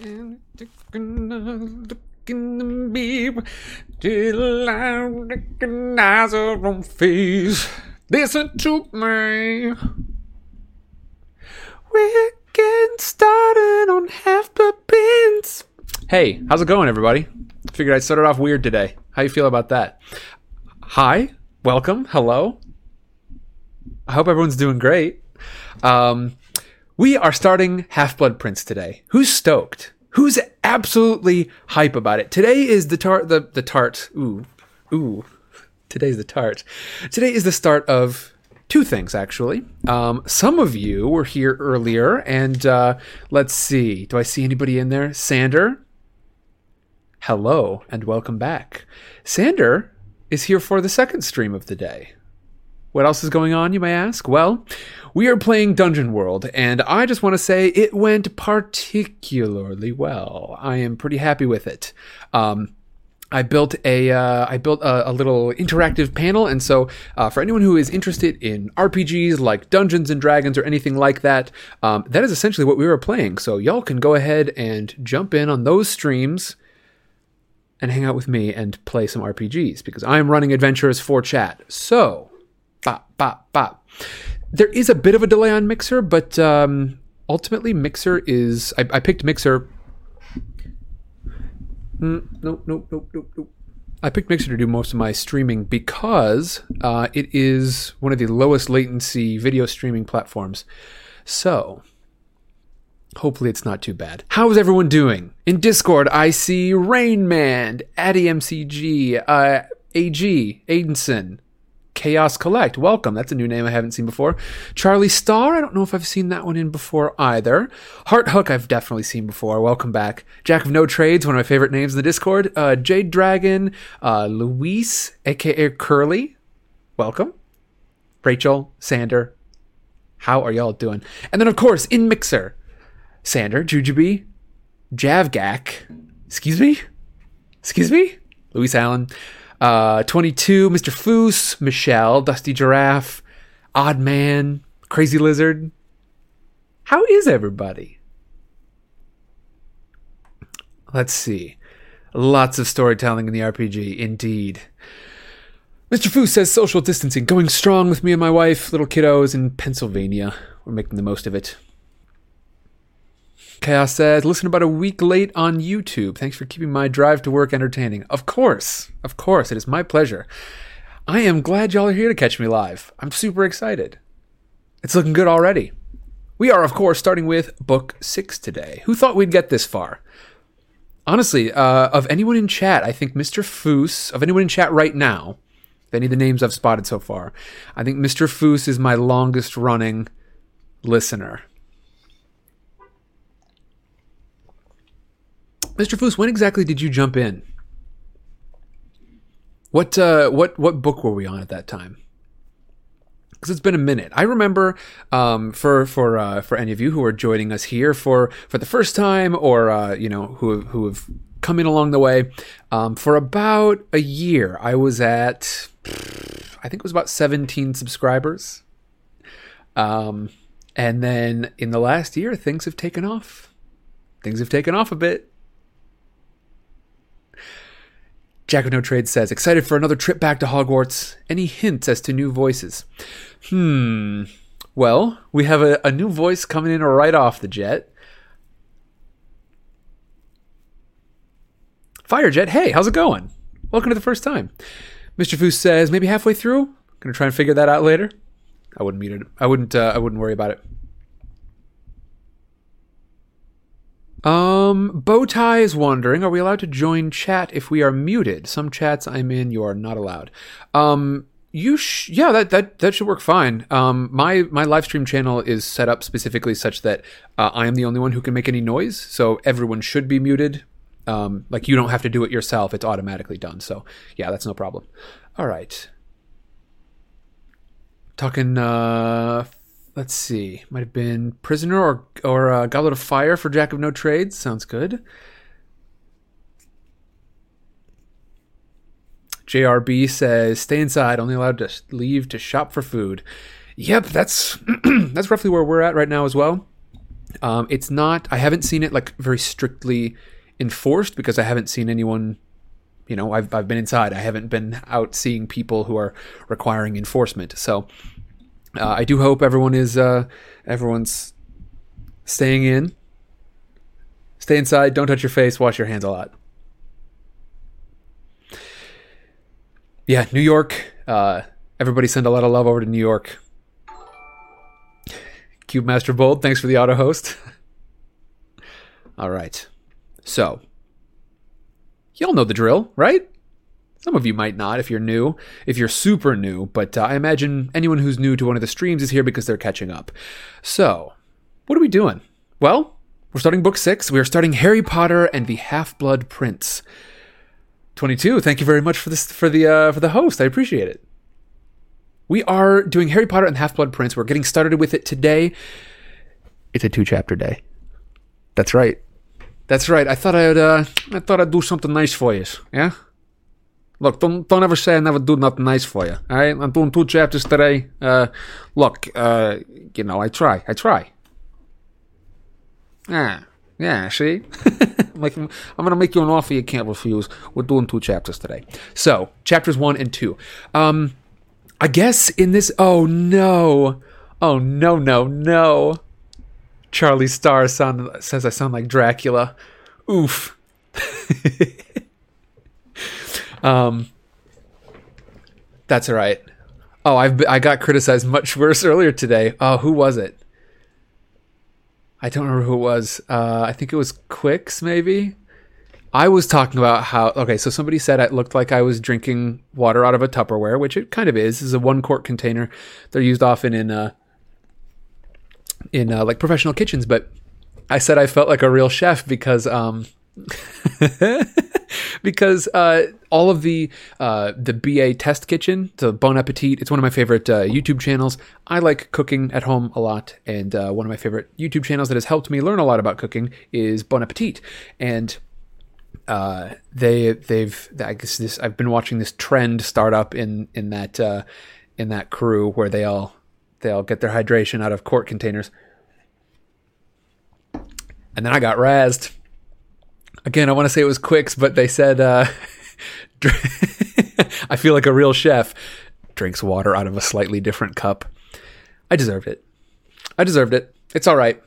Look in the mirror till I recognize her own face. Listen to me. We're getting started on half the pins. Hey, how's it going, everybody? Figured I'd start it off weird today. How you feel about that? Hi, welcome, hello. I hope everyone's doing great. Um, we are starting Half Blood Prince today. Who's stoked? Who's absolutely hype about it? Today is the tart. The the tart. Ooh, ooh. Today's the tart. Today is the start of two things actually. Um, some of you were here earlier, and uh, let's see. Do I see anybody in there? Sander. Hello and welcome back. Sander is here for the second stream of the day. What else is going on, you may ask? Well, we are playing Dungeon World, and I just want to say it went particularly well. I am pretty happy with it. Um, I built a uh, I built a, a, little interactive panel, and so uh, for anyone who is interested in RPGs like Dungeons and Dragons or anything like that, um, that is essentially what we were playing. So y'all can go ahead and jump in on those streams and hang out with me and play some RPGs because I am running adventures for chat. So bop, bop, bop. There is a bit of a delay on Mixer, but um, ultimately, Mixer is. I, I picked Mixer. Mm, nope, nope, nope, nope, nope. I picked Mixer to do most of my streaming because uh, it is one of the lowest latency video streaming platforms. So, hopefully, it's not too bad. How is everyone doing? In Discord, I see Rainman, Addy MCG, uh, AG, Aidenson, Chaos Collect. Welcome. That's a new name I haven't seen before. Charlie Star. I don't know if I've seen that one in before either. Heart Hook. I've definitely seen before. Welcome back. Jack of No Trades. One of my favorite names in the Discord. Uh, Jade Dragon. Uh, Luis, aka Curly. Welcome. Rachel. Sander. How are y'all doing? And then of course in Mixer, Sander, Jujubee, Javgak. Excuse me. Excuse me. Luis Allen. Uh, 22, Mr. Foos, Michelle, Dusty Giraffe, Odd Man, Crazy Lizard. How is everybody? Let's see. Lots of storytelling in the RPG, indeed. Mr. Foos says social distancing going strong with me and my wife, little kiddos in Pennsylvania. We're making the most of it. Chaos says, listen about a week late on YouTube. Thanks for keeping my drive to work entertaining. Of course, of course, it is my pleasure. I am glad y'all are here to catch me live. I'm super excited. It's looking good already. We are, of course, starting with Book 6 today. Who thought we'd get this far? Honestly, uh, of anyone in chat, I think Mr. Foos, of anyone in chat right now, any of the names I've spotted so far, I think Mr. Foos is my longest running listener. Mr. Foos, when exactly did you jump in? What uh, what what book were we on at that time? Because it's been a minute. I remember um, for for uh, for any of you who are joining us here for for the first time, or uh, you know who who have come in along the way. Um, for about a year, I was at I think it was about seventeen subscribers. Um, and then in the last year, things have taken off. Things have taken off a bit. Jack of No Trade says, excited for another trip back to Hogwarts. Any hints as to new voices? Hmm. Well, we have a, a new voice coming in right off the jet. Firejet, hey, how's it going? Welcome to the first time. Mr. Foos says, maybe halfway through. Gonna try and figure that out later. I wouldn't mute it. I wouldn't. Uh, I wouldn't worry about it. Um, Bowtie is wondering, are we allowed to join chat if we are muted? Some chats I'm in, you are not allowed. Um, you sh- yeah, that, that, that should work fine. Um, my, my live stream channel is set up specifically such that, uh, I am the only one who can make any noise. So everyone should be muted. Um, like you don't have to do it yourself. It's automatically done. So yeah, that's no problem. All right. Talking, uh, let's see, might have been Prisoner or or uh, Goblet of Fire for Jack of No Trades. Sounds good. JRB says, "Stay inside. Only allowed to leave to shop for food." Yep, that's that's roughly where we're at right now as well. Um, it's not. I haven't seen it like very strictly enforced because I haven't seen anyone. You know, I've I've been inside. I haven't been out seeing people who are requiring enforcement. So uh, I do hope everyone is uh, everyone's staying in. Stay inside. Don't touch your face. Wash your hands a lot. Yeah, New York. Uh, everybody send a lot of love over to New York. Cube Master Bold, thanks for the auto host. All right. So, y'all know the drill, right? Some of you might not if you're new, if you're super new, but uh, I imagine anyone who's new to one of the streams is here because they're catching up. So, what are we doing? Well, we're starting book six. We are starting Harry Potter and the Half Blood Prince. 22. Thank you very much for this for the uh, for the host. I appreciate it. We are doing Harry Potter and the Half Blood Prince. We're getting started with it today. It's a two chapter day. That's right. That's right. I thought I'd uh, I thought I'd do something nice for you. Yeah. Look, don't don't ever say I never do nothing nice for you. All right, I'm doing two chapters today. Uh, look, uh, you know, I try. I try. Ah, yeah. See, like I'm gonna make you an offer you can't refuse. We're doing two chapters today. So chapters one and two. Um, I guess in this. Oh no! Oh no! No! No! Charlie Starr sound, says I sound like Dracula. Oof. um, that's all right. Oh, I've I got criticized much worse earlier today. Oh, who was it? I don't remember who it was. Uh, I think it was Quicks, maybe. I was talking about how okay, so somebody said it looked like I was drinking water out of a Tupperware, which it kind of is. This is a one quart container. They're used often in uh, in uh, like professional kitchens, but I said I felt like a real chef because um, because uh, all of the uh, the BA Test Kitchen, the Bon Appetit, it's one of my favorite uh, YouTube channels. I like cooking at home a lot, and uh, one of my favorite YouTube channels that has helped me learn a lot about cooking is Bon Appetit, and uh, they they've I guess this I've been watching this trend start up in in that uh, in that crew where they all they all get their hydration out of quart containers. And then I got razzed. Again, I want to say it was Quicks, but they said uh, I feel like a real chef drinks water out of a slightly different cup. I deserved it. I deserved it. It's all right.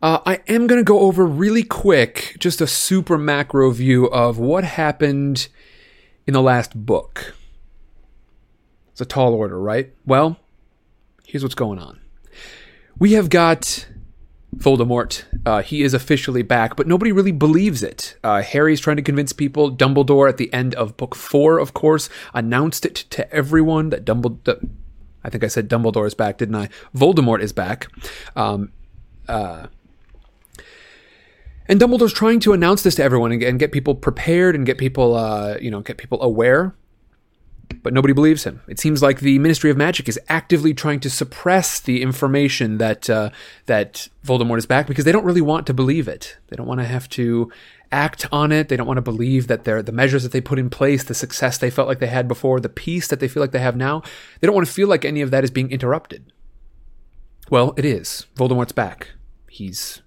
Uh, I am going to go over really quick, just a super macro view of what happened in the last book. It's a tall order, right? Well, here's what's going on. We have got Voldemort. Uh, he is officially back, but nobody really believes it. Uh, Harry's trying to convince people. Dumbledore, at the end of book four, of course, announced it to everyone that Dumbledore. I think I said Dumbledore is back, didn't I? Voldemort is back. Um, uh, and Dumbledore's trying to announce this to everyone and, and get people prepared and get people, uh, you know, get people aware. But nobody believes him. It seems like the Ministry of Magic is actively trying to suppress the information that uh, that Voldemort is back because they don't really want to believe it. They don't want to have to act on it. They don't want to believe that the measures that they put in place, the success they felt like they had before, the peace that they feel like they have now, they don't want to feel like any of that is being interrupted. Well, it is. Voldemort's back. He's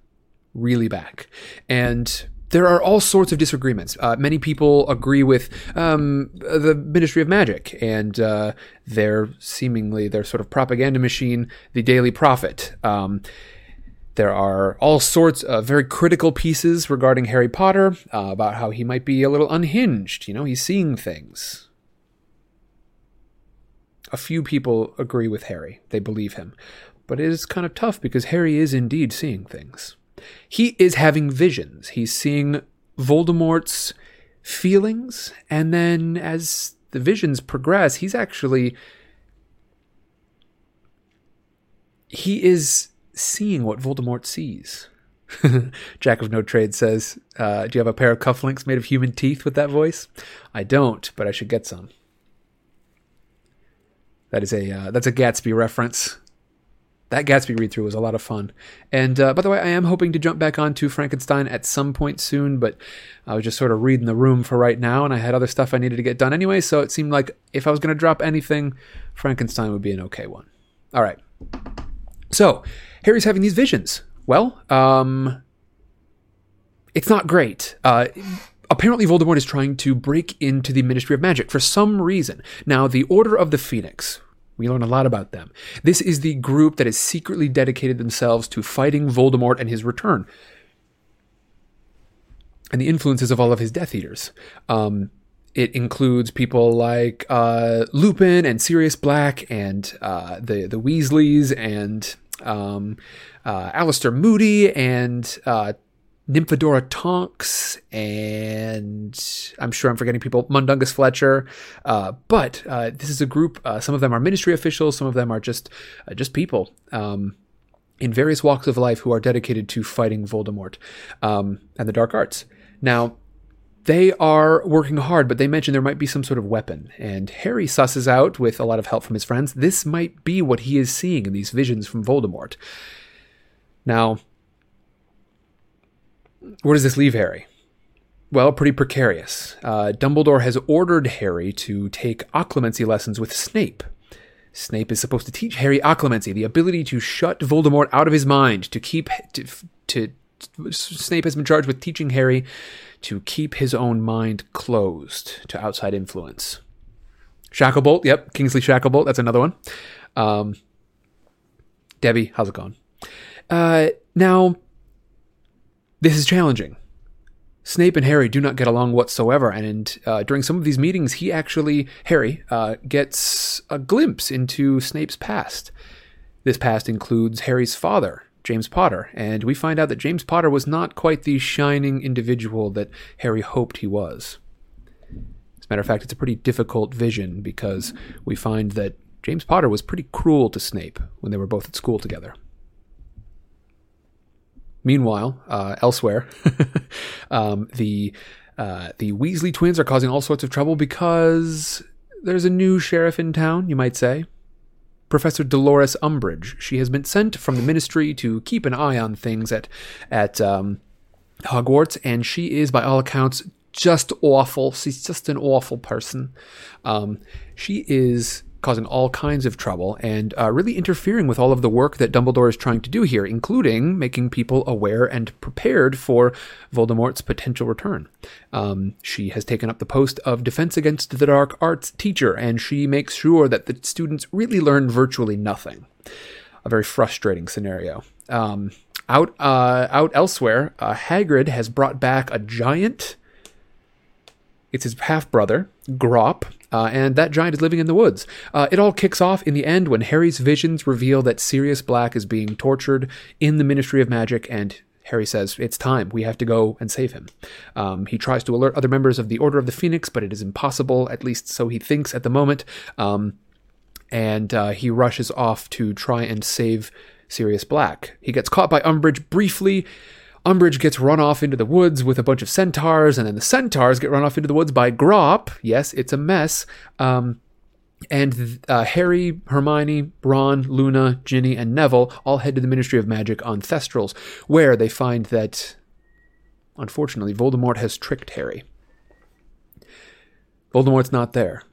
really back. And there are all sorts of disagreements. Uh, many people agree with um, the Ministry of Magic and uh, their seemingly their sort of propaganda machine, the Daily Prophet. Um, there are all sorts of very critical pieces regarding Harry Potter uh, about how he might be a little unhinged. You know, he's seeing things. A few people agree with Harry; they believe him, but it is kind of tough because Harry is indeed seeing things he is having visions. He's seeing Voldemort's feelings, and then as the visions progress, he's actually he is seeing what Voldemort sees. Jack of no trade says, uh, "Do you have a pair of cufflinks made of human teeth with that voice?" I don't, but I should get some. That is a uh, that's a Gatsby reference that Gatsby read through was a lot of fun. And uh, by the way, I am hoping to jump back onto Frankenstein at some point soon, but I was just sort of reading the room for right now, and I had other stuff I needed to get done anyway, so it seemed like if I was going to drop anything, Frankenstein would be an okay one. All right. So, Harry's having these visions. Well, um, it's not great. Uh, apparently, Voldemort is trying to break into the Ministry of Magic for some reason. Now, the Order of the Phoenix. We learn a lot about them. This is the group that has secretly dedicated themselves to fighting Voldemort and his return, and the influences of all of his Death Eaters. Um, it includes people like uh, Lupin and Sirius Black and uh, the the Weasleys and um, uh, Alastor Moody and uh, Nymphadora Tonks, and I'm sure I'm forgetting people, Mundungus Fletcher. Uh, but uh, this is a group. Uh, some of them are ministry officials. Some of them are just uh, just people um, in various walks of life who are dedicated to fighting Voldemort um, and the dark arts. Now, they are working hard, but they mention there might be some sort of weapon. And Harry susses out, with a lot of help from his friends, this might be what he is seeing in these visions from Voldemort. Now, where does this leave Harry? Well, pretty precarious. Uh, Dumbledore has ordered Harry to take occlumency lessons with Snape. Snape is supposed to teach Harry occlumency, the ability to shut Voldemort out of his mind, to keep to, to Snape has been charged with teaching Harry to keep his own mind closed to outside influence. Shacklebolt, yep, Kingsley Shacklebolt, that's another one. Um, Debbie, how's it going? Uh, now, this is challenging. Snape and Harry do not get along whatsoever, and uh, during some of these meetings, he actually, Harry, uh, gets a glimpse into Snape's past. This past includes Harry's father, James Potter, and we find out that James Potter was not quite the shining individual that Harry hoped he was. As a matter of fact, it's a pretty difficult vision because we find that James Potter was pretty cruel to Snape when they were both at school together. Meanwhile, uh, elsewhere, um, the uh, the Weasley twins are causing all sorts of trouble because there's a new sheriff in town, you might say. Professor Dolores Umbridge. She has been sent from the ministry to keep an eye on things at at um, Hogwarts, and she is, by all accounts, just awful. She's just an awful person. Um, she is causing all kinds of trouble and uh, really interfering with all of the work that Dumbledore is trying to do here, including making people aware and prepared for Voldemort's potential return. Um, she has taken up the post of Defense Against the Dark Arts teacher, and she makes sure that the students really learn virtually nothing. A very frustrating scenario. Um, out, uh, out elsewhere, uh, Hagrid has brought back a giant. It's his half brother, Grawp, uh, and that giant is living in the woods. Uh, it all kicks off in the end when Harry's visions reveal that Sirius Black is being tortured in the Ministry of Magic, and Harry says, It's time. We have to go and save him. Um, he tries to alert other members of the Order of the Phoenix, but it is impossible, at least so he thinks at the moment. Um, and uh, he rushes off to try and save Sirius Black. He gets caught by Umbridge briefly. Umbridge gets run off into the woods with a bunch of centaurs, and then the centaurs get run off into the woods by Grawp. Yes, it's a mess. Um, and uh, Harry, Hermione, Ron, Luna, Ginny, and Neville all head to the Ministry of Magic on Thestrals, where they find that, unfortunately, Voldemort has tricked Harry. Voldemort's not there.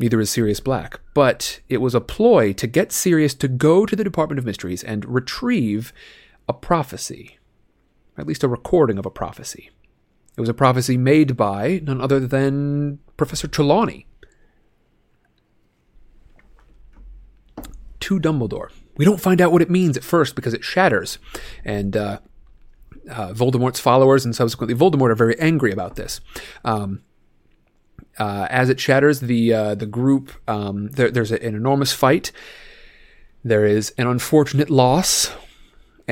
Neither is Sirius Black. But it was a ploy to get Sirius to go to the Department of Mysteries and retrieve a prophecy at least a recording of a prophecy. It was a prophecy made by none other than Professor Trelawney to Dumbledore. We don't find out what it means at first because it shatters, and uh, uh, Voldemort's followers and subsequently Voldemort are very angry about this. Um, uh, as it shatters, the uh, the group um, there, there's an enormous fight. There is an unfortunate loss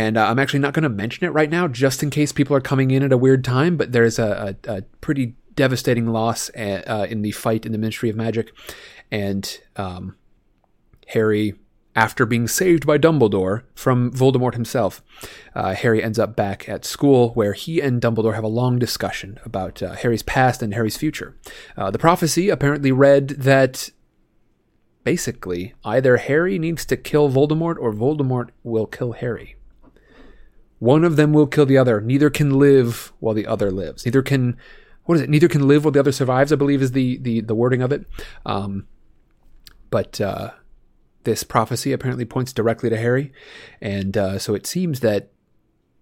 and uh, I'm actually not going to mention it right now, just in case people are coming in at a weird time. But there's a, a, a pretty devastating loss uh, uh, in the fight in the Ministry of Magic, and um, Harry, after being saved by Dumbledore from Voldemort himself, uh, Harry ends up back at school where he and Dumbledore have a long discussion about uh, Harry's past and Harry's future. Uh, the prophecy apparently read that basically either Harry needs to kill Voldemort or Voldemort will kill Harry. One of them will kill the other. Neither can live while the other lives. Neither can, what is it? Neither can live while the other survives. I believe is the the the wording of it. Um, but uh, this prophecy apparently points directly to Harry, and uh, so it seems that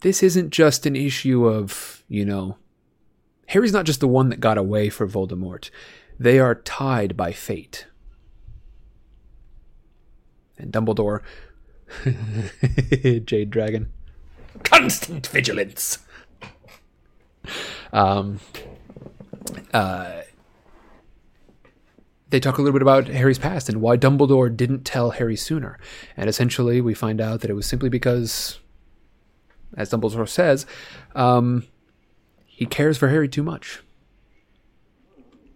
this isn't just an issue of, you know, Harry's not just the one that got away for Voldemort. They are tied by fate. And Dumbledore, Jade Dragon, constant vigilance. Um, uh, they talk a little bit about Harry's past and why Dumbledore didn't tell Harry sooner. And essentially, we find out that it was simply because, as Dumbledore says, um, he cares for Harry too much.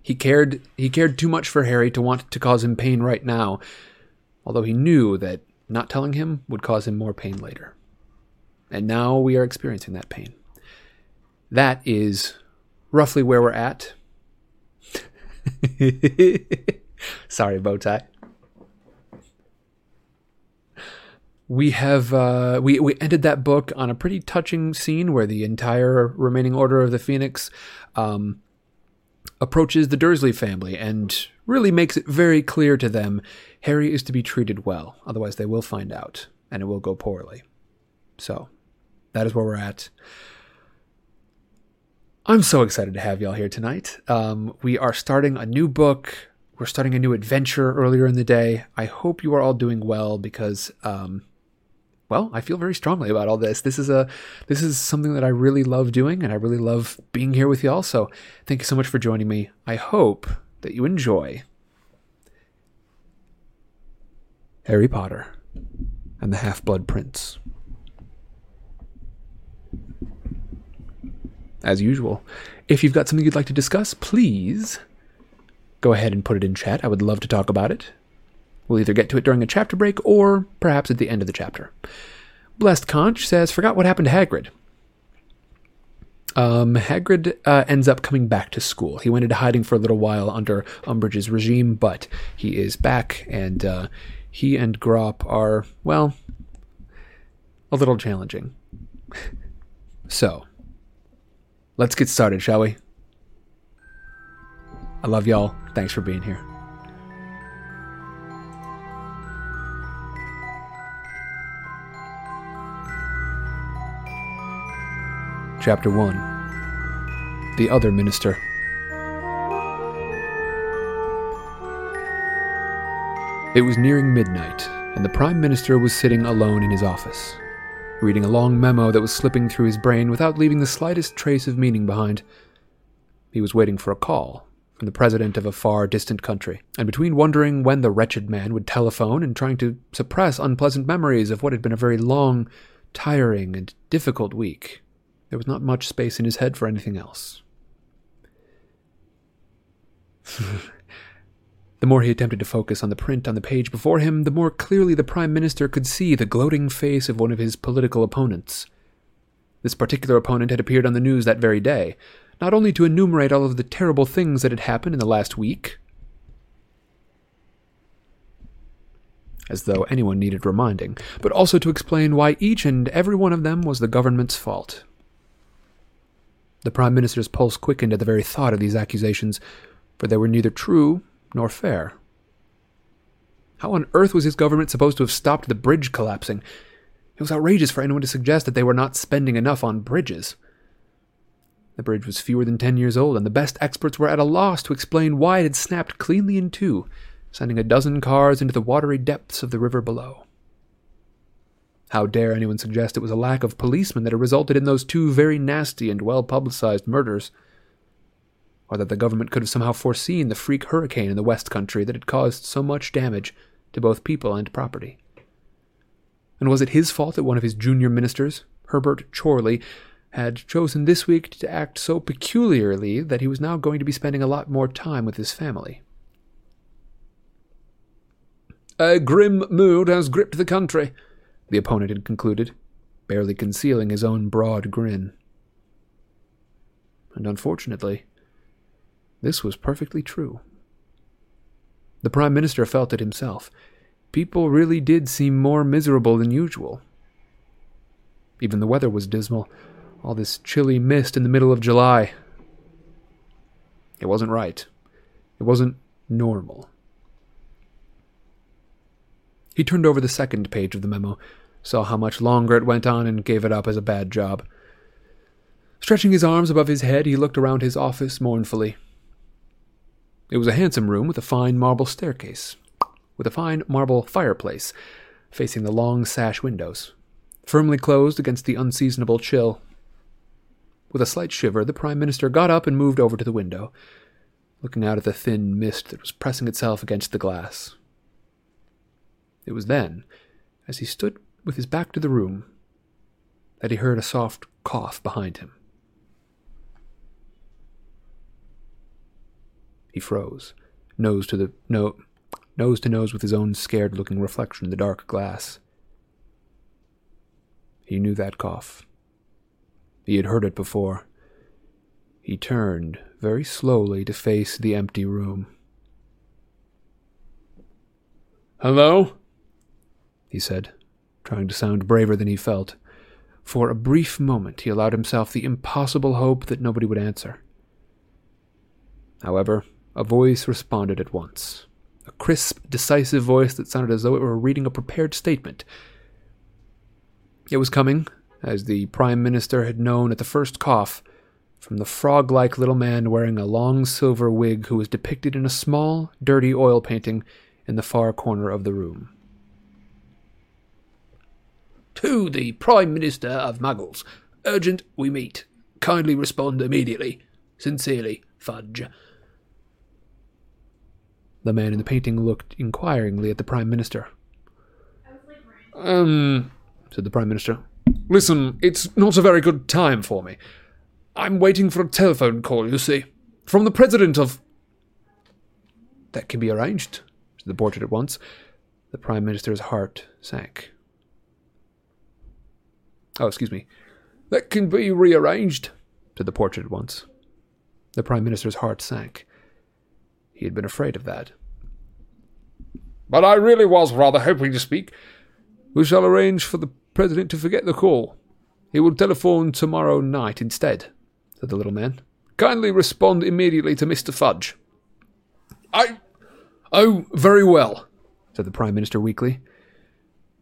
He cared he cared too much for Harry to want to cause him pain right now, although he knew that not telling him would cause him more pain later. And now we are experiencing that pain. That is roughly where we're at. Sorry, Bowtie. We have uh, we we ended that book on a pretty touching scene where the entire remaining Order of the Phoenix um, approaches the Dursley family and really makes it very clear to them Harry is to be treated well, otherwise they will find out and it will go poorly. So that is where we're at. I'm so excited to have y'all here tonight. Um, we are starting a new book. We're starting a new adventure earlier in the day. I hope you are all doing well because, um, well, I feel very strongly about all this. This is a this is something that I really love doing, and I really love being here with y'all. So, thank you so much for joining me. I hope that you enjoy Harry Potter and the Half Blood Prince. As usual. If you've got something you'd like to discuss, please go ahead and put it in chat. I would love to talk about it. We'll either get to it during a chapter break or perhaps at the end of the chapter. Blessed Conch says, Forgot what happened to Hagrid. Um, Hagrid uh, ends up coming back to school. He went into hiding for a little while under Umbridge's regime, but he is back, and uh, he and Grawp are, well, a little challenging. so, Let's get started, shall we? I love y'all. Thanks for being here. Chapter 1 The Other Minister. It was nearing midnight, and the Prime Minister was sitting alone in his office reading a long memo that was slipping through his brain without leaving the slightest trace of meaning behind. He was waiting for a call from the president of a far distant country, and between wondering when the wretched man would telephone and trying to suppress unpleasant memories of what had been a very long, tiring, and difficult week, there was not much space in his head for anything else. The more he attempted to focus on the print on the page before him, the more clearly the Prime Minister could see the gloating face of one of his political opponents. This particular opponent had appeared on the news that very day, not only to enumerate all of the terrible things that had happened in the last week, as though anyone needed reminding, but also to explain why each and every one of them was the government's fault. The Prime Minister's pulse quickened at the very thought of these accusations, for they were neither true nor fair. How on earth was his government supposed to have stopped the bridge collapsing? It was outrageous for anyone to suggest that they were not spending enough on bridges. The bridge was fewer than ten years old, and the best experts were at a loss to explain why it had snapped cleanly in two, sending a dozen cars into the watery depths of the river below. How dare anyone suggest it was a lack of policemen that had resulted in those two very nasty and well publicized murders? Or that the government could have somehow foreseen the freak hurricane in the West Country that had caused so much damage to both people and property. And was it his fault that one of his junior ministers, Herbert Chorley, had chosen this week to act so peculiarly that he was now going to be spending a lot more time with his family? A grim mood has gripped the country, the opponent had concluded, barely concealing his own broad grin. And unfortunately, this was perfectly true. The Prime Minister felt it himself. People really did seem more miserable than usual. Even the weather was dismal, all this chilly mist in the middle of July. It wasn't right. It wasn't normal. He turned over the second page of the memo, saw how much longer it went on, and gave it up as a bad job. Stretching his arms above his head, he looked around his office mournfully. It was a handsome room with a fine marble staircase, with a fine marble fireplace facing the long sash windows, firmly closed against the unseasonable chill. With a slight shiver, the Prime Minister got up and moved over to the window, looking out at the thin mist that was pressing itself against the glass. It was then, as he stood with his back to the room, that he heard a soft cough behind him. He froze, nose to the no, nose to nose with his own scared-looking reflection in the dark glass. He knew that cough. He had heard it before. He turned very slowly to face the empty room. Hello? he said, trying to sound braver than he felt. For a brief moment he allowed himself the impossible hope that nobody would answer. However, a voice responded at once. A crisp, decisive voice that sounded as though it were reading a prepared statement. It was coming, as the Prime Minister had known at the first cough, from the frog like little man wearing a long silver wig who was depicted in a small, dirty oil painting in the far corner of the room. To the Prime Minister of Muggles. Urgent, we meet. Kindly respond immediately. Sincerely, Fudge. The man in the painting looked inquiringly at the Prime Minister. Um, said the Prime Minister. Listen, it's not a very good time for me. I'm waiting for a telephone call, you see, from the President of. That can be arranged, said the portrait at once. The Prime Minister's heart sank. Oh, excuse me. That can be rearranged, said the portrait at once. The Prime Minister's heart sank. He had been afraid of that. But I really was rather hoping to speak. We shall arrange for the President to forget the call. He will telephone tomorrow night instead, said the little man. Kindly respond immediately to Mr. Fudge. I. Oh, very well, said the Prime Minister weakly.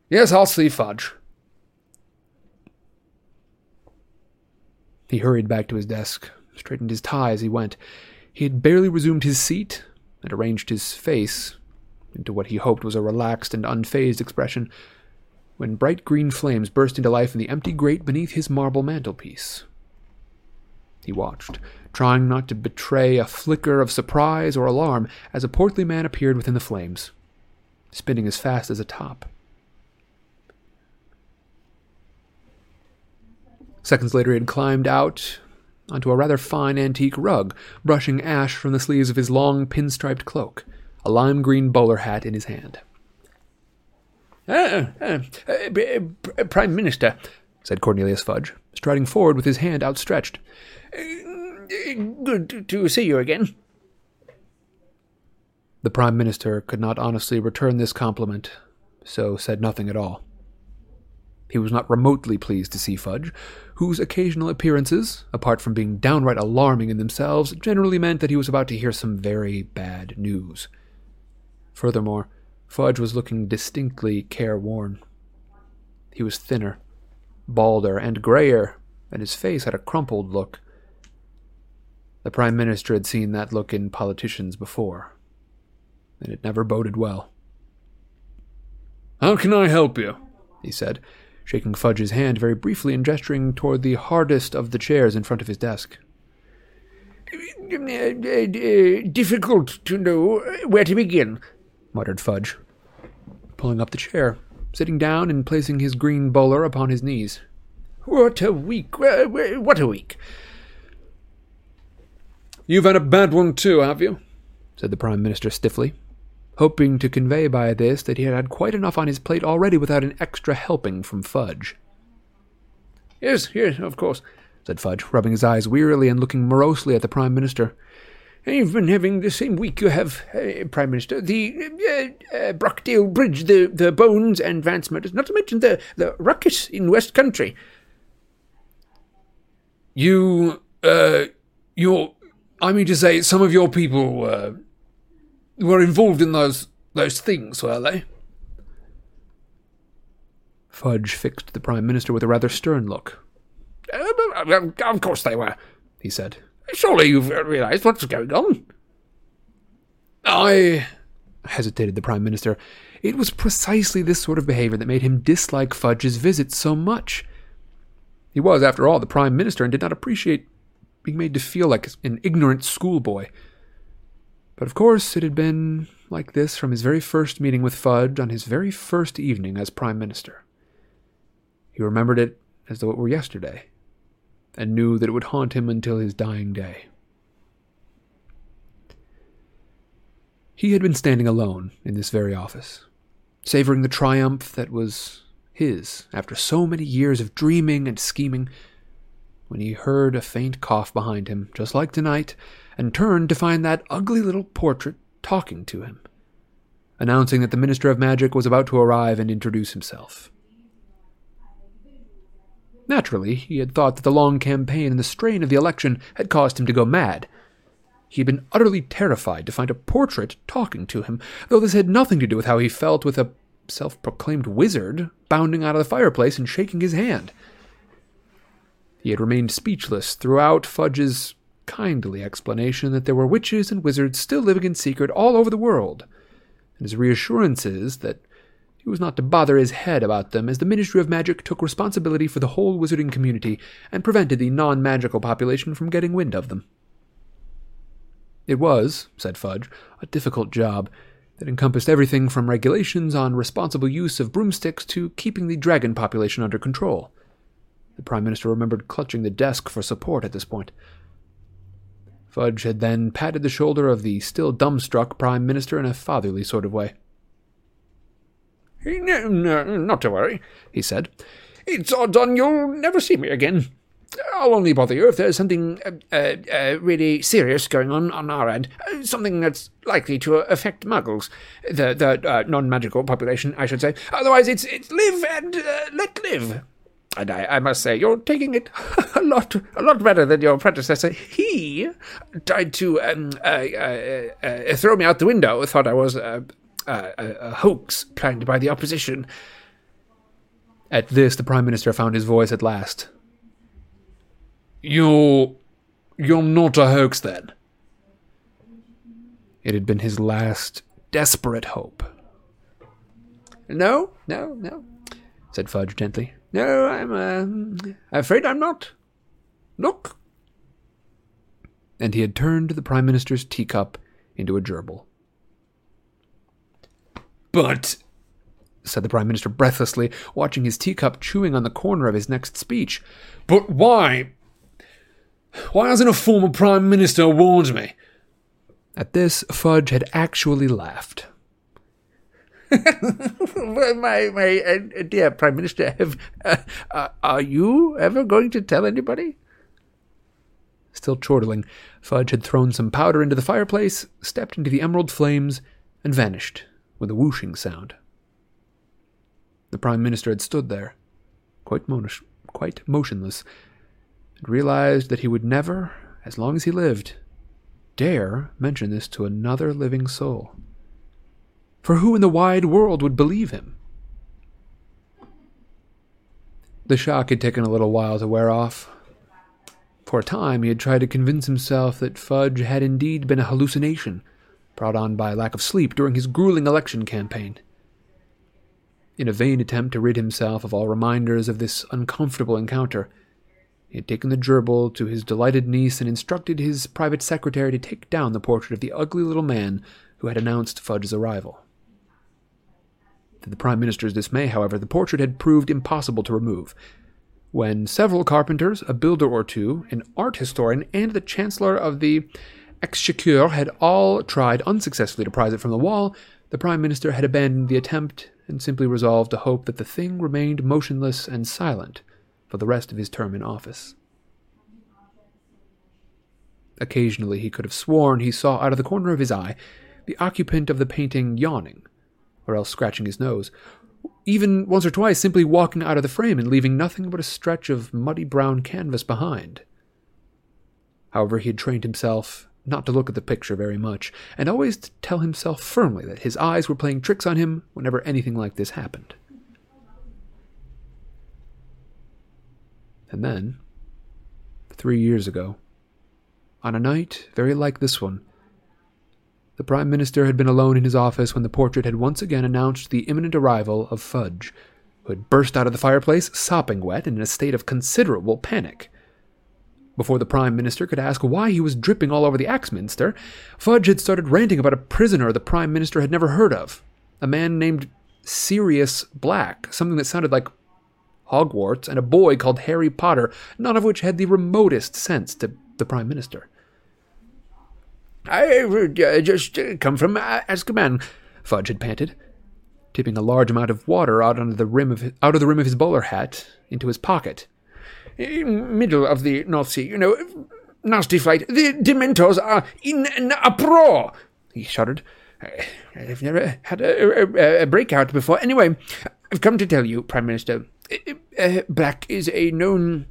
Yes, I'll see Fudge. He hurried back to his desk, straightened his tie as he went. He had barely resumed his seat and arranged his face into what he hoped was a relaxed and unfazed expression when bright green flames burst into life in the empty grate beneath his marble mantelpiece. He watched, trying not to betray a flicker of surprise or alarm as a portly man appeared within the flames, spinning as fast as a top. Seconds later, he had climbed out onto a rather fine antique rug, brushing ash from the sleeves of his long pinstriped cloak, a lime green bowler hat in his hand. Uh, Prime Minister, said Cornelius Fudge, striding forward with his hand outstretched. Good to see you again. The Prime Minister could not honestly return this compliment, so said nothing at all. He was not remotely pleased to see Fudge, whose occasional appearances, apart from being downright alarming in themselves, generally meant that he was about to hear some very bad news. Furthermore, Fudge was looking distinctly careworn. He was thinner, balder, and grayer, and his face had a crumpled look. The Prime Minister had seen that look in politicians before, and it never boded well. How can I help you? he said, shaking Fudge's hand very briefly and gesturing toward the hardest of the chairs in front of his desk. Difficult to know where to begin, muttered Fudge, pulling up the chair, sitting down and placing his green bowler upon his knees. What a week! What a week! You've had a bad one too, have you? said the Prime Minister stiffly, hoping to convey by this that he had had quite enough on his plate already without an extra helping from Fudge. Yes, yes, of course, said Fudge, rubbing his eyes wearily and looking morosely at the Prime Minister. You've been having the same week you have, uh, Prime Minister. The uh, uh, Brockdale Bridge, the, the Bones and Vance murders, not to mention the, the ruckus in West Country. You, uh, your, I mean to say, some of your people, uh, were involved in those those things, were they? Fudge fixed the Prime Minister with a rather stern look. Uh, of course they were, he said. Surely you've realized what's going on. I hesitated the Prime Minister. It was precisely this sort of behavior that made him dislike Fudge's visits so much. He was, after all, the Prime Minister and did not appreciate being made to feel like an ignorant schoolboy. But of course, it had been like this from his very first meeting with Fudge on his very first evening as Prime Minister. He remembered it as though it were yesterday, and knew that it would haunt him until his dying day. He had been standing alone in this very office, savoring the triumph that was his after so many years of dreaming and scheming, when he heard a faint cough behind him, just like tonight, and turned to find that ugly little portrait talking to him, announcing that the Minister of Magic was about to arrive and introduce himself. Naturally, he had thought that the long campaign and the strain of the election had caused him to go mad, he had been utterly terrified to find a portrait talking to him, though this had nothing to do with how he felt with a self proclaimed wizard bounding out of the fireplace and shaking his hand. He had remained speechless throughout Fudge's kindly explanation that there were witches and wizards still living in secret all over the world, and his reassurances that he was not to bother his head about them, as the Ministry of Magic took responsibility for the whole wizarding community and prevented the non magical population from getting wind of them. It was, said Fudge, a difficult job that encompassed everything from regulations on responsible use of broomsticks to keeping the dragon population under control. The Prime Minister remembered clutching the desk for support at this point. Fudge had then patted the shoulder of the still dumbstruck Prime Minister in a fatherly sort of way. No, no, not to worry, he said. It's odds on you'll never see me again. I'll only bother you if there's something uh, uh, uh, really serious going on on our end, uh, something that's likely to affect Muggles, the the uh, non-magical population, I should say. Otherwise, it's it's live and uh, let live. And I, I must say, you're taking it a lot a lot better than your predecessor. He tried to um, uh, uh, uh, throw me out the window. Thought I was a, a hoax planned by the opposition. At this, the Prime Minister found his voice at last. You're. you're not a hoax then? It had been his last desperate hope. No, no, no, said Fudge gently. No, I'm uh, afraid I'm not. Look. And he had turned the Prime Minister's teacup into a gerbil. But, said the Prime Minister breathlessly, watching his teacup chewing on the corner of his next speech. But why? Why hasn't a former Prime Minister warned me? At this, Fudge had actually laughed. my my uh, dear Prime Minister, have, uh, uh, are you ever going to tell anybody? Still chortling, Fudge had thrown some powder into the fireplace, stepped into the emerald flames, and vanished with a whooshing sound. The Prime Minister had stood there, quite, mon- quite motionless, and realized that he would never, as long as he lived, dare mention this to another living soul. For who in the wide world would believe him? The shock had taken a little while to wear off. For a time, he had tried to convince himself that Fudge had indeed been a hallucination, brought on by lack of sleep during his grueling election campaign. In a vain attempt to rid himself of all reminders of this uncomfortable encounter, he had taken the gerbil to his delighted niece and instructed his private secretary to take down the portrait of the ugly little man who had announced Fudge's arrival. To the Prime Minister's dismay, however, the portrait had proved impossible to remove. When several carpenters, a builder or two, an art historian, and the Chancellor of the Exchequer had all tried unsuccessfully to prise it from the wall, the Prime Minister had abandoned the attempt and simply resolved to hope that the thing remained motionless and silent for the rest of his term in office. Occasionally he could have sworn he saw out of the corner of his eye the occupant of the painting yawning, or else scratching his nose, even once or twice simply walking out of the frame and leaving nothing but a stretch of muddy brown canvas behind. However, he had trained himself not to look at the picture very much, and always to tell himself firmly that his eyes were playing tricks on him whenever anything like this happened. And then, three years ago, on a night very like this one, the Prime Minister had been alone in his office when the portrait had once again announced the imminent arrival of Fudge, who had burst out of the fireplace, sopping wet and in a state of considerable panic. Before the Prime Minister could ask why he was dripping all over the Axminster, Fudge had started ranting about a prisoner the Prime Minister had never heard of, a man named Sirius Black, something that sounded like Hogwarts, and a boy called Harry Potter, none of which had the remotest sense to the Prime Minister. I've uh, just uh, come from uh, Azkaban, Fudge had panted, tipping a large amount of water out, under the rim of his, out of the rim of his bowler hat into his pocket. In Middle of the North Sea, you know, nasty flight. The Dementors are in an uproar, he shuddered. I've never had a, a, a breakout before. Anyway, I've come to tell you, Prime Minister, Black is a known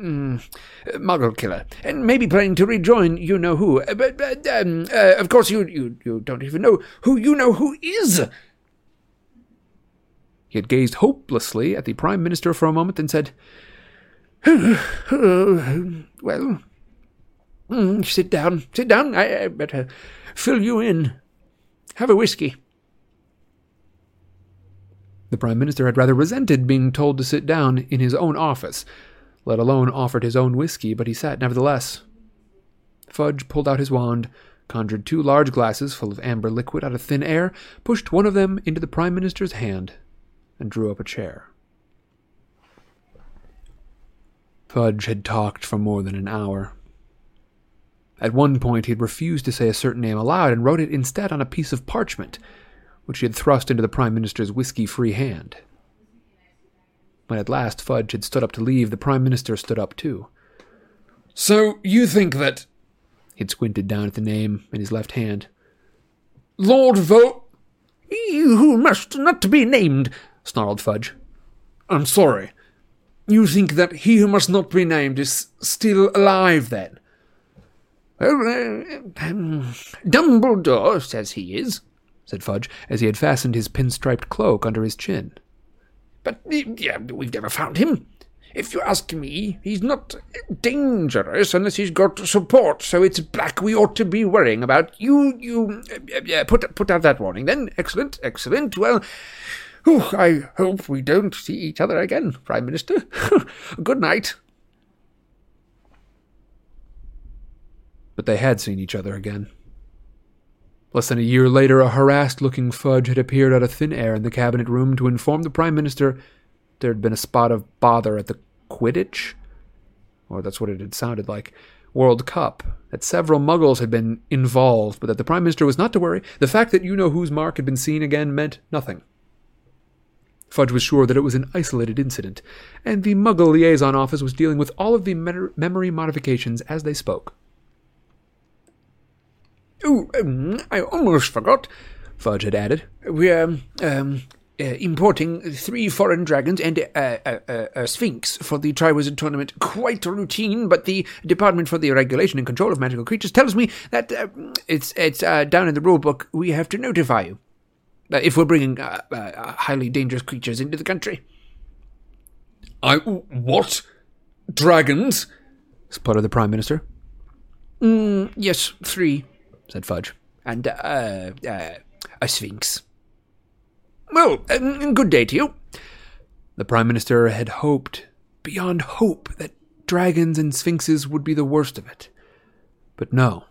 mm, Muggle killer, and maybe planning to rejoin you know who. Uh, but, but um, uh, of course, you, you you don't even know who you know who is. He had gazed hopelessly at the Prime Minister for a moment and said, Well, mm, sit down, sit down. I, I better fill you in. Have a whiskey. The Prime Minister had rather resented being told to sit down in his own office, let alone offered his own whiskey, but he sat nevertheless. Fudge pulled out his wand, conjured two large glasses full of amber liquid out of thin air, pushed one of them into the Prime Minister's hand, and drew up a chair. Fudge had talked for more than an hour. At one point, he had refused to say a certain name aloud and wrote it instead on a piece of parchment, which he had thrust into the Prime Minister's whiskey free hand. When at last Fudge had stood up to leave, the Prime Minister stood up too. So you think that. He'd squinted down at the name in his left hand. Lord Vo. You who must not be named, snarled Fudge. I'm sorry. You think that he who must not be named is still alive, then? Well, uh, um, Dumbledore says he is, said Fudge, as he had fastened his pinstriped cloak under his chin. But yeah, we've never found him. If you ask me, he's not dangerous unless he's got support, so it's Black we ought to be worrying about. You, you, uh, put, put out that warning then. Excellent, excellent. Well, whew, I hope we don't see each other again, Prime Minister. Good night. But they had seen each other again. Less than a year later, a harassed looking Fudge had appeared out of thin air in the cabinet room to inform the Prime Minister there had been a spot of bother at the Quidditch, or that's what it had sounded like, World Cup, that several muggles had been involved, but that the Prime Minister was not to worry. The fact that you know whose mark had been seen again meant nothing. Fudge was sure that it was an isolated incident, and the Muggle Liaison Office was dealing with all of the memory modifications as they spoke. Oh, um, I almost forgot, Fudge had added. We're um, uh, importing three foreign dragons and a, a, sphinx for the Triwizard tournament. Quite routine, but the Department for the Regulation and Control of Magical Creatures tells me that uh, it's it's uh, down in the rule book. We have to notify you uh, if we're bringing uh, uh, highly dangerous creatures into the country. I what? Dragons? sputtered the Prime Minister. Mm, yes, three said Fudge. And, uh, uh, a sphinx. Well, uh, good day to you. The Prime Minister had hoped, beyond hope, that dragons and sphinxes would be the worst of it. But no.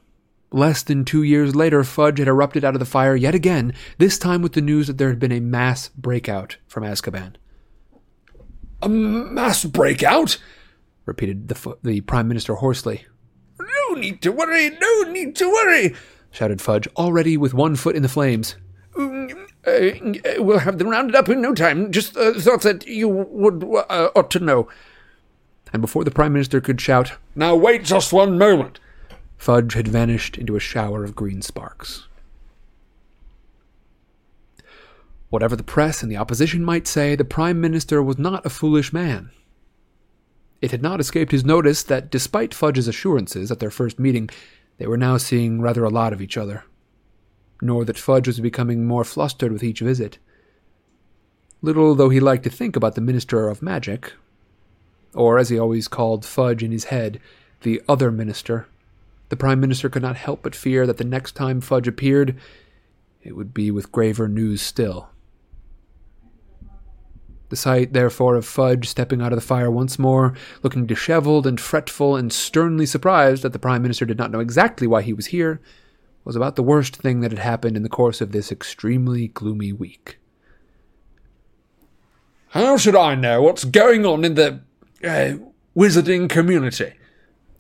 Less than two years later, Fudge had erupted out of the fire yet again, this time with the news that there had been a mass breakout from Azkaban. A mass breakout? repeated the, the Prime Minister hoarsely. No need to worry, no need to worry, shouted Fudge, already with one foot in the flames. Mm, uh, we'll have them rounded up in no time. Just uh, thought that you would uh, ought to know. And before the Prime Minister could shout, Now wait just one moment, Fudge had vanished into a shower of green sparks. Whatever the press and the opposition might say, the Prime Minister was not a foolish man. It had not escaped his notice that, despite Fudge's assurances at their first meeting, they were now seeing rather a lot of each other, nor that Fudge was becoming more flustered with each visit. Little though he liked to think about the Minister of Magic, or as he always called Fudge in his head, the other minister. The Prime Minister could not help but fear that the next time Fudge appeared, it would be with graver news still. The sight, therefore, of Fudge stepping out of the fire once more, looking disheveled and fretful and sternly surprised that the Prime Minister did not know exactly why he was here, was about the worst thing that had happened in the course of this extremely gloomy week. How should I know what's going on in the uh, wizarding community?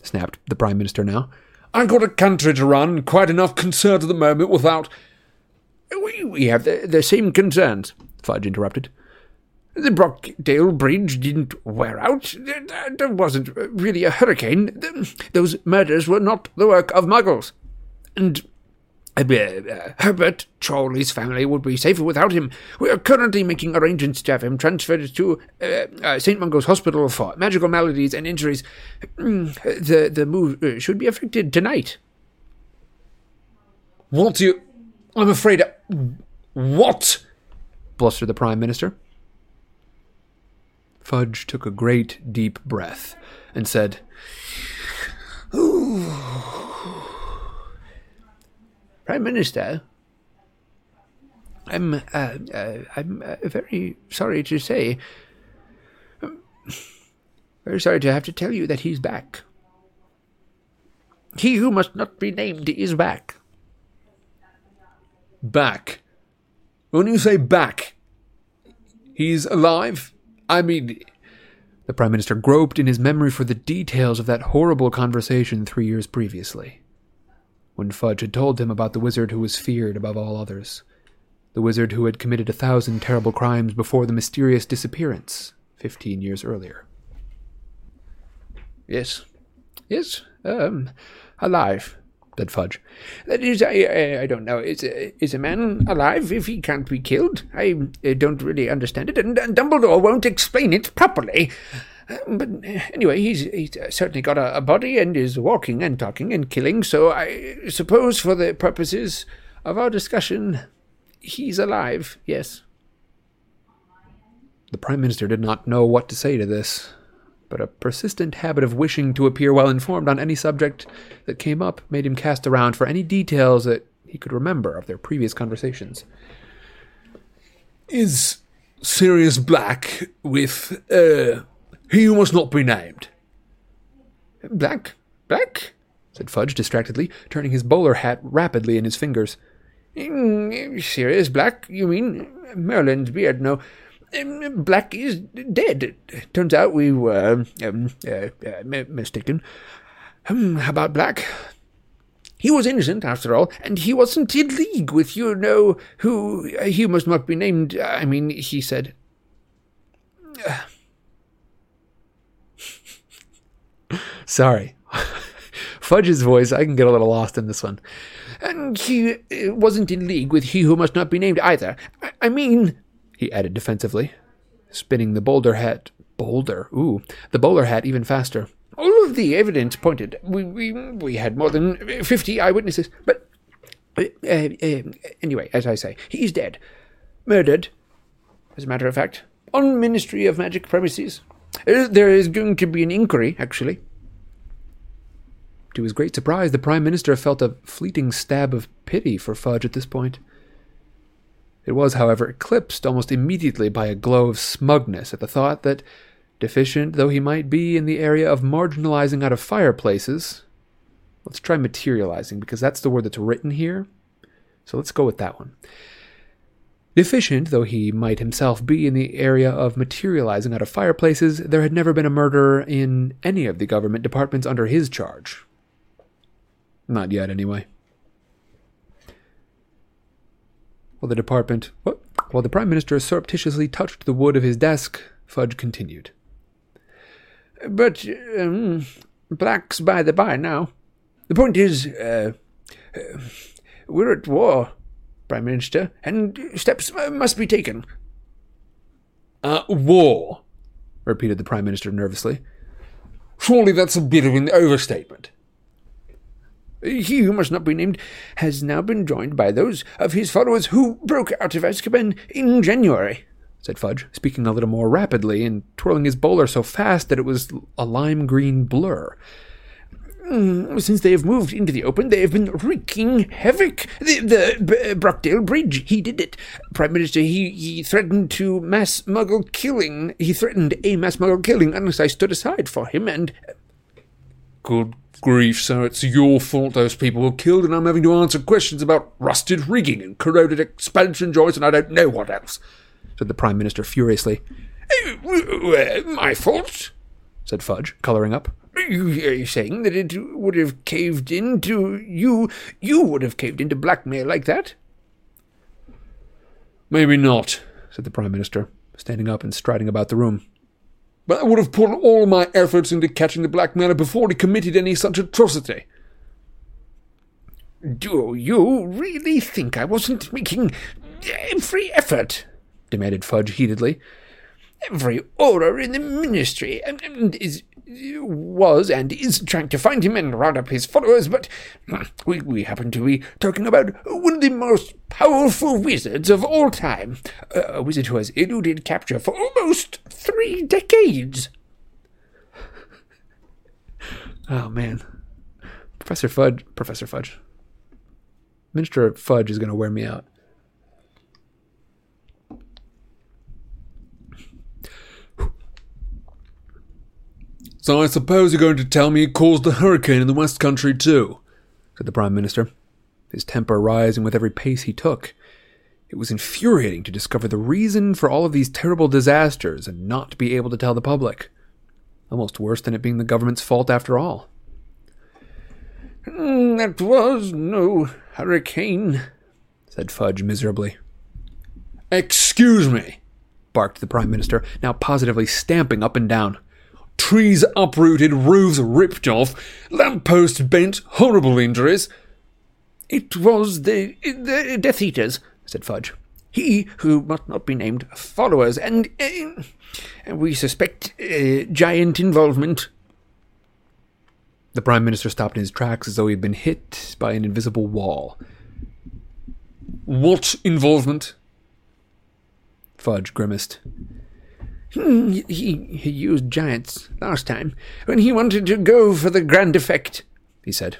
snapped the Prime Minister now. I've got a country to run, quite enough concern at the moment without. We, we have the, the same concerns, Fudge interrupted. The Brockdale Bridge didn't wear out. There wasn't really a hurricane. Those murders were not the work of muggles. And uh, uh, Herbert Chorley's family would be safer without him. We are currently making arrangements to have him transferred to uh, uh, St. Mungo's Hospital for magical maladies and injuries. Mm, the, the move uh, should be effected tonight. Do you. I'm afraid. What? blustered the Prime Minister. Fudge took a great deep breath and said, Prime Minister, I'm, uh, uh, I'm uh, very sorry to say, um, very sorry to have to tell you that he's back. He who must not be named is back. Back. When you say back, he's alive? I mean, the Prime Minister groped in his memory for the details of that horrible conversation three years previously, when Fudge had told him about the wizard who was feared above all others, the wizard who had committed a thousand terrible crimes before the mysterious disappearance fifteen years earlier. Yes, yes, um, alive, said Fudge. That is, I, I, I don't know. Is is a man alive if he can't be killed? I uh, don't really understand it, and, and Dumbledore won't explain it properly. Uh, but uh, anyway, he's, he's certainly got a, a body and is walking and talking and killing, so I suppose for the purposes of our discussion, he's alive, yes. The Prime Minister did not know what to say to this, but a persistent habit of wishing to appear well informed on any subject that came up made him cast around for any details that he could remember of their previous conversations. is Sirius Black with, uh, he who must not be named? Black? Black? said Fudge distractedly, turning his bowler hat rapidly in his fingers. Mm, Sirius Black, you mean? Merlin's beard, no. Um, Black is dead. Turns out we were um, uh, uh, mistaken. Um, about Black? He was innocent, after all, and he wasn't in league with you know who. Uh, he must not be named. I mean, he said. Sorry. Fudge's voice, I can get a little lost in this one. And he uh, wasn't in league with he who must not be named either. I mean, he added defensively, spinning the boulder hat. Boulder, ooh, the bowler hat even faster. all of the evidence pointed. We we we had more than fifty eyewitnesses, but uh, uh, anyway, as I say, he's dead, murdered. As a matter of fact, on Ministry of Magic premises. Uh, there is going to be an inquiry, actually. To his great surprise, the Prime Minister felt a fleeting stab of pity for Fudge at this point. It was, however, eclipsed almost immediately by a glow of smugness at the thought that, deficient though he might be in the area of marginalizing out of fireplaces, let's try materializing because that's the word that's written here. So let's go with that one. Deficient though he might himself be in the area of materializing out of fireplaces, there had never been a murder in any of the government departments under his charge. Not yet, anyway. While the department, what? While the Prime Minister surreptitiously touched the wood of his desk, Fudge continued. But um, Black's by the by now. The point is, uh, uh, we're at war, Prime Minister, and steps must be taken. Uh, war? repeated the Prime Minister nervously. Surely that's a bit of an overstatement. He who must not be named has now been joined by those of his followers who broke out of Azkaban in January, said Fudge, speaking a little more rapidly and twirling his bowler so fast that it was a lime green blur. Mm, since they have moved into the open, they have been wreaking havoc. The, the B- Brockdale Bridge, he did it. Prime Minister, he, he threatened to mass muggle killing. He threatened a mass muggle killing unless I stood aside for him, and. Good grief, sir, it's your fault those people were killed, and I'm having to answer questions about rusted rigging and corroded expansion joints, and I don't know what else, said the Prime Minister furiously. Uh, my fault? said Fudge, colouring up. You're saying that it would have caved into you? You would have caved into blackmail like that? Maybe not, said the Prime Minister, standing up and striding about the room. But I would have put all my efforts into catching the blackmailer before he committed any such atrocity. Do you really think I wasn't making every effort? demanded Fudge heatedly. Every order in the ministry is was and is trying to find him and round up his followers, but we, we happen to be talking about one of the most powerful wizards of all time, a wizard who has eluded capture for almost three decades. Oh man, Professor Fudge, Professor Fudge, Minister Fudge is going to wear me out. So I suppose you're going to tell me it caused the hurricane in the West Country too, said the Prime Minister, his temper rising with every pace he took. It was infuriating to discover the reason for all of these terrible disasters and not be able to tell the public. Almost worse than it being the government's fault after all. Mm, that was no hurricane, said Fudge miserably. Excuse me, barked the Prime Minister, now positively stamping up and down. Trees uprooted, roofs ripped off, lampposts bent, horrible injuries. It was the, the Death Eaters, said Fudge. He who must not be named followers, and uh, we suspect uh, giant involvement. The Prime Minister stopped in his tracks as though he had been hit by an invisible wall. What involvement? Fudge grimaced. Hmm, he, he used giants last time, when he wanted to go for the grand effect, he said.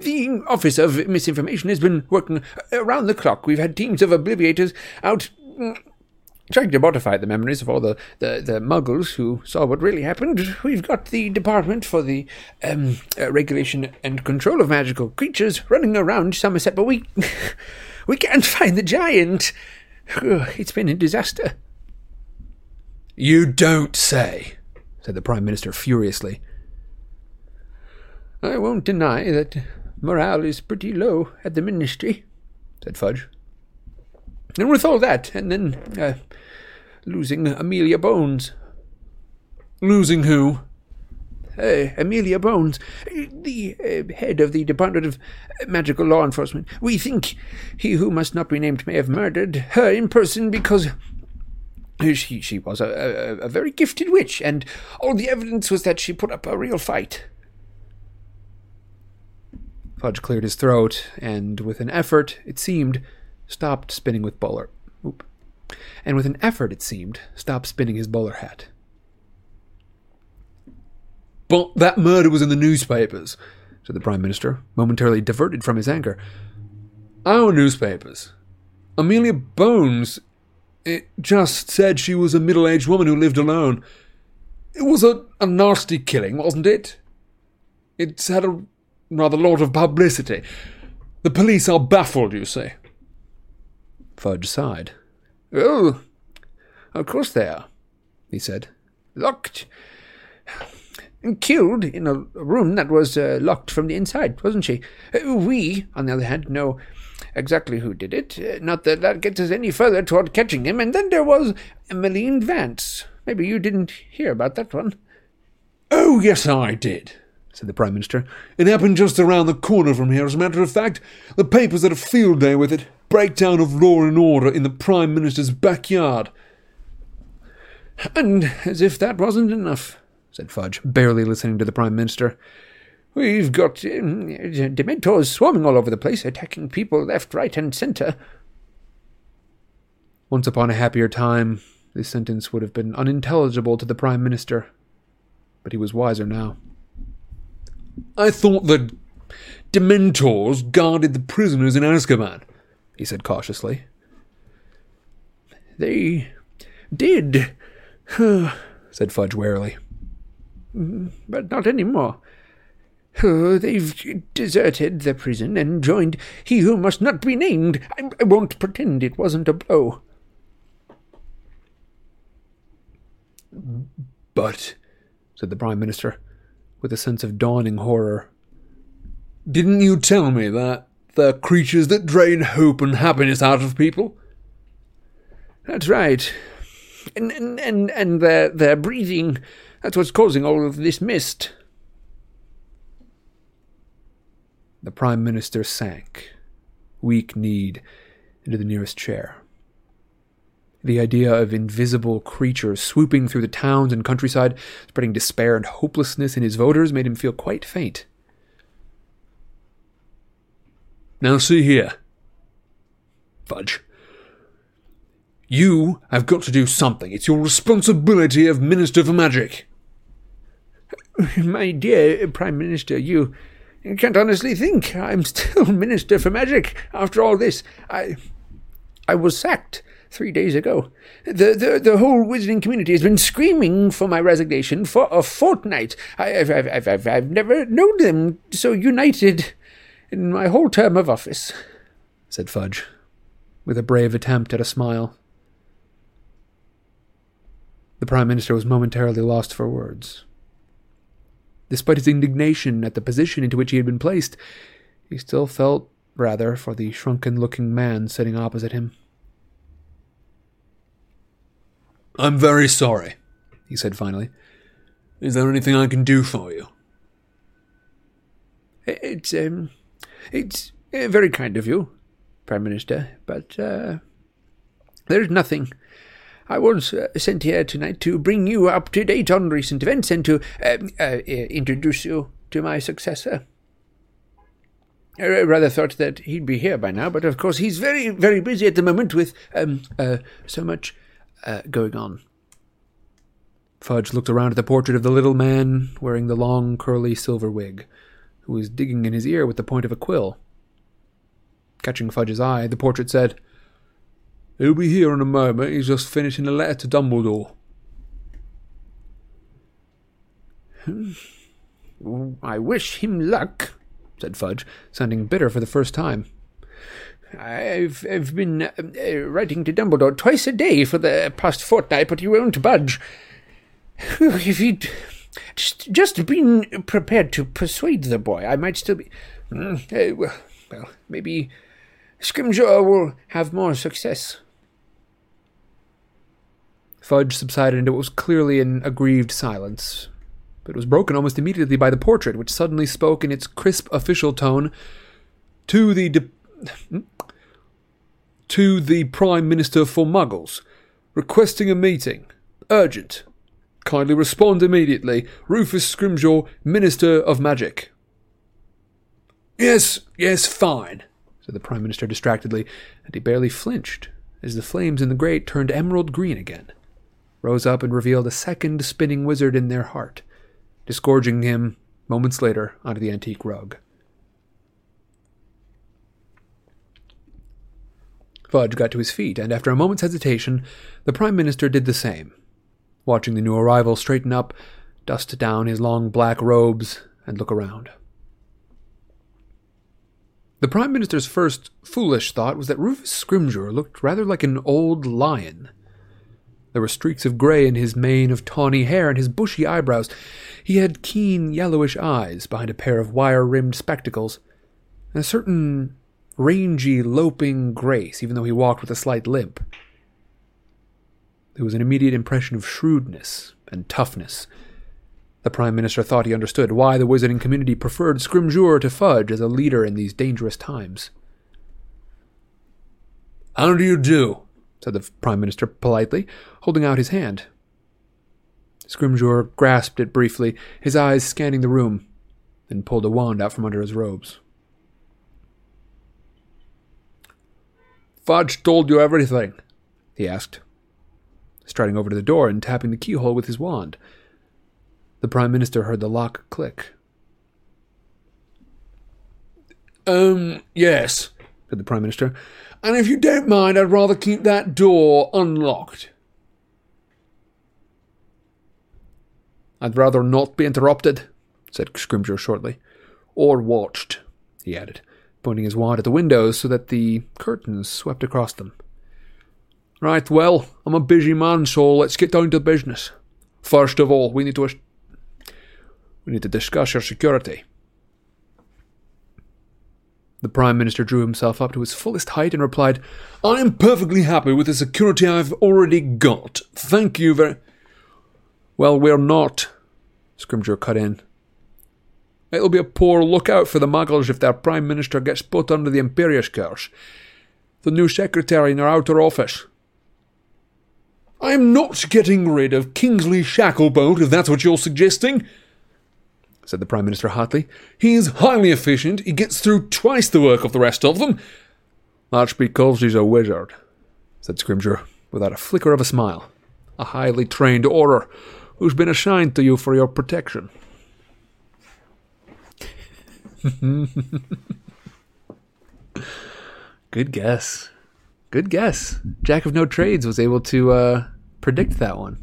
The Office of Misinformation has been working around the clock. We've had teams of obliviators out mm, trying to modify the memories of all the, the, the muggles who saw what really happened. We've got the Department for the um, uh, Regulation and Control of Magical Creatures running around Somerset, but we, we can't find the giant. It's been a disaster. You don't say, said the Prime Minister furiously. I won't deny that morale is pretty low at the ministry, said Fudge. And with all that, and then uh, losing Amelia Bones. Losing who? Uh, Amelia Bones, the uh, head of the Department of Magical Law Enforcement. We think he who must not be named may have murdered her in person because she, she was a, a, a very gifted witch, and all the evidence was that she put up a real fight. Fudge cleared his throat, and with an effort, it seemed, stopped spinning with bowler. Oop. And with an effort, it seemed, stopped spinning his bowler hat. But that murder was in the newspapers, said the Prime Minister, momentarily diverted from his anger. Our newspapers. Amelia Bones it just said she was a middle aged woman who lived alone. It was a, a nasty killing, wasn't it? It's had a rather lot of publicity. The police are baffled, you see. Fudge sighed. Oh, of course they are, he said. Locked. And killed in a room that was uh, locked from the inside, wasn't she? Uh, we, on the other hand, know exactly who did it. Uh, not that that gets us any further toward catching him. And then there was Emmeline Vance. Maybe you didn't hear about that one. Oh, yes, I did, said the Prime Minister. It happened just around the corner from here, as a matter of fact. The papers had a field day with it. Breakdown of law and order in the Prime Minister's backyard. And as if that wasn't enough, said Fudge, barely listening to the Prime Minister. We've got um, Dementors swarming all over the place, attacking people left, right, and centre. Once upon a happier time, This sentence would have been unintelligible to the Prime Minister, but he was wiser now. I thought that Dementors guarded the prisoners in Azkaban, he said cautiously. They did, said Fudge warily. But not any more. Oh, they've deserted the prison and joined he who must not be named. I, I won't pretend it wasn't a blow. But, said the Prime Minister, with a sense of dawning horror, didn't you tell me that they're creatures that drain hope and happiness out of people? That's right. And and and, and their their breathing that's what's causing all of this mist. The Prime Minister sank, weak kneed, into the nearest chair. The idea of invisible creatures swooping through the towns and countryside, spreading despair and hopelessness in his voters, made him feel quite faint. Now, see here. Fudge. You have got to do something. It's your responsibility of Minister for Magic. My dear Prime Minister, you can't honestly think I'm still Minister for Magic after all this. I I was sacked three days ago. The, the, the whole wizarding community has been screaming for my resignation for a fortnight. I, have I've, I've, I've never known them so united in my whole term of office, said Fudge, with a brave attempt at a smile. The Prime Minister was momentarily lost for words. Despite his indignation at the position into which he had been placed, he still felt rather for the shrunken looking man sitting opposite him. I'm very sorry, he said finally. Is there anything I can do for you? It's, um, it's uh, very kind of you, Prime Minister, but, uh, there's nothing. I was uh, sent here tonight to bring you up to date on recent events and to um, uh, introduce you to my successor. I rather thought that he'd be here by now, but of course he's very, very busy at the moment with um, uh, so much uh, going on. Fudge looked around at the portrait of the little man wearing the long, curly silver wig, who was digging in his ear with the point of a quill. Catching Fudge's eye, the portrait said, He'll be here in a moment. He's just finishing a letter to Dumbledore. I wish him luck, said Fudge, sounding bitter for the first time. I've, I've been uh, writing to Dumbledore twice a day for the past fortnight, but he won't budge. if he'd just, just been prepared to persuade the boy, I might still be. Uh, well, maybe Scrimgeour will have more success. Fudge subsided into what was clearly an aggrieved silence, but it was broken almost immediately by the portrait, which suddenly spoke in its crisp official tone to the de- hmm? to the Prime Minister for Muggles, requesting a meeting. Urgent. Kindly respond immediately. Rufus Scrimgeour, Minister of Magic. Yes, yes, fine, said the Prime Minister distractedly, and he barely flinched as the flames in the grate turned emerald green again rose up and revealed a second spinning wizard in their heart, disgorging him moments later onto the antique rug. Fudge got to his feet, and after a moment's hesitation, the Prime Minister did the same, watching the new arrival straighten up, dust down his long black robes, and look around. The Prime Minister's first foolish thought was that Rufus Scrimgeour looked rather like an old lion there were streaks of gray in his mane of tawny hair and his bushy eyebrows. He had keen yellowish eyes behind a pair of wire rimmed spectacles, and a certain rangy, loping grace, even though he walked with a slight limp. There was an immediate impression of shrewdness and toughness. The Prime Minister thought he understood why the wizarding community preferred Scrimgeour to Fudge as a leader in these dangerous times. How do you do? Said the Prime Minister politely, holding out his hand. Scrimgeour grasped it briefly, his eyes scanning the room, then pulled a wand out from under his robes. Fudge told you everything? he asked. striding over to the door and tapping the keyhole with his wand. The Prime Minister heard the lock click. Um, yes, said the Prime Minister. And if you don't mind, I'd rather keep that door unlocked. I'd rather not be interrupted, said Scrimgeour shortly. Or watched, he added, pointing his wand at the windows so that the curtains swept across them. Right, well, I'm a busy man, so let's get down to business. First of all, we need to we need to discuss your security. The Prime Minister drew himself up to his fullest height and replied, I am perfectly happy with the security I've already got. Thank you very. Well, we're not, Scrimgeour cut in. It'll be a poor lookout for the Muggles if their Prime Minister gets put under the Imperius curse. The new secretary in our outer office. I am not getting rid of Kingsley Shacklebolt, if that's what you're suggesting, said the Prime Minister hotly. He is highly efficient. He gets through twice the work of the rest of them. That's because he's a wizard, said Scrimgeour, without a flicker of a smile. A highly trained Auror who's been assigned to you for your protection. Good guess. Good guess. Jack of no trades was able to uh, predict that one.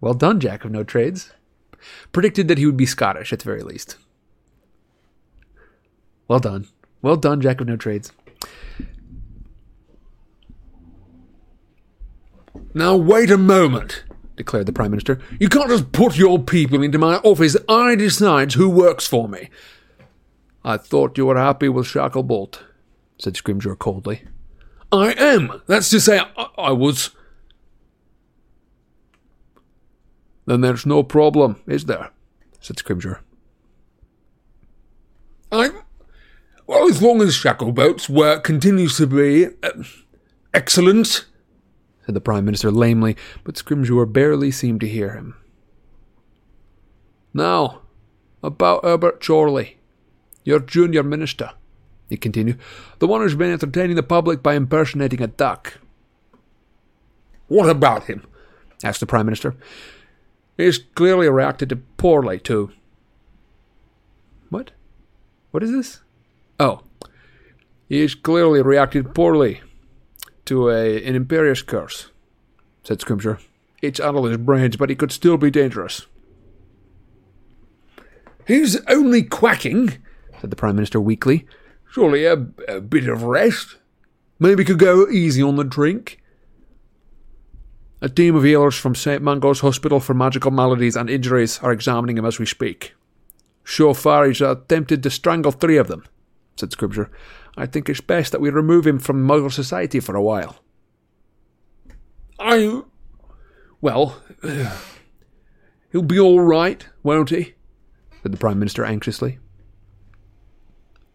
Well done, Jack of no trades. Predicted that he would be Scottish at the very least. Well done. Well done, Jack of no trades. Now, wait a moment, declared the Prime Minister. You can't just put your people into my office. I decide who works for me. I thought you were happy with Shacklebolt, said Scrimgeour coldly. I am. That's to say, I, I was. Then there's no problem, is there? said Scrimgeour. I. Well, as long as Shacklebolt's work continues to be. Uh, excellent, said the Prime Minister lamely, but Scrimgeour barely seemed to hear him. Now, about Herbert Chorley, your junior minister, he continued, the one who's been entertaining the public by impersonating a duck. What about him? asked the Prime Minister. He's clearly reacted poorly to. What? What is this? Oh. He's clearly reacted poorly to a, an Imperius curse, said Scrimgeour. It's out of his brains, but he could still be dangerous. He's only quacking, said the Prime Minister weakly. Surely a, a bit of rest. Maybe could go easy on the drink. A team of healers from St. Mungo's Hospital for Magical Maladies and Injuries are examining him as we speak. So far, he's attempted to strangle three of them, said Scrimgeour. I think it's best that we remove him from Muggle society for a while. I. Well, he'll be all right, won't he? said the Prime Minister anxiously.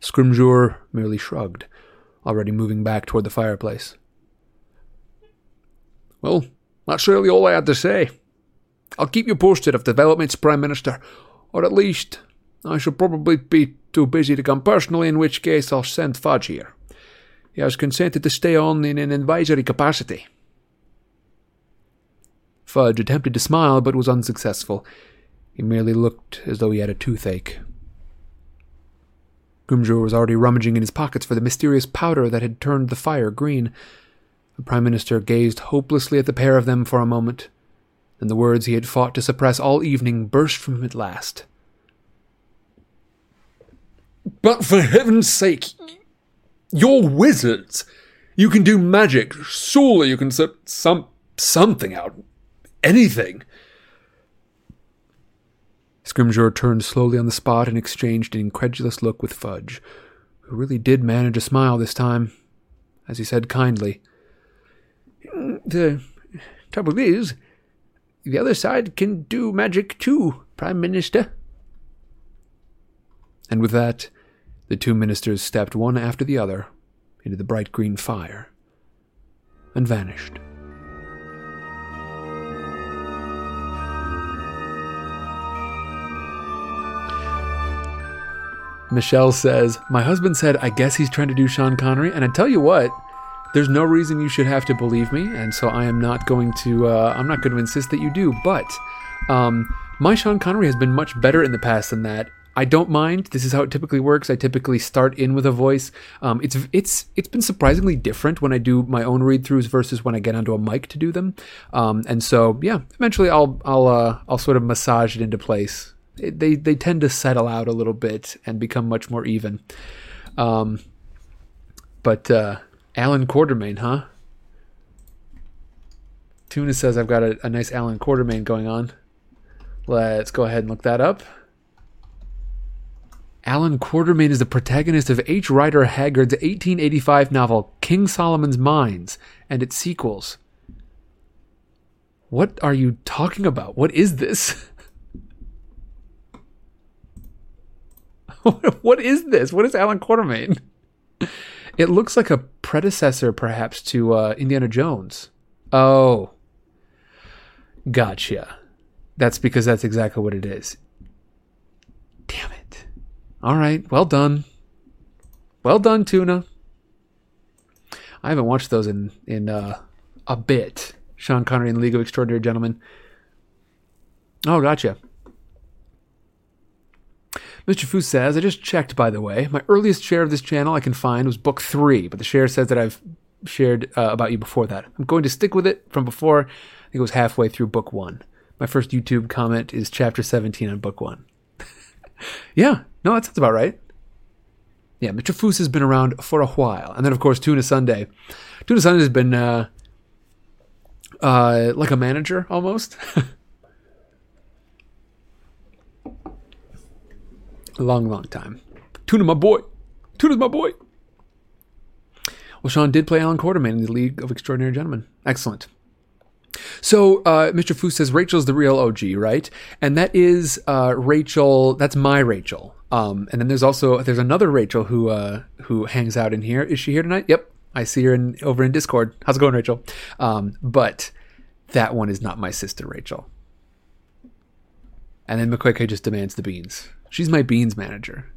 Scrimgeour merely shrugged, already moving back toward the fireplace. Well, that's really all I had to say. I'll keep you posted of developments, Prime Minister, or at least I shall probably be too busy to come personally, in which case I'll send Fudge here. He has consented to stay on in an advisory capacity. Fudge attempted to smile, but was unsuccessful. He merely looked as though he had a toothache. Scrimgeour was already rummaging in his pockets for the mysterious powder that had turned the fire green. The Prime Minister gazed hopelessly at the pair of them for a moment. Then the words he had fought to suppress all evening burst from him at last. But for heaven's sake, you're wizards. You can do magic. Surely you can sort some something out. Anything. Scrimgeour turned slowly on the spot and exchanged an incredulous look with Fudge, who really did manage a smile this time, as he said kindly, The trouble is, the other side can do magic too, Prime Minister. And with that, the two ministers stepped one after the other into the bright green fire and vanished. Michelle says, My husband said, I guess he's trying to do Sean Connery. And I tell you what, There's no reason you should have to believe me, and so I am not going to. Uh, I'm not going to insist that you do. But um, my Sean Connery has been much better in the past than that. I don't mind. This is how it typically works. I typically start in with a voice. Um, it's it's it's been surprisingly different when I do my own read throughs versus when I get onto a mic to do them. Um, and so yeah, eventually I'll I'll uh, I'll sort of massage it into place. It, they they tend to settle out a little bit and become much more even. Um, but uh, Allan Quatermain, huh? Tuna says I've got a, a nice Allan Quatermain going on. Let's go ahead and look that up. Allan Quatermain is the protagonist of H. Rider Haggard's 1885 novel King Solomon's Mines and its sequels. What are you talking about? What is this? what is this? What is Allan Quatermain? It looks like a predecessor, perhaps, to uh, Indiana Jones. Oh. Gotcha. That's because that's exactly what it is. Damn it. All right. Well done. Well done, Tuna. I haven't watched those in, in uh, a bit. Sean Connery in League of Extraordinary Gentlemen. Oh, gotcha. Mr. Fu says, I just checked, by the way. My earliest share of this channel I can find was book three, but the share says that I've shared uh, about you before that. I'm going to stick with it from before. I think it was halfway through book one. My first YouTube comment is chapter 17 on book one. yeah, no, that sounds about right. Yeah, Mr. Foos has been around for a while. And then, of course, Tuna Sunday. Tuna Sunday has been uh, uh, like a manager almost. long, long time. Tuna, my boy. Tuna's my boy. Well, Sean did play Allan Quatermain in the League of Extraordinary Gentlemen. Excellent. So, uh, Mr. Fu says Rachel's the real OG, right? And that is uh, Rachel. That's my Rachel. Um, and then there's also there's another Rachel who uh, who hangs out in here. Is she here tonight? Yep, I see her in over in Discord. How's it going, Rachel? Um, but that one is not my sister, Rachel. And then McQuack just demands the beans. She's my beans manager.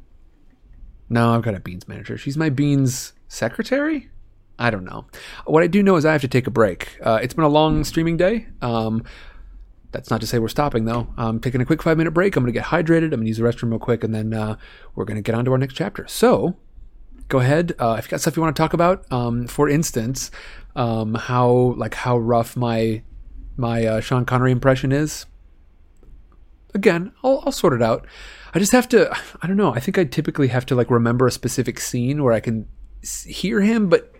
No, I've got a beans manager. She's my beans secretary. I don't know. What I do know is I have to take a break. Uh, it's been a long streaming day. Um, that's not to say we're stopping though. I'm taking a quick five minute break. I'm going to get hydrated. I'm going to use the restroom real quick, and then uh, we're going to get on to our next chapter. So go ahead. Uh, if you got stuff you want to talk about, um, for instance, um, how like how rough my my uh, Sean Connery impression is. Again, I'll, I'll sort it out. I just have to. I don't know. I think I typically have to like remember a specific scene where I can hear him, but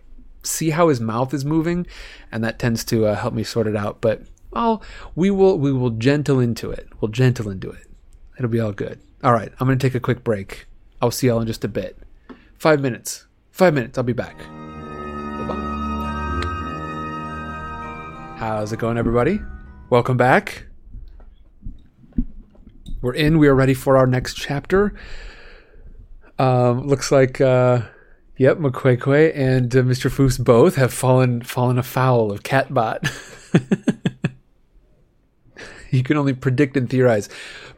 see how his mouth is moving, and that tends to uh, help me sort it out. But well, we will we will gentle into it. We'll gentle into it. It'll be all good. All right, I'm gonna take a quick break. I'll see y'all in just a bit. Five minutes. Five minutes. I'll be back. Bye-bye. How's it going, everybody? Welcome back. We're in. We are ready for our next chapter. Um, looks like uh, Yep, McQuaquay and uh, Mr. Foose both have fallen fallen afoul of Catbot. you can only predict and theorize,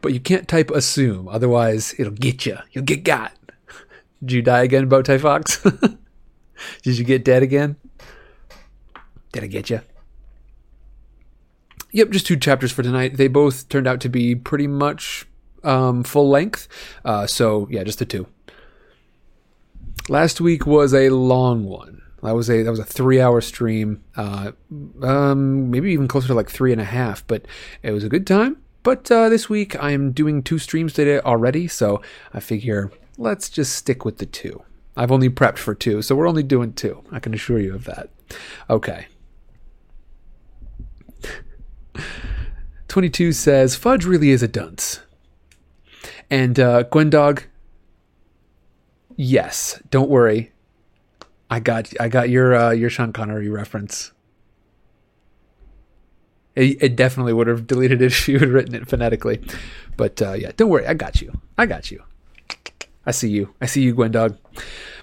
but you can't type assume. Otherwise, it'll get you. You'll get got. Did you die again, Bowtie Fox? Did you get dead again? Did I get you? Yep, just two chapters for tonight. They both turned out to be pretty much um, full length. Uh, so yeah, just the two. Last week was a long one. That was a that was a three hour stream, uh, um, maybe even closer to like three and a half. But it was a good time. But uh, this week I am doing two streams today already, so I figure let's just stick with the two. I've only prepped for two, so we're only doing two. I can assure you of that. Okay. 22 says, Fudge really is a dunce. And uh, Gwendog, Yes, don't worry. I got I got your uh, your Sean Connery reference. It, it, definitely would have deleted it if you had written it phonetically, but uh, yeah, don't worry. I got you. I got you. I see you. I see you, Gwendog.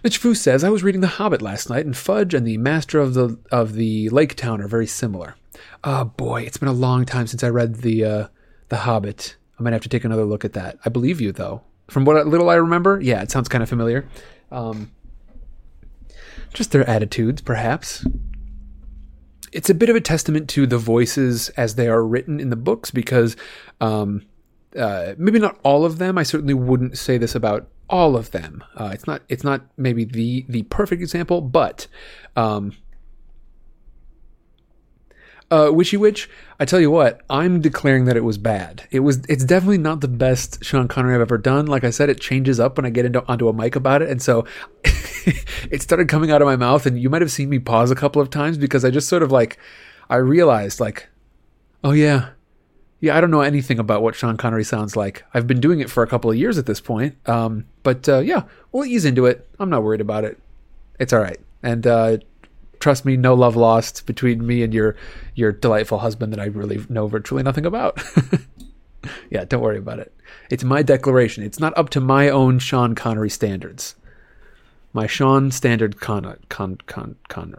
Mitch Fu says I was reading The Hobbit last night, and Fudge and the Master of the of the Lake Town are very similar. Oh boy, it's been a long time since I read the uh, the Hobbit. I might have to take another look at that. I believe you though. From what little I remember, yeah, it sounds kind of familiar. Um, just their attitudes, perhaps. It's a bit of a testament to the voices as they are written in the books because um, uh, maybe not all of them. I certainly wouldn't say this about all of them. Uh, it's not. It's not maybe the the perfect example, but um, uh, Wishy Witch, I tell you what, I'm declaring that it was bad. It was. It's definitely not the best Sean Connery I've ever done. Like I said, it changes up when I get into onto a mic about it, and so it started coming out of my mouth. And you might have seen me pause a couple of times because I just sort of like, I realized like, oh yeah, yeah, I don't know anything about what Sean Connery sounds like. I've been doing it for a couple of years at this point. Um, but uh, yeah, we'll ease into it. I'm not worried about it. It's all right. And uh, trust me, no love lost between me and your your delightful husband that I really know virtually nothing about. yeah, don't worry about it. It's my declaration. It's not up to my own Sean Connery standards. My Sean standard con con con con.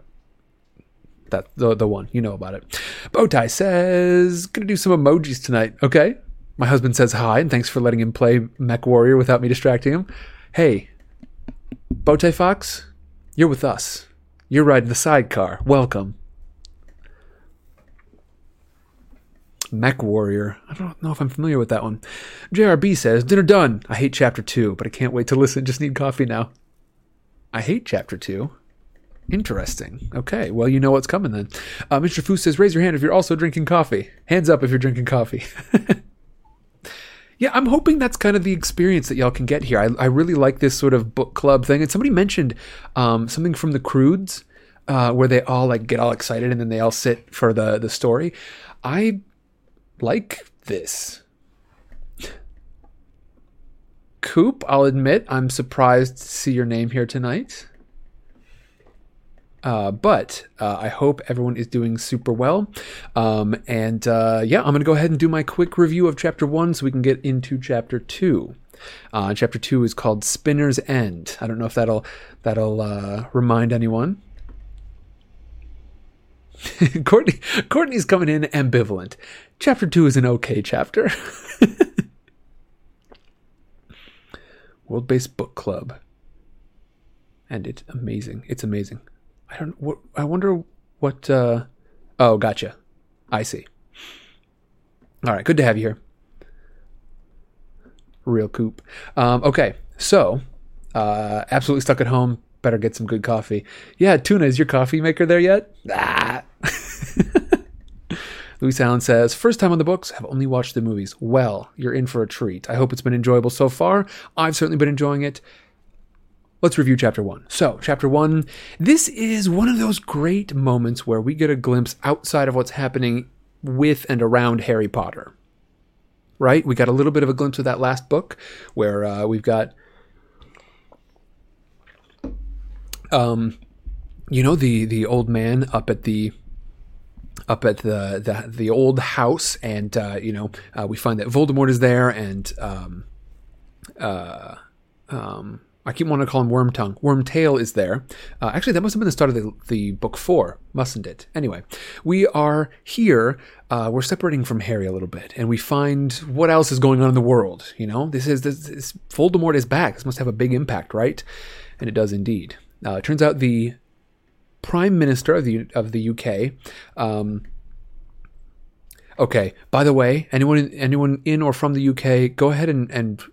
That the the one you know about it. Bowtie says gonna do some emojis tonight. Okay. My husband says hi and thanks for letting him play Mech Warrior without me distracting him. Hey, Bowtie Fox, you're with us. You're riding the sidecar. Welcome. Mech Warrior. I don't know if I'm familiar with that one. JRB says, Dinner done. I hate chapter two, but I can't wait to listen. Just need coffee now. I hate chapter two. Interesting. Okay, well, you know what's coming then. Uh, Mr. Fu says, raise your hand if you're also drinking coffee. Hands up if you're drinking coffee. yeah, I'm hoping that's kind of the experience that y'all can get here. I, I really like this sort of book club thing. And somebody mentioned um, something from the Croods uh, where they all like get all excited and then they all sit for the the story. I like this. Coop, I'll admit, I'm surprised to see your name here tonight. Uh, but uh, I hope everyone is doing super well. Um, and uh, yeah, I'm going to go ahead and do my quick review of chapter one so we can get into chapter two. Uh, chapter two is called Spinner's End. I don't know if that'll that'll uh, remind anyone. Courtney, Courtney's coming in ambivalent. Chapter two is an okay chapter. World Based Book Club, and it's amazing. It's amazing. I don't. What, I wonder what. Uh, oh, gotcha. I see. All right, good to have you here. Real coop. Um, okay, so uh, absolutely stuck at home. Better get some good coffee. Yeah, tuna. Is your coffee maker there yet? Ah. Louis Allen says, First time on the books, have only watched the movies. Well, you're in for a treat. I hope it's been enjoyable so far. I've certainly been enjoying it. Let's review chapter one. So, chapter one, this is one of those great moments where we get a glimpse outside of what's happening with and around Harry Potter. Right? We got a little bit of a glimpse of that last book where uh, we've got, um, you know, the the old man up at the up at the the, the old house, and uh, you know, uh, we find that Voldemort is there, and um, uh, um, I keep wanting to call him Wormtongue. Wormtail is there. Uh, actually, that must have been the start of the, the book four, mustn't it? Anyway, we are here. Uh, we're separating from Harry a little bit, and we find what else is going on in the world. You know, this is this, this Voldemort is back. This must have a big impact, right? And it does indeed. Uh, it turns out the Prime Minister of the of the UK. Um, okay. By the way, anyone anyone in or from the UK, go ahead and, and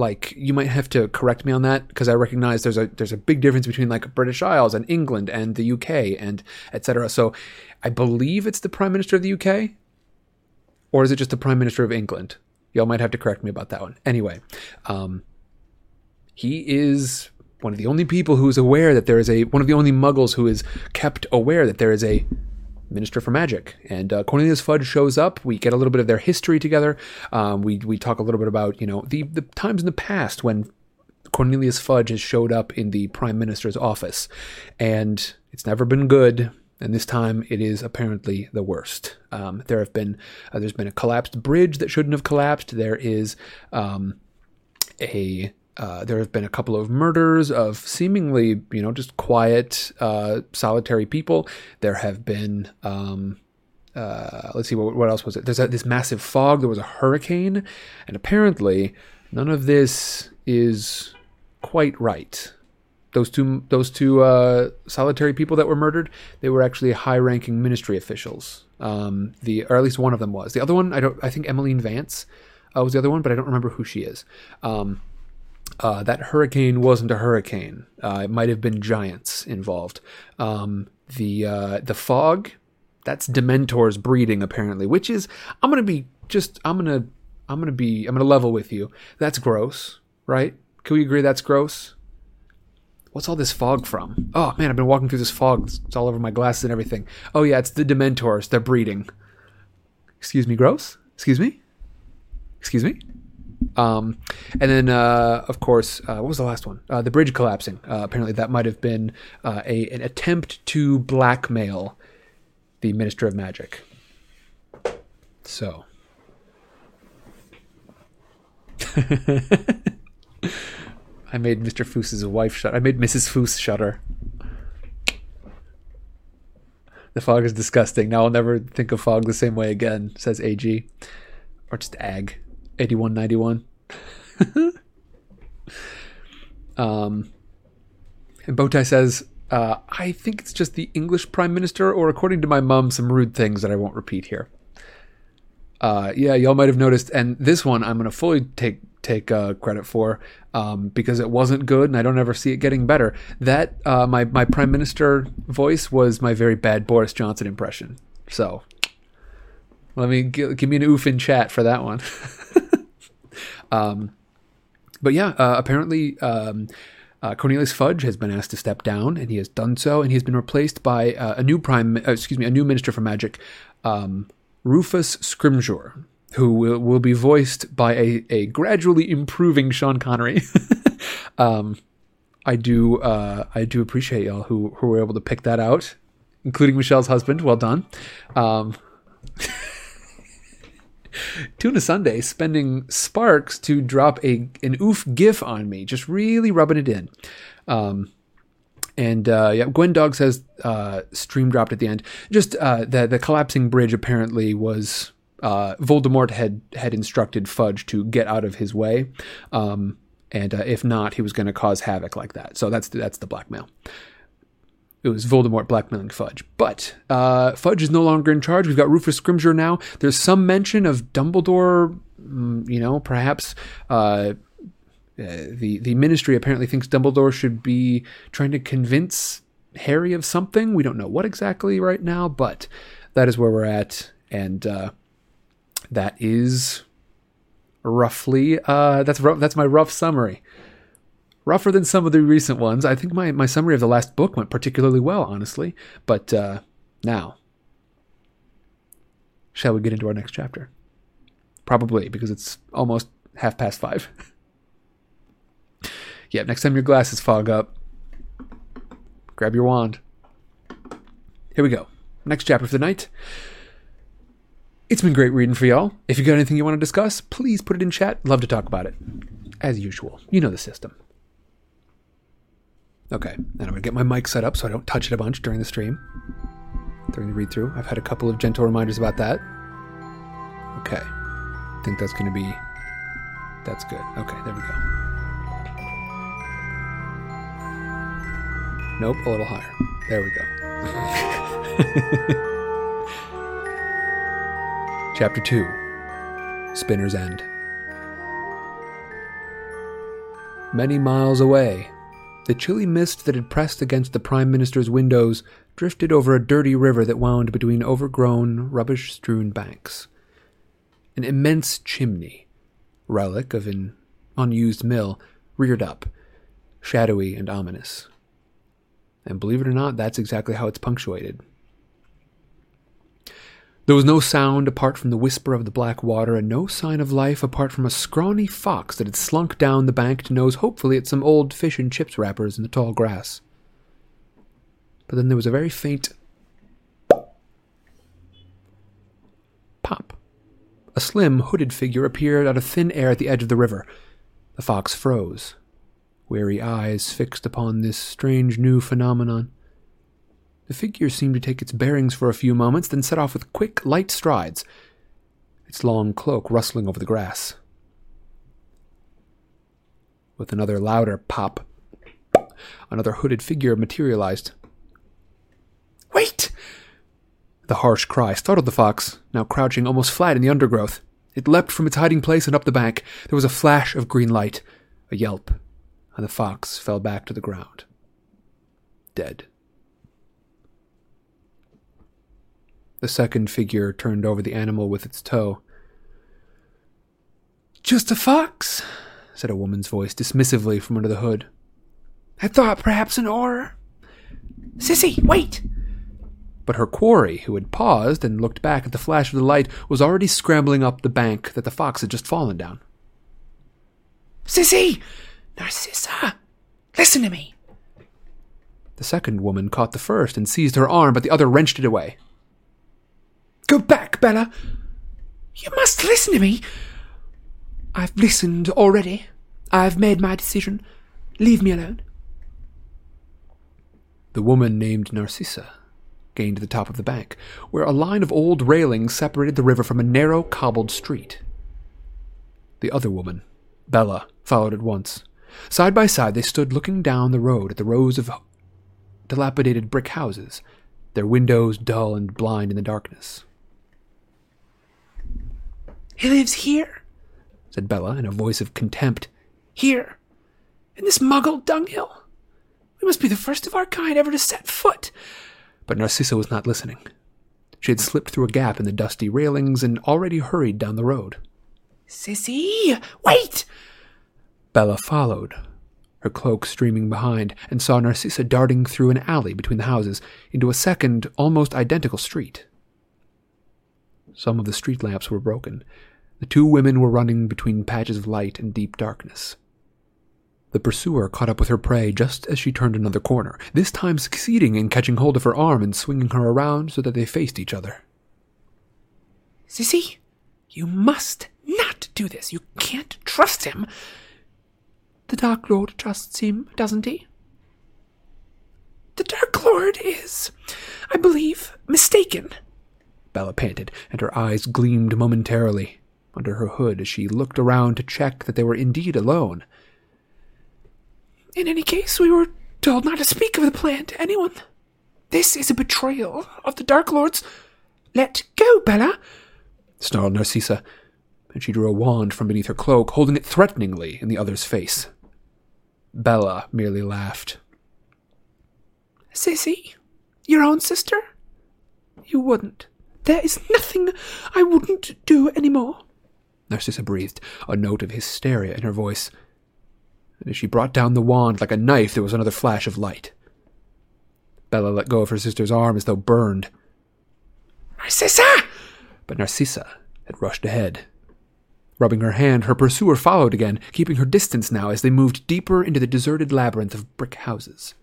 like you might have to correct me on that because I recognize there's a there's a big difference between like British Isles and England and the UK and etc. So I believe it's the Prime Minister of the UK, or is it just the Prime Minister of England? Y'all might have to correct me about that one. Anyway, um, he is one of the only people who is aware that there is a one of the only Muggles who is kept aware that there is a Minister for Magic. And uh, Cornelius Fudge shows up. We get a little bit of their history together. Um, we we talk a little bit about you know the the times in the past when Cornelius Fudge has showed up in the Prime Minister's office, and it's never been good. And this time, it is apparently the worst. Um, there have been uh, there's been a collapsed bridge that shouldn't have collapsed. There is um, a uh, there have been a couple of murders of seemingly, you know, just quiet, uh, solitary people. There have been, um, uh, let's see, what, what, else was it? There's a, this massive fog. There was a hurricane, and apparently, none of this is quite right. those two those two uh, solitary people that were murdered, they were actually high-ranking ministry officials. Um, the or at least one of them was. The other one, I don't. I think Emmeline Vance uh, was the other one, but I don't remember who she is. Um, uh, that hurricane wasn't a hurricane. Uh, it might have been giants involved. Um, the uh, the fog, that's Dementors breeding apparently, which is I'm gonna be just I'm gonna I'm gonna be I'm gonna level with you. That's gross, right? Can we agree that's gross? What's all this fog from? Oh man, I've been walking through this fog. It's all over my glasses and everything. Oh yeah, it's the Dementors. They're breeding. Excuse me, gross. Excuse me. Excuse me. Um, and then, uh, of course, uh, what was the last one? Uh, the bridge collapsing. Uh, apparently, that might have been uh, a an attempt to blackmail the Minister of Magic. So. I made Mr. Foos's wife shut. I made Mrs. Foos shudder. The fog is disgusting. Now I'll never think of fog the same way again, says AG. Or just AG. 8191. um, and Bowtie says, uh, I think it's just the English Prime Minister, or according to my mom, some rude things that I won't repeat here. Uh, yeah, y'all might have noticed, and this one I'm to fully take take uh, credit for um, because it wasn't good, and I don't ever see it getting better. That uh, my my prime minister voice was my very bad Boris Johnson impression. So let me give, give me an oof in chat for that one. um, but yeah, uh, apparently. Um, uh, Cornelius Fudge has been asked to step down, and he has done so, and he has been replaced by uh, a new prime, uh, excuse me, a new minister for magic, um, Rufus Scrimgeour, who will, will be voiced by a, a gradually improving Sean Connery. um, I do uh, I do appreciate y'all who who were able to pick that out, including Michelle's husband. Well done. Tuna Sunday spending sparks to drop a an oof gif on me, just really rubbing it in. Um, and uh, yeah, Gwen Dog says uh, stream dropped at the end. Just uh, the the collapsing bridge apparently was uh, Voldemort had had instructed Fudge to get out of his way, um, and uh, if not, he was going to cause havoc like that. So that's that's the blackmail. It was Voldemort blackmailing Fudge, but uh, Fudge is no longer in charge. We've got Rufus Scrimgeour now. There's some mention of Dumbledore, mm, you know, perhaps. Uh, the the ministry apparently thinks Dumbledore should be trying to convince Harry of something. We don't know what exactly right now, but that is where we're at, and uh, that is roughly uh, that's that's my rough summary. Rougher than some of the recent ones. I think my, my summary of the last book went particularly well, honestly. But uh, now, shall we get into our next chapter? Probably because it's almost half past five. yeah, next time your glasses fog up, grab your wand. Here we go. Next chapter for the night. It's been great reading for y'all. If you got anything you want to discuss, please put it in chat. Love to talk about it. As usual, you know the system. Okay, and I'm gonna get my mic set up so I don't touch it a bunch during the stream, during the read through. I've had a couple of gentle reminders about that. Okay, I think that's gonna be. That's good. Okay, there we go. Nope, a little higher. There we go. Chapter 2 Spinner's End. Many miles away, the chilly mist that had pressed against the Prime Minister's windows drifted over a dirty river that wound between overgrown, rubbish strewn banks. An immense chimney, relic of an unused mill, reared up, shadowy and ominous. And believe it or not, that's exactly how it's punctuated. There was no sound apart from the whisper of the black water, and no sign of life apart from a scrawny fox that had slunk down the bank to nose hopefully at some old fish and chips wrappers in the tall grass. But then there was a very faint pop. A slim, hooded figure appeared out of thin air at the edge of the river. The fox froze, weary eyes fixed upon this strange new phenomenon. The figure seemed to take its bearings for a few moments, then set off with quick, light strides, its long cloak rustling over the grass. With another louder pop, another hooded figure materialized. Wait! The harsh cry startled the fox, now crouching almost flat in the undergrowth. It leapt from its hiding place and up the bank. There was a flash of green light, a yelp, and the fox fell back to the ground. Dead. The second figure turned over the animal with its toe. Just a fox, said a woman's voice dismissively from under the hood. I thought perhaps an Auror. Sissy, wait! But her quarry, who had paused and looked back at the flash of the light, was already scrambling up the bank that the fox had just fallen down. Sissy! Narcissa! Listen to me! The second woman caught the first and seized her arm, but the other wrenched it away. Go back, Bella! You must listen to me! I've listened already. I've made my decision. Leave me alone. The woman named Narcissa gained the top of the bank, where a line of old railings separated the river from a narrow, cobbled street. The other woman, Bella, followed at once. Side by side, they stood looking down the road at the rows of dilapidated brick houses, their windows dull and blind in the darkness. He lives here, said Bella in a voice of contempt. Here, in this muggle dunghill. We must be the first of our kind ever to set foot. But Narcissa was not listening. She had slipped through a gap in the dusty railings and already hurried down the road. Sissy, wait! Bella followed, her cloak streaming behind, and saw Narcissa darting through an alley between the houses into a second, almost identical street. Some of the street lamps were broken. The two women were running between patches of light and deep darkness. The pursuer caught up with her prey just as she turned another corner, this time succeeding in catching hold of her arm and swinging her around so that they faced each other. Sissy, you must not do this. You can't trust him. The Dark Lord trusts him, doesn't he? The Dark Lord is, I believe, mistaken. Bella panted, and her eyes gleamed momentarily under her hood as she looked around to check that they were indeed alone. In any case, we were told not to speak of the plan to anyone. This is a betrayal of the Dark Lords. Let go, Bella, snarled Narcissa, and she drew a wand from beneath her cloak, holding it threateningly in the other's face. Bella merely laughed. Sissy, your own sister? You wouldn't. There is nothing I wouldn't do any more. Narcissa breathed, a note of hysteria in her voice. And as she brought down the wand like a knife, there was another flash of light. Bella let go of her sister's arm as though burned. Narcissa! But Narcissa had rushed ahead. Rubbing her hand, her pursuer followed again, keeping her distance now as they moved deeper into the deserted labyrinth of brick houses.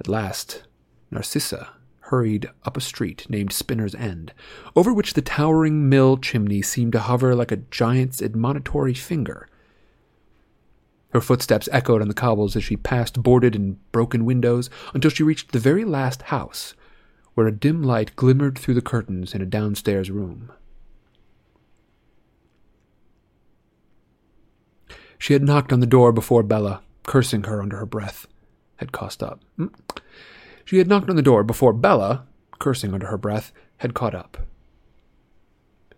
At last, Narcissa hurried up a street named Spinner's End, over which the towering mill chimney seemed to hover like a giant's admonitory finger. Her footsteps echoed on the cobbles as she passed boarded and broken windows until she reached the very last house, where a dim light glimmered through the curtains in a downstairs room. She had knocked on the door before Bella, cursing her under her breath, had caught up. She had knocked on the door before Bella, cursing under her breath, had caught up.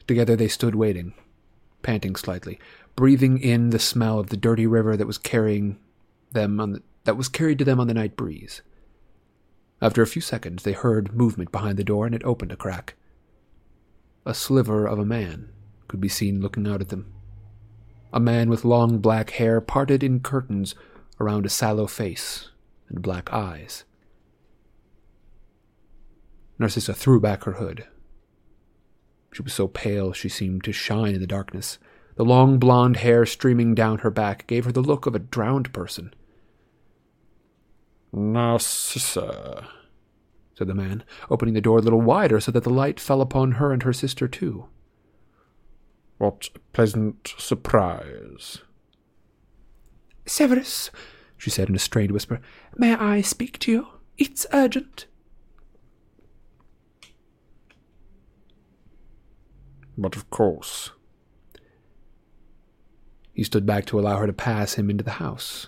Together they stood waiting, panting slightly, breathing in the smell of the dirty river that was carrying them on the, that was carried to them on the night breeze. After a few seconds, they heard movement behind the door, and it opened a crack. A sliver of a man could be seen looking out at them a man with long black hair parted in curtains around a sallow face and black eyes. Narcissa threw back her hood. She was so pale she seemed to shine in the darkness. The long blonde hair streaming down her back gave her the look of a drowned person. Narcissa, said the man, opening the door a little wider so that the light fell upon her and her sister too. What a pleasant surprise. Severus, she said in a strained whisper, may I speak to you? It's urgent. But of course. He stood back to allow her to pass him into the house.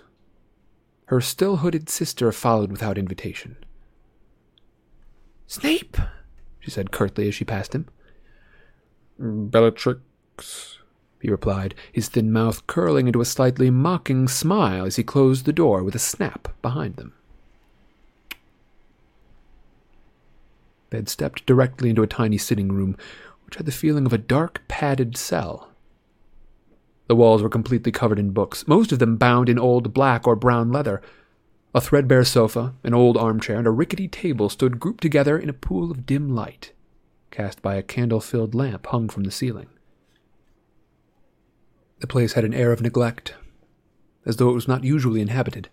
Her still hooded sister followed without invitation. Snape, she said curtly as she passed him. Mm, Bellatrix, he replied, his thin mouth curling into a slightly mocking smile as he closed the door with a snap behind them. They had stepped directly into a tiny sitting room, which had the feeling of a dark, padded cell. The walls were completely covered in books, most of them bound in old black or brown leather. A threadbare sofa, an old armchair, and a rickety table stood grouped together in a pool of dim light, cast by a candle filled lamp hung from the ceiling. The place had an air of neglect, as though it was not usually inhabited.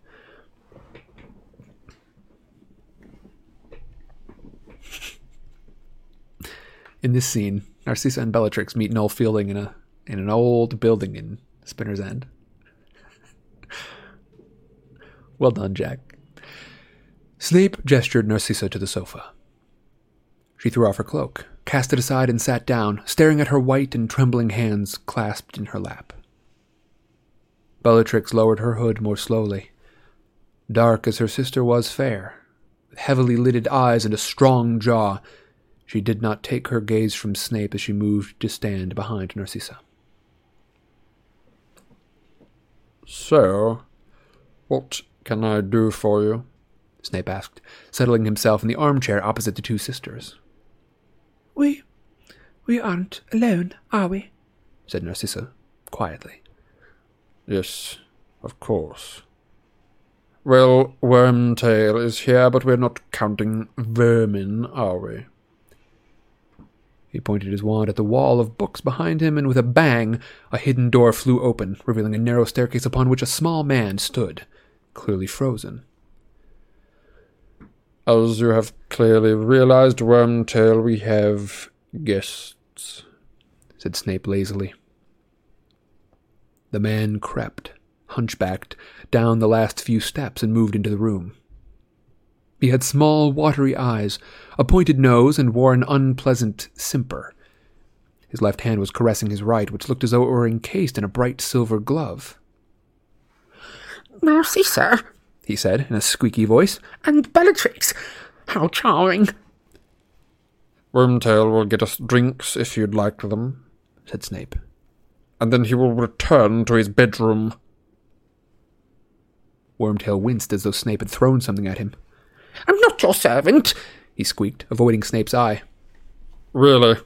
In this scene, Narcissa and Bellatrix meet Noel Fielding in a in an old building in Spinner's End. well done, Jack. Snape gestured Narcissa to the sofa. She threw off her cloak, cast it aside, and sat down, staring at her white and trembling hands clasped in her lap. Bellatrix lowered her hood more slowly. Dark as her sister was fair, with heavily lidded eyes and a strong jaw, she did not take her gaze from Snape as she moved to stand behind Narcissa. So, what can I do for you? Snape asked, settling himself in the armchair opposite the two sisters. We. we aren't alone, are we? said Narcissa, quietly. Yes, of course. Well, Wormtail is here, but we're not counting vermin, are we? He pointed his wand at the wall of books behind him, and with a bang, a hidden door flew open, revealing a narrow staircase upon which a small man stood, clearly frozen. As you have clearly realized, Wormtail, we have guests, said Snape lazily. The man crept, hunchbacked, down the last few steps and moved into the room. He had small, watery eyes, a pointed nose, and wore an unpleasant simper. His left hand was caressing his right, which looked as though it were encased in a bright silver glove. Narcissa, he said in a squeaky voice, and Bellatrix. How charming. Wormtail will get us drinks if you'd like them, said Snape and then he will return to his bedroom. Wormtail winced as though Snape had thrown something at him. I'm not your servant, he squeaked, avoiding Snape's eye. Really?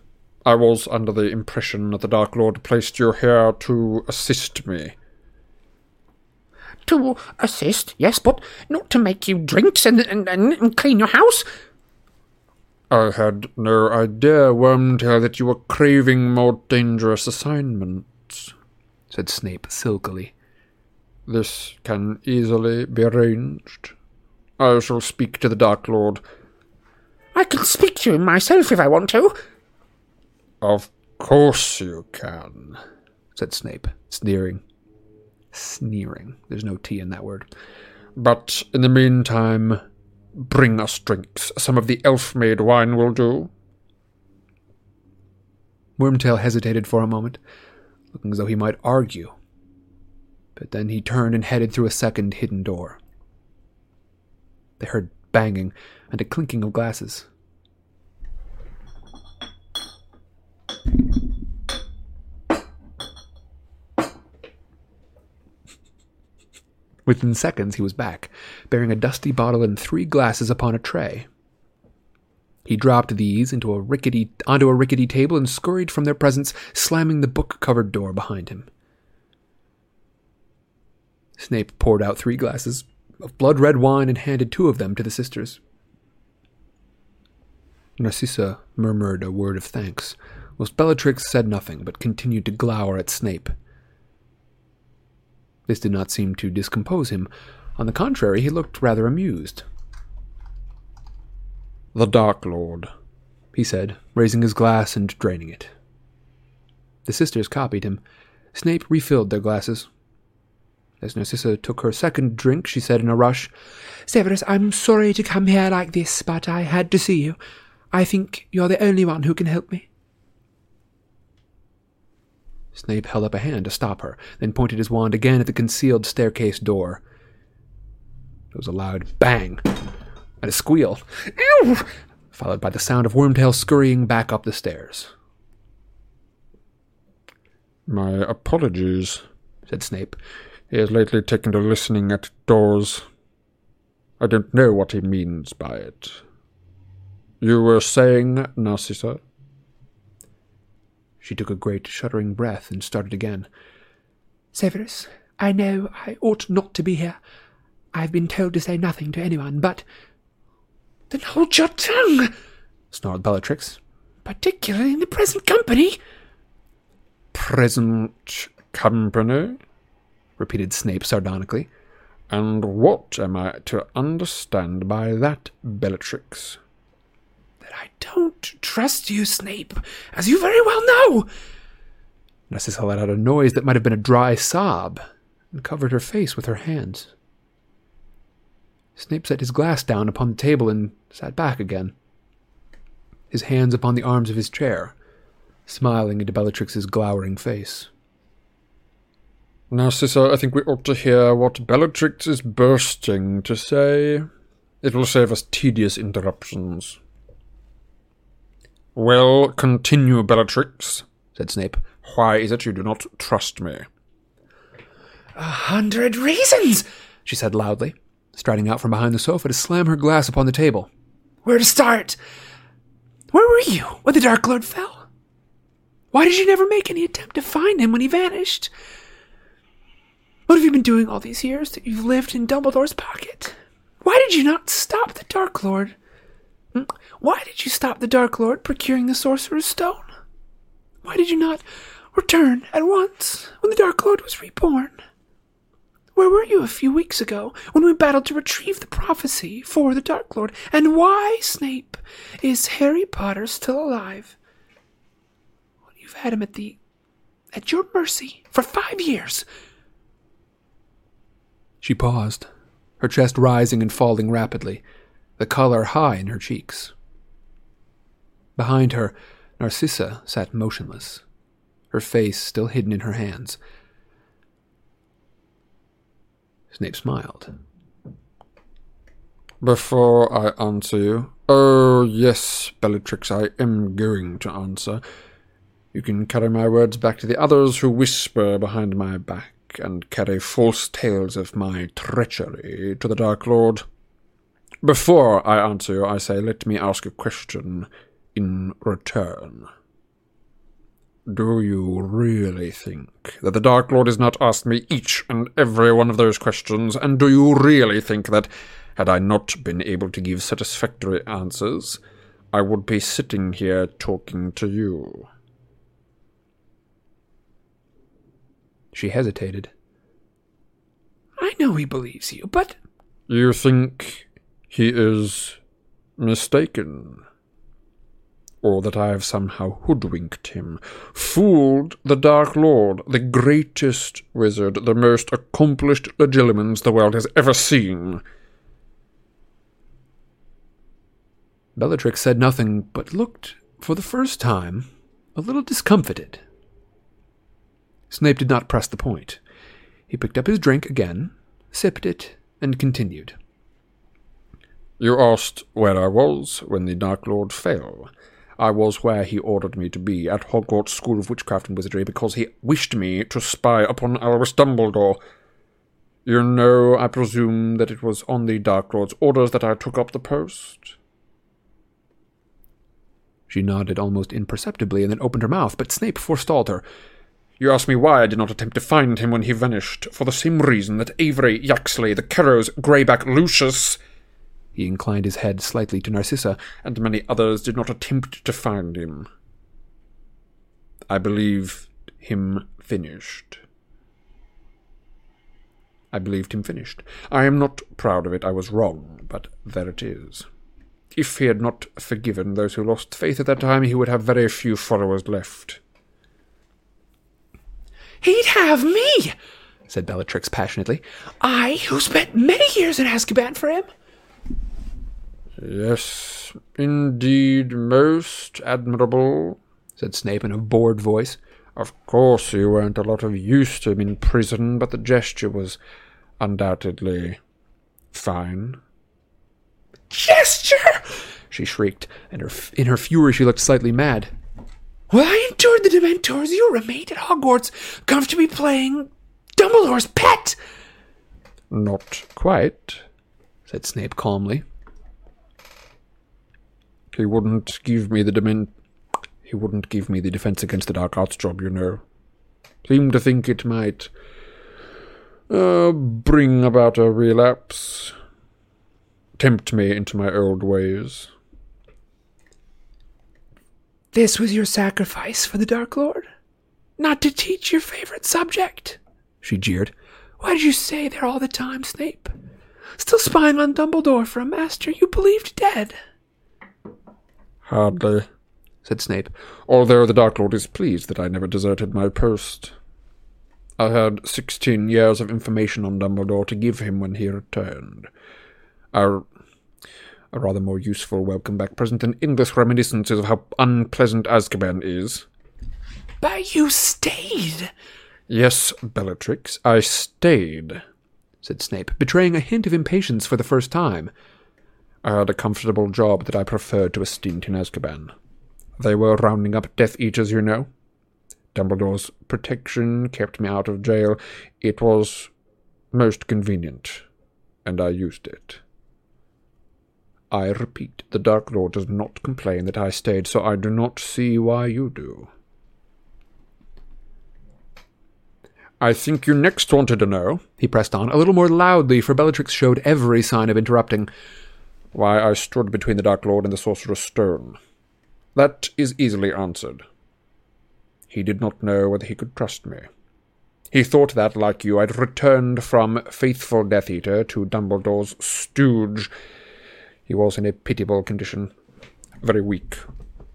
I was under the impression that the Dark Lord placed you here to assist me. To assist, yes, but not to make you drinks and, and, and, clean your house. I had no idea, Wormtail, that you were craving more dangerous assignments said Snape silkily. This can easily be arranged. I shall speak to the Dark Lord. I can speak to him myself if I want to. Of course you can, said Snape, sneering. Sneering. There's no T in that word. But in the meantime, bring us drinks. Some of the elf-made wine will do. Wormtail hesitated for a moment, looking as though he might argue. But then he turned and headed through a second hidden door. They heard banging and a clinking of glasses. Within seconds, he was back, bearing a dusty bottle and three glasses upon a tray. He dropped these into a rickety onto a rickety table and scurried from their presence, slamming the book-covered door behind him. Snape poured out three glasses of blood-red wine and handed two of them to the sisters. Narcissa murmured a word of thanks, whilst Bellatrix said nothing but continued to glower at Snape. This did not seem to discompose him. On the contrary, he looked rather amused. The Dark Lord, he said, raising his glass and draining it. The sisters copied him. Snape refilled their glasses. As Narcissa took her second drink, she said in a rush, Severus, I'm sorry to come here like this, but I had to see you. I think you're the only one who can help me. Snape held up a hand to stop her, then pointed his wand again at the concealed staircase door. There was a loud bang and a squeal, Ew! followed by the sound of Wormtail scurrying back up the stairs. My apologies, said Snape. He has lately taken to listening at doors. I don't know what he means by it. You were saying, Narcissa? She took a great shuddering breath and started again. Severus, I know I ought not to be here. I've been told to say nothing to anyone, but. Then hold your tongue, snarled Bellatrix. Particularly in the present company. Present company? Repeated Snape sardonically. And what am I to understand by that, Bellatrix? That I don't trust you, Snape, as you very well know. Narcissa let out a noise that might have been a dry sob and covered her face with her hands. Snape set his glass down upon the table and sat back again, his hands upon the arms of his chair, smiling into Bellatrix's glowering face. Narcissa, I think we ought to hear what Bellatrix is bursting to say. It will save us tedious interruptions. Well, continue, Bellatrix, said Snape. Why is it you do not trust me? A hundred reasons, she said loudly, striding out from behind the sofa to slam her glass upon the table. Where to start? Where were you when the Dark Lord fell? Why did you never make any attempt to find him when he vanished? What have you been doing all these years that you've lived in Dumbledore's pocket? Why did you not stop the Dark Lord? Hmm? Why did you stop the Dark Lord procuring the Sorcerer's Stone? Why did you not return at once when the Dark Lord was reborn? Where were you a few weeks ago when we battled to retrieve the prophecy for the Dark Lord? And why, Snape, is Harry Potter still alive? You've had him at the at your mercy for five years. She paused, her chest rising and falling rapidly, the color high in her cheeks. Behind her, Narcissa sat motionless, her face still hidden in her hands. Snape smiled. Before I answer you, oh yes, Bellatrix, I am going to answer. You can carry my words back to the others who whisper behind my back and carry false tales of my treachery to the Dark Lord. Before I answer you, I say, let me ask a question in return. Do you really think that the Dark Lord has not asked me each and every one of those questions? And do you really think that, had I not been able to give satisfactory answers, I would be sitting here talking to you? She hesitated. I know he believes you, but. You think he is mistaken? Or that I have somehow hoodwinked him, fooled the Dark Lord, the greatest wizard, the most accomplished legilimens the world has ever seen? Bellatrix said nothing, but looked, for the first time, a little discomfited. Snape did not press the point. He picked up his drink again, sipped it, and continued. You asked where I was when the Dark Lord fell. I was where he ordered me to be, at Hogwarts School of Witchcraft and Wizardry, because he wished me to spy upon Albus Dumbledore. You know, I presume, that it was on the Dark Lord's orders that I took up the post? She nodded almost imperceptibly and then opened her mouth, but Snape forestalled her. You ask me why I did not attempt to find him when he vanished, for the same reason that Avery, Yaxley, the Carrows, Greyback, Lucius. He inclined his head slightly to Narcissa, and many others did not attempt to find him. I believe him finished. I believed him finished. I am not proud of it. I was wrong, but there it is. If he had not forgiven those who lost faith at that time, he would have very few followers left. He'd have me, said Bellatrix passionately. I, who spent many years in Azkaban for him. Yes, indeed, most admirable, said Snape in a bored voice. Of course you weren't a lot of use to him in prison, but the gesture was undoubtedly Fine. Gesture! She shrieked, and her, in her fury she looked slightly mad. Well, I endured the Dementors. You remained at Hogwarts, comfortably playing Dumbledore's pet. Not quite, said Snape calmly. He wouldn't give me the dement. He wouldn't give me the defense against the dark arts job, you know. Seemed to think it might uh, bring about a relapse, tempt me into my old ways. This was your sacrifice for the Dark Lord? Not to teach your favorite subject? She jeered. Why did you stay there all the time, Snape? Still spying on Dumbledore for a master you believed dead. Hardly, said Snape, although the Dark Lord is pleased that I never deserted my post. I had sixteen years of information on Dumbledore to give him when he returned. A, a rather more useful welcome back present than endless reminiscences of how unpleasant Azkaban is. But you stayed. Yes, Bellatrix, I stayed, said Snape, betraying a hint of impatience for the first time. I had a comfortable job that I preferred to a stint in Azkaban. They were rounding up Death Eaters, you know. Dumbledore's protection kept me out of jail. It was most convenient, and I used it. I repeat, the Dark Lord does not complain that I stayed, so I do not see why you do. I think you next wanted to know, he pressed on, a little more loudly, for Bellatrix showed every sign of interrupting, why I stood between the Dark Lord and the Sorcerer's Stone. That is easily answered. He did not know whether he could trust me. He thought that, like you, I'd returned from faithful Death Eater to Dumbledore's stooge. He was in a pitiable condition, very weak,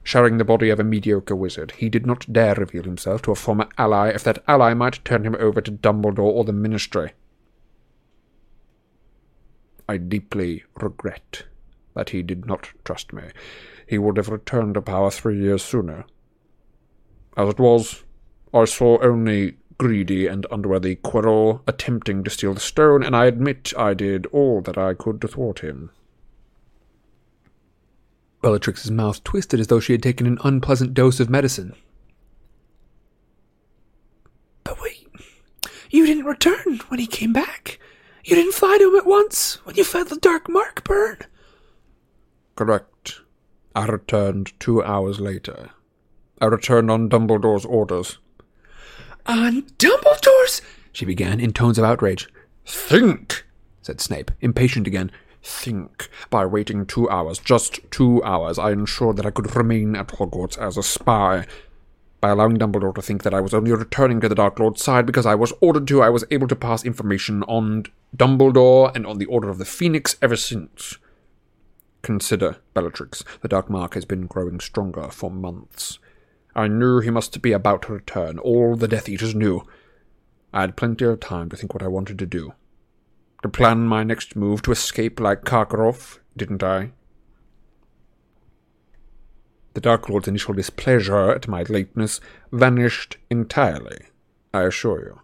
sharing the body of a mediocre wizard. He did not dare reveal himself to a former ally if that ally might turn him over to Dumbledore or the Ministry. I deeply regret that he did not trust me. He would have returned to power three years sooner. As it was, I saw only greedy and unworthy Quirrell attempting to steal the stone, and I admit I did all that I could to thwart him. Bellatrix's mouth twisted as though she had taken an unpleasant dose of medicine. But wait, you didn't return when he came back. You didn't fly to him at once when you felt the dark mark burn. Correct. I returned two hours later. I returned on Dumbledore's orders. On Dumbledore's? She began in tones of outrage. Think, said Snape, impatient again. Think. By waiting two hours, just two hours, I ensured that I could remain at Hogwarts as a spy. By allowing Dumbledore to think that I was only returning to the Dark Lord's side because I was ordered to, I was able to pass information on Dumbledore and on the Order of the Phoenix ever since. Consider, Bellatrix, the Dark Mark has been growing stronger for months. I knew he must be about to return. All the Death Eaters knew. I had plenty of time to think what I wanted to do. To plan my next move to escape like Karkaroff, didn't I? The Dark Lord's initial displeasure at my lateness vanished entirely, I assure you.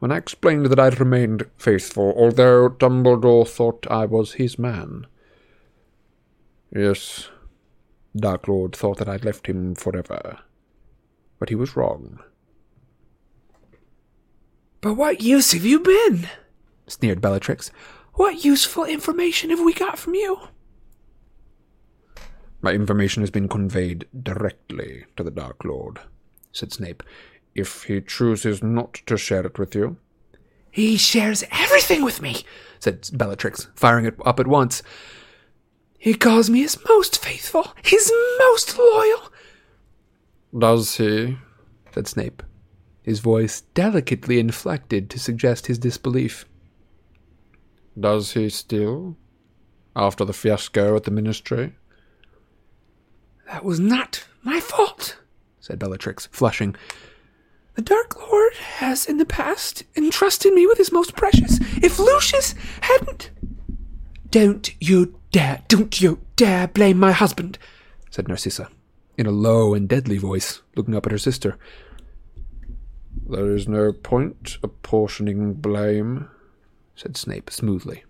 When I explained that I'd remained faithful, although Dumbledore thought I was his man. Yes, Dark Lord thought that I'd left him forever. But he was wrong. But what use have you been? Sneered Bellatrix. What useful information have we got from you? My information has been conveyed directly to the Dark Lord, said Snape. If he chooses not to share it with you. He shares everything with me, said Bellatrix, firing it up at once. He calls me his most faithful, his most loyal. Does he? said Snape, his voice delicately inflected to suggest his disbelief. Does he still? After the fiasco at the ministry? That was not my fault, said Bellatrix, flushing. The Dark Lord has in the past entrusted me with his most precious. If Lucius hadn't. Don't you dare, don't you dare blame my husband, said Narcissa, in a low and deadly voice, looking up at her sister. There is no point apportioning blame, said Snape smoothly.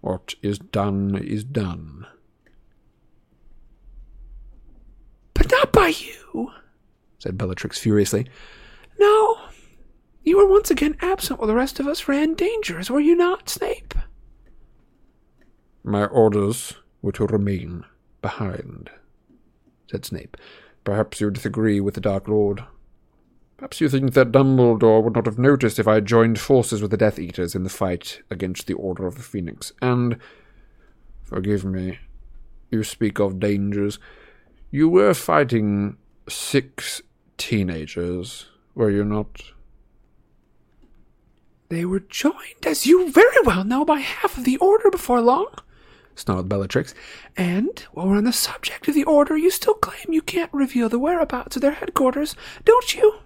What is done is done. But not by you, said Bellatrix furiously. No, you were once again absent while the rest of us ran dangers, were you not, Snape? My orders were to remain behind, said Snape. Perhaps you disagree with the Dark Lord. Perhaps you think that Dumbledore would not have noticed if I had joined forces with the Death Eaters in the fight against the Order of the Phoenix. And, forgive me, you speak of dangers. You were fighting six teenagers, were you not? They were joined, as you very well know, by half of the Order before long, snarled Bellatrix. And, while we're on the subject of the Order, you still claim you can't reveal the whereabouts of their headquarters, don't you?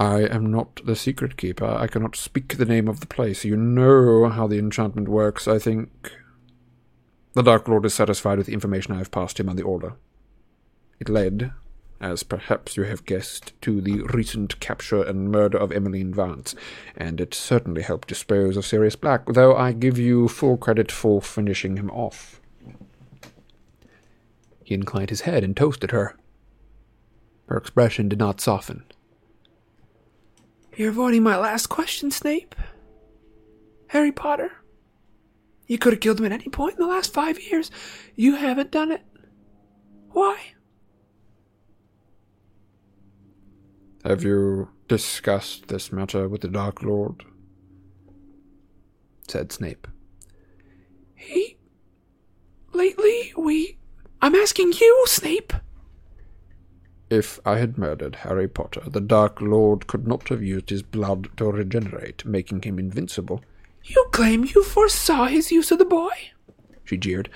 I am not the secret keeper. I cannot speak the name of the place. You know how the enchantment works, I think. The Dark Lord is satisfied with the information I have passed him on the Order. It led, as perhaps you have guessed, to the recent capture and murder of Emmeline Vance, and it certainly helped dispose of Sirius Black, though I give you full credit for finishing him off. He inclined his head and toasted her. Her expression did not soften. You're avoiding my last question, Snape. Harry Potter. You could have killed him at any point in the last five years. You haven't done it. Why? Have you discussed this matter with the Dark Lord? said Snape. He. Lately, we. I'm asking you, Snape. If I had murdered Harry Potter, the Dark Lord could not have used his blood to regenerate, making him invincible. You claim you foresaw his use of the boy? She jeered.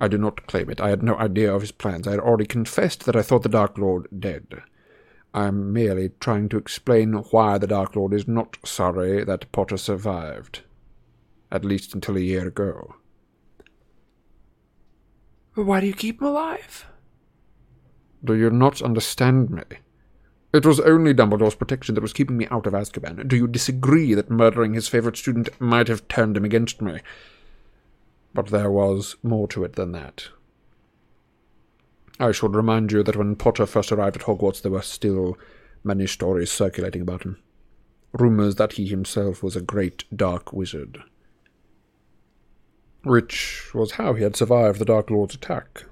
I do not claim it. I had no idea of his plans. I had already confessed that I thought the Dark Lord dead. I am merely trying to explain why the Dark Lord is not sorry that Potter survived. At least until a year ago. But why do you keep him alive? Do you not understand me? It was only Dumbledore's protection that was keeping me out of Azkaban. Do you disagree that murdering his favourite student might have turned him against me? But there was more to it than that. I should remind you that when Potter first arrived at Hogwarts, there were still many stories circulating about him. Rumours that he himself was a great dark wizard. Which was how he had survived the Dark Lord's attack.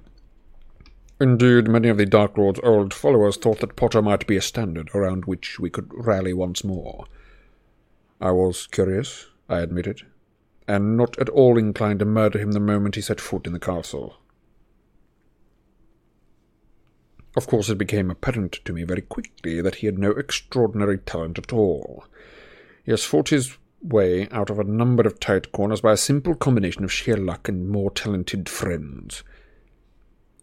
Indeed, many of the Dark Lord's old followers thought that Potter might be a standard around which we could rally once more. I was curious, I admit it, and not at all inclined to murder him the moment he set foot in the castle. Of course, it became apparent to me very quickly that he had no extraordinary talent at all. He has fought his way out of a number of tight corners by a simple combination of sheer luck and more talented friends.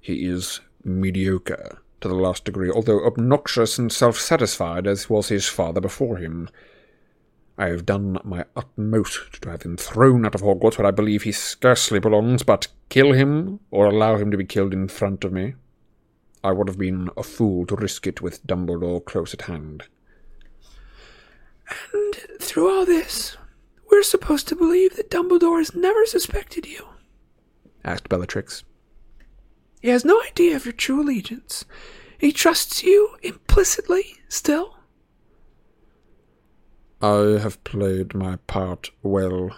He is mediocre to the last degree, although obnoxious and self satisfied as was his father before him. I have done my utmost to have him thrown out of Hogwarts where I believe he scarcely belongs, but kill him or allow him to be killed in front of me. I would have been a fool to risk it with Dumbledore close at hand. And through all this, we're supposed to believe that Dumbledore has never suspected you? asked Bellatrix. He has no idea of your true allegiance. He trusts you implicitly still? I have played my part well,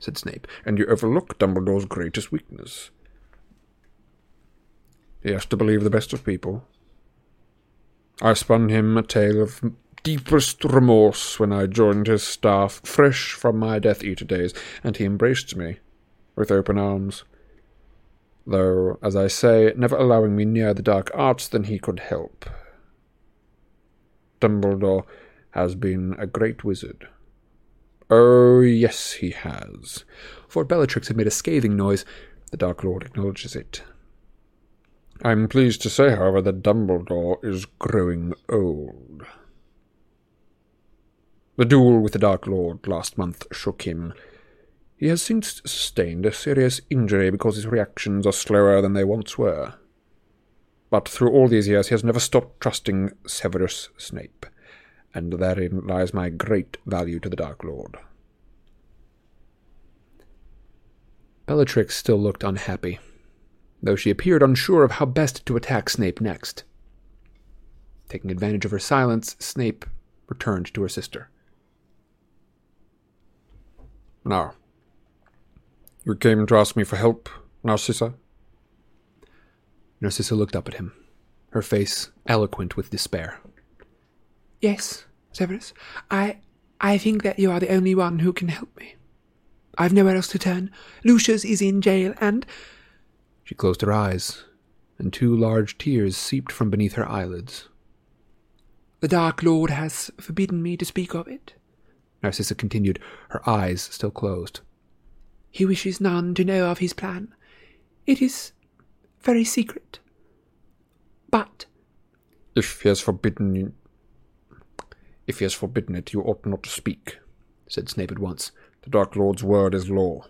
said Snape, and you overlook Dumbledore's greatest weakness. He has to believe the best of people. I spun him a tale of deepest remorse when I joined his staff, fresh from my Death Eater days, and he embraced me with open arms. Though, as I say, never allowing me near the dark arts than he could help. Dumbledore has been a great wizard. Oh, yes, he has. For Bellatrix had made a scathing noise. The Dark Lord acknowledges it. I am pleased to say, however, that Dumbledore is growing old. The duel with the Dark Lord last month shook him. He has since sustained a serious injury because his reactions are slower than they once were. But through all these years he has never stopped trusting Severus Snape, and therein lies my great value to the Dark Lord. Bellatrix still looked unhappy, though she appeared unsure of how best to attack Snape next. Taking advantage of her silence, Snape returned to her sister. Now, you came to ask me for help, Narcissa? Narcissa looked up at him, her face eloquent with despair. Yes, Severus. I I think that you are the only one who can help me. I've nowhere else to turn. Lucius is in jail, and She closed her eyes, and two large tears seeped from beneath her eyelids. the Dark Lord has forbidden me to speak of it. Narcissa continued, her eyes still closed. He wishes none to know of his plan. It is very secret. But If he has forbidden you. If he has forbidden it, you ought not to speak, said Snape at once. The Dark Lord's word is law.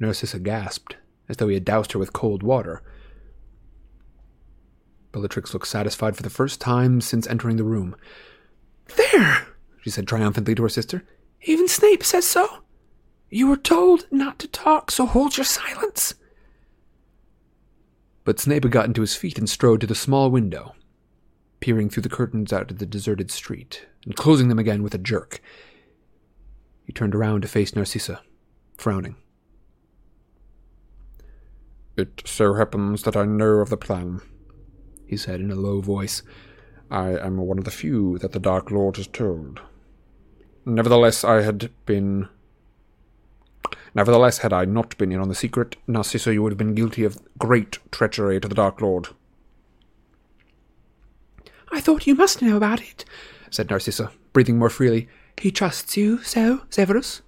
Narcissa gasped, as though he had doused her with cold water. Bellatrix looked satisfied for the first time since entering the room. there! She said triumphantly to her sister. Even Snape says so. You were told not to talk, so hold your silence. But Snape had gotten to his feet and strode to the small window, peering through the curtains out at the deserted street, and closing them again with a jerk. He turned around to face Narcissa, frowning. It so happens that I know of the plan. He said in a low voice. I am one of the few that the Dark Lord has told. Nevertheless, I had been. Nevertheless, had I not been in on the secret, Narcissa, you would have been guilty of great treachery to the Dark Lord. I thought you must know about it. said Narcissa, breathing more freely. He trusts you so, Severus.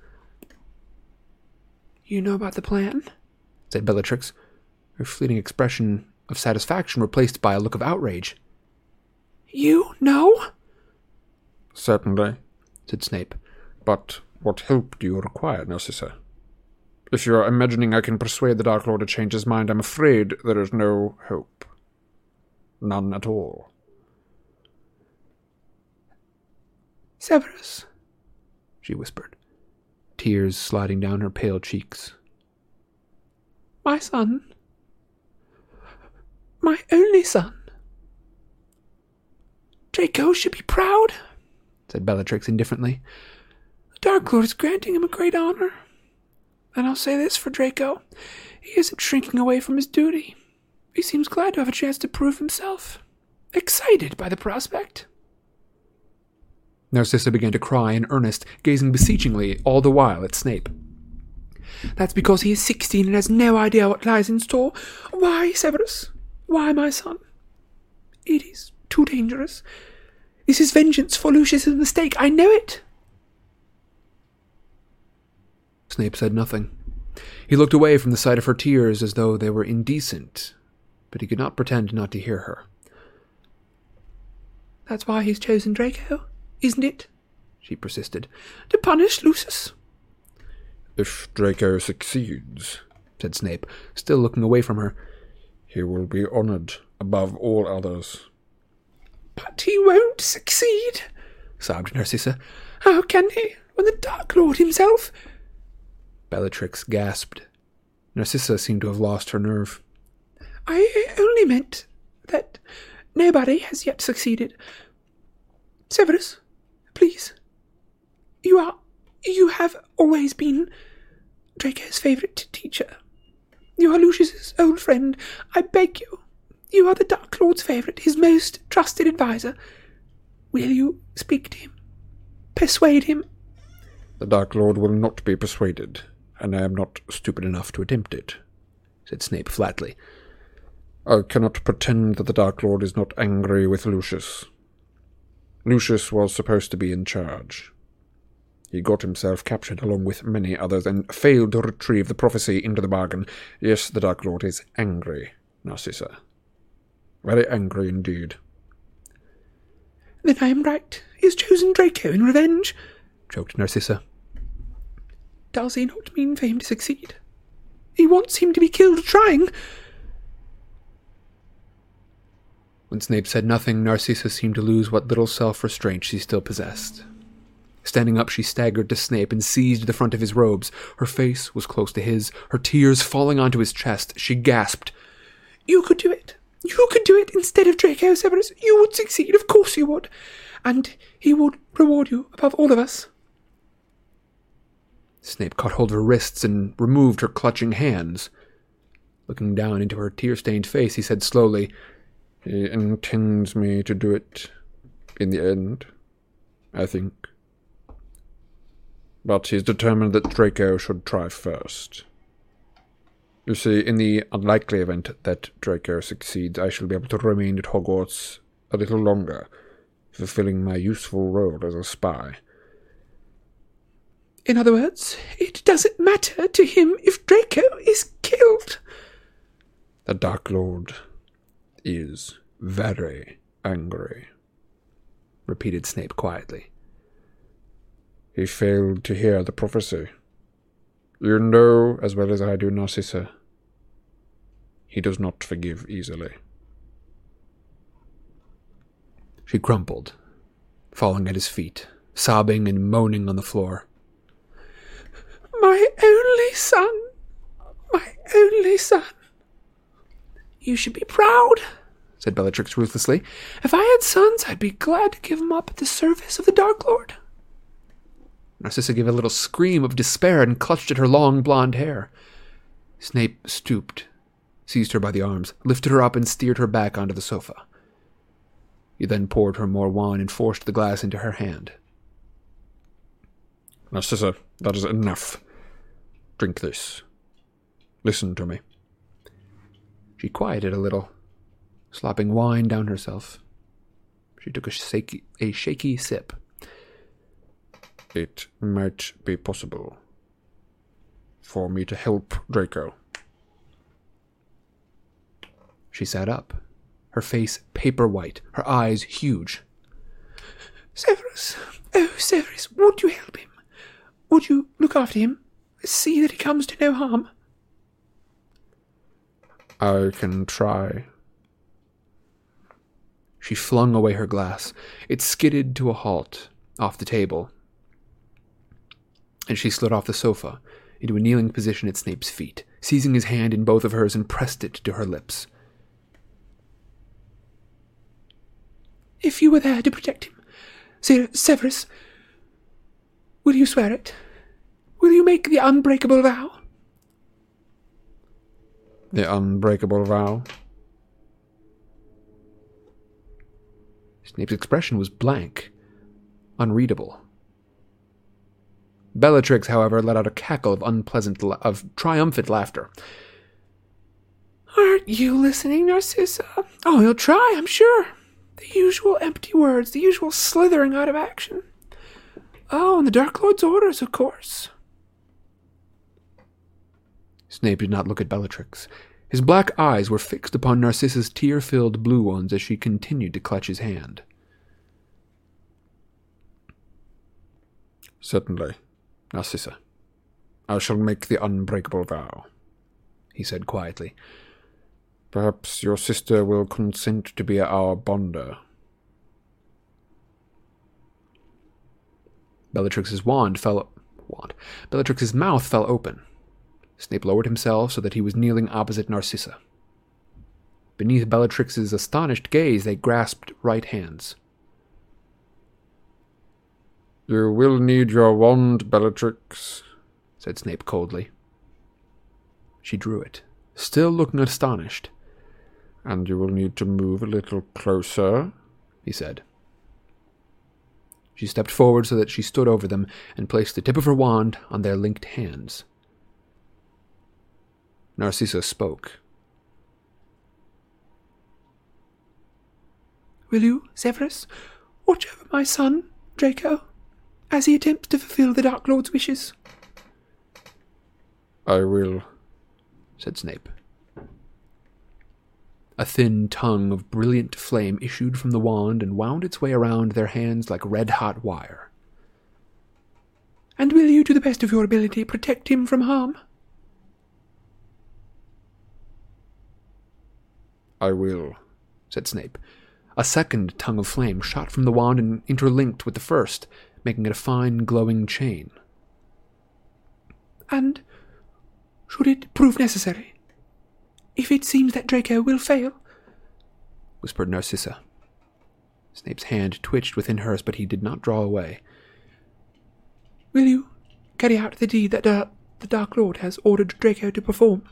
You know about the plan? said Bellatrix, her fleeting expression of satisfaction replaced by a look of outrage. You know? Certainly. Said Snape. But what help do you require, Narcissa? If you are imagining I can persuade the Dark Lord to change his mind, I'm afraid there is no hope. None at all. Severus, she whispered, tears sliding down her pale cheeks. my son. My only son. Draco should be proud. Said Bellatrix indifferently. The Dark Lord is granting him a great honor. And I'll say this for Draco he isn't shrinking away from his duty. He seems glad to have a chance to prove himself. Excited by the prospect. Narcissa began to cry in earnest, gazing beseechingly all the while at Snape. That's because he is sixteen and has no idea what lies in store. Why, Severus? Why, my son? It is too dangerous. This is vengeance for Lucius's mistake. I know it. Snape said nothing. He looked away from the sight of her tears as though they were indecent, but he could not pretend not to hear her. That's why he's chosen Draco, isn't it? She persisted. To punish Lucius. If Draco succeeds, said Snape, still looking away from her. he will be honoured above all others. But he won't succeed. sobbed Narcissa. How can he, when the Dark Lord himself? Bellatrix gasped. Narcissa seemed to have lost her nerve. I only meant that nobody has yet succeeded. Severus, please. You are. You have always been Draco's favourite teacher. You are Lucius's old friend. I beg you. You are the Dark Lord's favourite, his most trusted adviser. Will you speak to him? Persuade him? The Dark Lord will not be persuaded, and I am not Stupid enough to attempt it, said Snape flatly. I cannot pretend that the Dark Lord is not angry with Lucius. Lucius was supposed to be in charge. He got himself captured along with many others and failed to retrieve the prophecy into the bargain. Yes, the Dark Lord is angry, Narcissa. Very angry indeed. Then I am right. He has chosen Draco in revenge. choked Narcissa. Does he not mean for him to succeed? He wants him to be killed trying. When Snape said nothing, Narcissa seemed to lose what little self restraint she still possessed. Standing up, she staggered to Snape and seized the front of his robes. Her face was close to his, her tears falling onto his chest. She gasped. You could do it. You could do it instead of Draco Severus. You would succeed, of course you would. And he would reward you above all of us. Snape caught hold of her wrists and removed her clutching hands. Looking down into her tear stained face, he said slowly, He intends me to do it in the end, I think. But he's determined that Draco should try first. You see, in the unlikely event that Draco succeeds, I shall be able to remain at Hogwarts a little longer, fulfilling my useful role as a spy. In other words, it doesn't matter to him if Draco is killed. The Dark Lord is very angry, repeated Snape quietly. He failed to hear the prophecy. You know as well as I do, Narcissa. He does not forgive easily. She crumpled, falling at his feet, sobbing and moaning on the floor. My only son! My only son! You should be proud, said Bellatrix ruthlessly. If I had sons, I'd be glad to give them up at the service of the Dark Lord. Narcissa gave a little scream of despair and clutched at her long blonde hair. Snape stooped, seized her by the arms, lifted her up, and steered her back onto the sofa. He then poured her more wine and forced the glass into her hand. Narcissa, that is enough. Drink this. Listen to me. She quieted a little, slopping wine down herself. She took a shaky, a shaky sip. It might be possible for me to help Draco. She sat up, her face paper white, her eyes huge. Severus, oh, Severus, would you help him? Would you look after him? See that he comes to no harm? I can try. She flung away her glass. It skidded to a halt off the table, and she slid off the sofa into a kneeling position at Snape's feet, seizing his hand in both of hers and pressed it to her lips. If you were there to protect him, Sir Severus, will you swear it? Will you make the unbreakable vow? The unbreakable vow? Snape's expression was blank, unreadable. Bellatrix, however, let out a cackle of unpleasant, la- of triumphant laughter. Aren't you listening, Narcissa? Oh, he'll try, I'm sure. The usual empty words, the usual slithering out of action. Oh, and the Dark Lord's orders, of course. Snape did not look at Bellatrix. His black eyes were fixed upon Narcissa's tear filled blue ones as she continued to clutch his hand. Certainly, Narcissa. I shall make the unbreakable vow, he said quietly. Perhaps your sister will consent to be our bonder. Bellatrix's wand fell. Wand. Bellatrix's mouth fell open. Snape lowered himself so that he was kneeling opposite Narcissa. Beneath Bellatrix's astonished gaze, they grasped right hands. You will need your wand, Bellatrix, said Snape coldly. She drew it, still looking astonished. And you will need to move a little closer, he said. She stepped forward so that she stood over them and placed the tip of her wand on their linked hands. Narcissa spoke. Will you, Severus, watch over my son, Draco, as he attempts to fulfill the Dark Lord's wishes? I will, said Snape. A thin tongue of brilliant flame issued from the wand and wound its way around their hands like red hot wire. And will you, to the best of your ability, protect him from harm? I will, said Snape. A second tongue of flame shot from the wand and interlinked with the first, making it a fine, glowing chain. And should it prove necessary, if it seems that Draco will fail, whispered Narcissa. Snape's hand twitched within hers, but he did not draw away. will you carry out the deed that uh, the Dark Lord has ordered Draco to perform?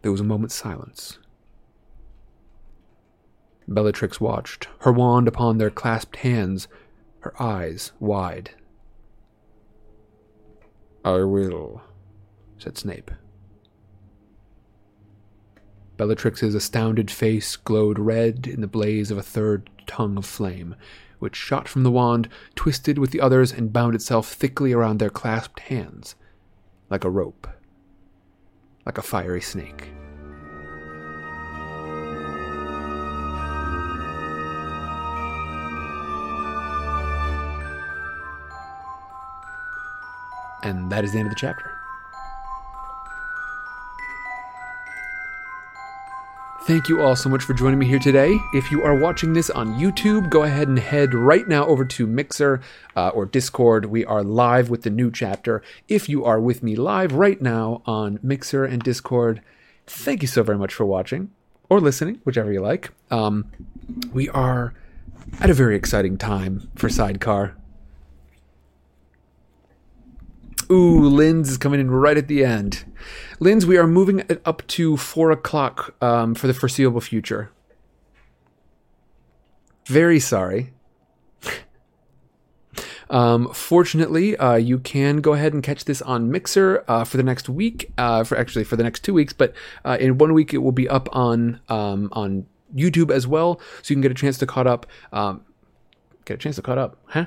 There was a moment's silence. Bellatrix watched, her wand upon their clasped hands, her eyes wide. I will, said Snape. Bellatrix's astounded face glowed red in the blaze of a third tongue of flame, which shot from the wand, twisted with the others, and bound itself thickly around their clasped hands, like a rope, like a fiery snake. And that is the end of the chapter. Thank you all so much for joining me here today. If you are watching this on YouTube, go ahead and head right now over to Mixer uh, or Discord. We are live with the new chapter. If you are with me live right now on Mixer and Discord, thank you so very much for watching or listening, whichever you like. Um, we are at a very exciting time for Sidecar. Ooh, Linz is coming in right at the end. Linz, we are moving it up to four o'clock um, for the foreseeable future. Very sorry. Um, fortunately, uh, you can go ahead and catch this on Mixer uh, for the next week. Uh, for actually for the next two weeks, but uh, in one week it will be up on um, on YouTube as well, so you can get a chance to caught up. Um, get a chance to caught up, huh?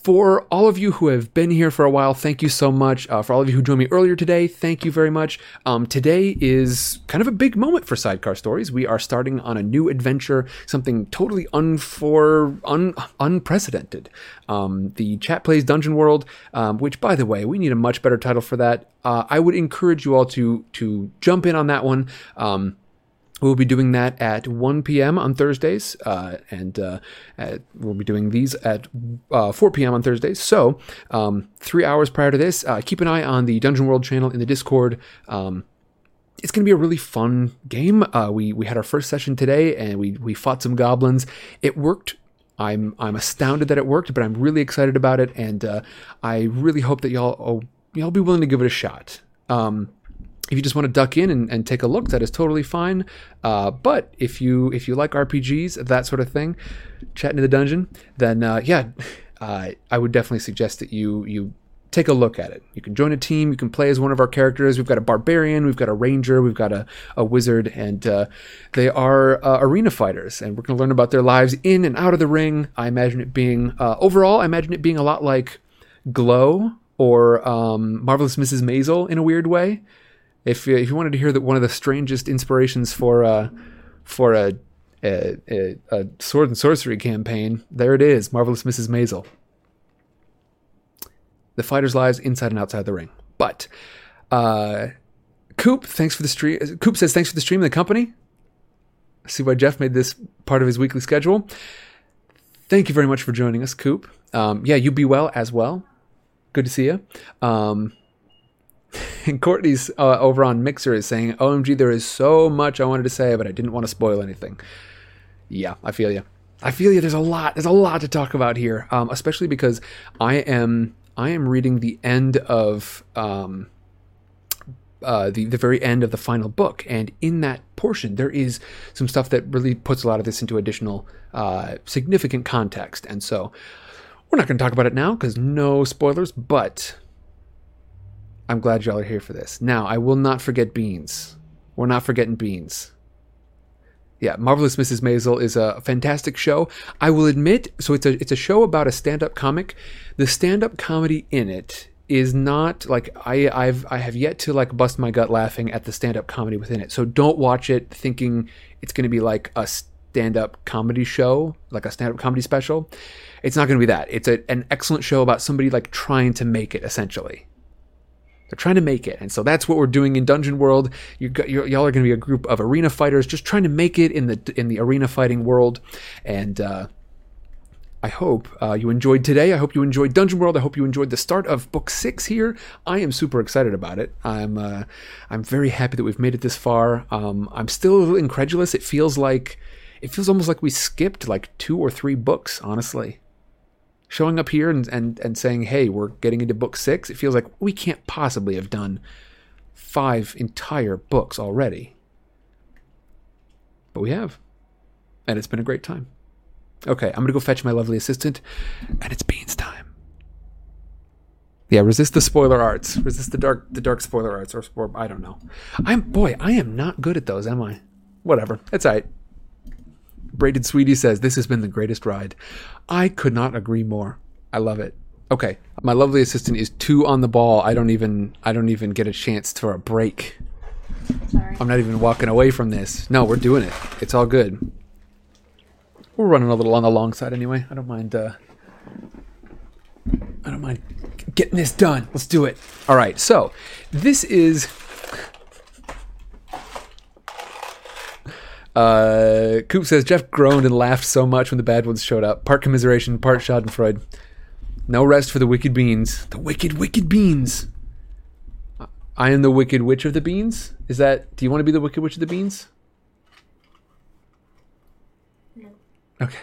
Um, for all of you who have been here for a while, thank you so much. Uh, for all of you who joined me earlier today, thank you very much. Um, today is kind of a big moment for Sidecar Stories. We are starting on a new adventure, something totally unfor un, unprecedented. Um, the chat plays Dungeon World, um, which, by the way, we need a much better title for that. Uh, I would encourage you all to to jump in on that one. We'll be doing that at 1 p.m. on Thursdays, uh, and uh, at, we'll be doing these at uh, 4 p.m. on Thursdays. So, um, three hours prior to this, uh, keep an eye on the Dungeon World channel in the Discord. Um, it's going to be a really fun game. Uh, we we had our first session today, and we we fought some goblins. It worked. I'm I'm astounded that it worked, but I'm really excited about it, and uh, I really hope that y'all oh, y'all be willing to give it a shot. Um, if you just want to duck in and, and take a look, that is totally fine. Uh, but if you if you like RPGs, that sort of thing, chatting in the dungeon, then uh, yeah, uh, I would definitely suggest that you you take a look at it. You can join a team. You can play as one of our characters. We've got a barbarian, we've got a ranger, we've got a, a wizard, and uh, they are uh, arena fighters. And we're going to learn about their lives in and out of the ring. I imagine it being uh, overall, I imagine it being a lot like Glow or um, Marvelous Mrs. Maisel in a weird way if if you wanted to hear that one of the strangest inspirations for uh, for a, a, a, a sword and sorcery campaign, there it is, marvelous Mrs. Maisel. The fighters' lives inside and outside the ring. But uh, Coop, thanks for the stream. Coop says thanks for the stream and the company. I see why Jeff made this part of his weekly schedule. Thank you very much for joining us, Coop. Um, yeah, you be well as well. Good to see you. Um, and Courtney's uh, over on Mixer is saying, "OMG, there is so much I wanted to say, but I didn't want to spoil anything." Yeah, I feel you. I feel you. There's a lot. There's a lot to talk about here, um, especially because I am I am reading the end of um, uh, the the very end of the final book, and in that portion, there is some stuff that really puts a lot of this into additional uh, significant context, and so we're not going to talk about it now because no spoilers, but I'm glad y'all are here for this. Now, I will not forget Beans. We're not forgetting Beans. Yeah, Marvelous Mrs. Maisel is a fantastic show. I will admit, so it's a it's a show about a stand-up comic. The stand-up comedy in it is not like I I've I have yet to like bust my gut laughing at the stand-up comedy within it. So don't watch it thinking it's going to be like a stand-up comedy show, like a stand-up comedy special. It's not going to be that. It's a, an excellent show about somebody like trying to make it essentially. They're trying to make it, and so that's what we're doing in Dungeon World. You y'all are going to be a group of arena fighters just trying to make it in the in the arena fighting world, and uh, I hope uh, you enjoyed today. I hope you enjoyed Dungeon World. I hope you enjoyed the start of book six here. I am super excited about it. I'm uh, I'm very happy that we've made it this far. Um, I'm still a little incredulous. It feels like it feels almost like we skipped like two or three books. Honestly, showing up here and and and saying, "Hey, we're getting into book six, It feels like we can't possibly have done five entire books already, but we have, and it's been a great time. Okay, I'm gonna go fetch my lovely assistant, and it's beans time. Yeah, resist the spoiler arts. Resist the dark, the dark spoiler arts, or, or I don't know. I'm boy, I am not good at those, am I? Whatever, it's alright. Braided Sweetie says this has been the greatest ride. I could not agree more. I love it. Okay, my lovely assistant is too on the ball. I don't even, I don't even get a chance for a break. Sorry. I'm not even walking away from this. No, we're doing it. It's all good. We're running a little on the long side anyway. I don't mind. Uh, I don't mind getting this done. Let's do it. All right. So this is. Uh, Coop says Jeff groaned and laughed so much when the bad ones showed up. Part commiseration, part Schadenfreude. No rest for the wicked beans. The wicked, wicked beans. I am the wicked witch of the beans. Is that? Do you want to be the wicked witch of the beans? No. Okay.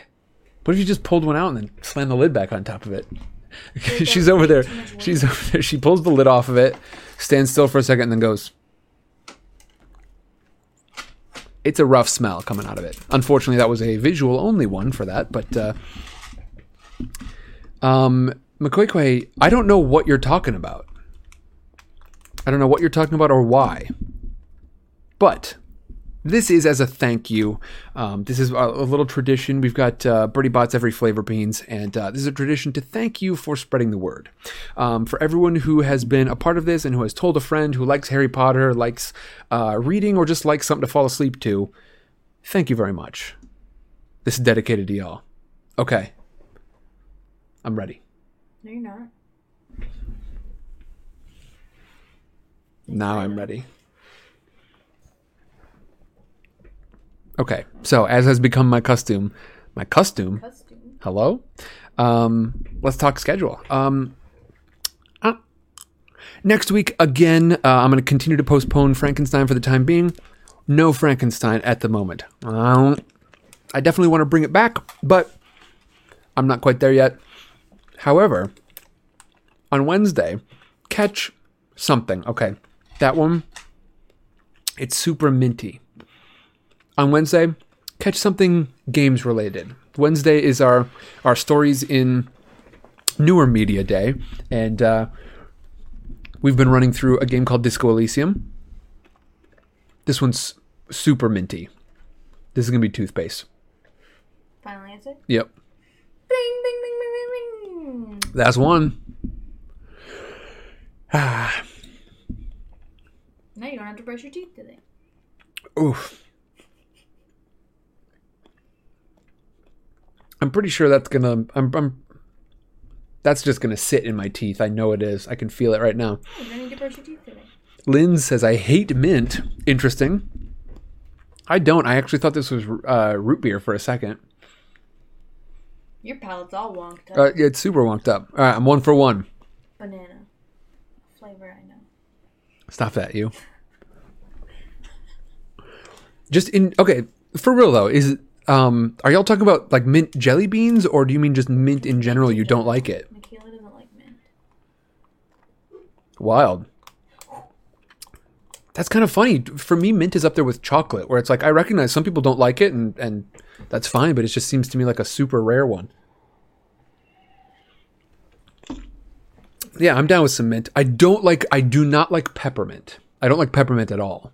What if you just pulled one out and then slammed the lid back on top of it? She's over there. She's over there. She pulls the lid off of it, stands still for a second, and then goes. It's a rough smell coming out of it. Unfortunately, that was a visual only one for that, but uh, um, McQuaquay, I don't know what you're talking about. I don't know what you're talking about or why. But this is as a thank you. Um, this is a, a little tradition. We've got uh, Bertie Botts every flavor beans, and uh, this is a tradition to thank you for spreading the word. Um, for everyone who has been a part of this and who has told a friend who likes Harry Potter, likes uh, reading, or just likes something to fall asleep to, thank you very much. This is dedicated to y'all. Okay. I'm ready. No, you're not. Now I'm ready. Okay, so as has become my custom, my costume. Costume. Hello. Um, let's talk schedule. Um, uh, next week again, uh, I'm going to continue to postpone Frankenstein for the time being. No Frankenstein at the moment. Uh, I definitely want to bring it back, but I'm not quite there yet. However, on Wednesday, catch something. Okay, that one. It's super minty on Wednesday, catch something games related. Wednesday is our our stories in newer media day, and uh, we've been running through a game called Disco Elysium. This one's super minty. This is gonna be toothpaste. Final answer. Yep, Bing, bing, bing, bing, bing, bing. that's one. Ah. Now you don't have to brush your teeth today. Oof. I'm pretty sure that's gonna. I'm. I'm that's just gonna sit in my teeth. I know it is. I can feel it right now. Need to brush your teeth today. Lynn says, I hate mint. Interesting. I don't. I actually thought this was uh, root beer for a second. Your palate's all wonked up. Uh, yeah, it's super wonked up. All right, I'm one for one. Banana. Flavor, I know. Stop that, you. Just in okay, for real though, is it, um are y'all talking about like mint jelly beans or do you mean just mint in general you don't like it? Michaela doesn't like mint. Wild. That's kind of funny. For me, mint is up there with chocolate, where it's like I recognize some people don't like it, and and that's fine, but it just seems to me like a super rare one. Yeah, I'm down with some mint. I don't like. I do not like peppermint. I don't like peppermint at all.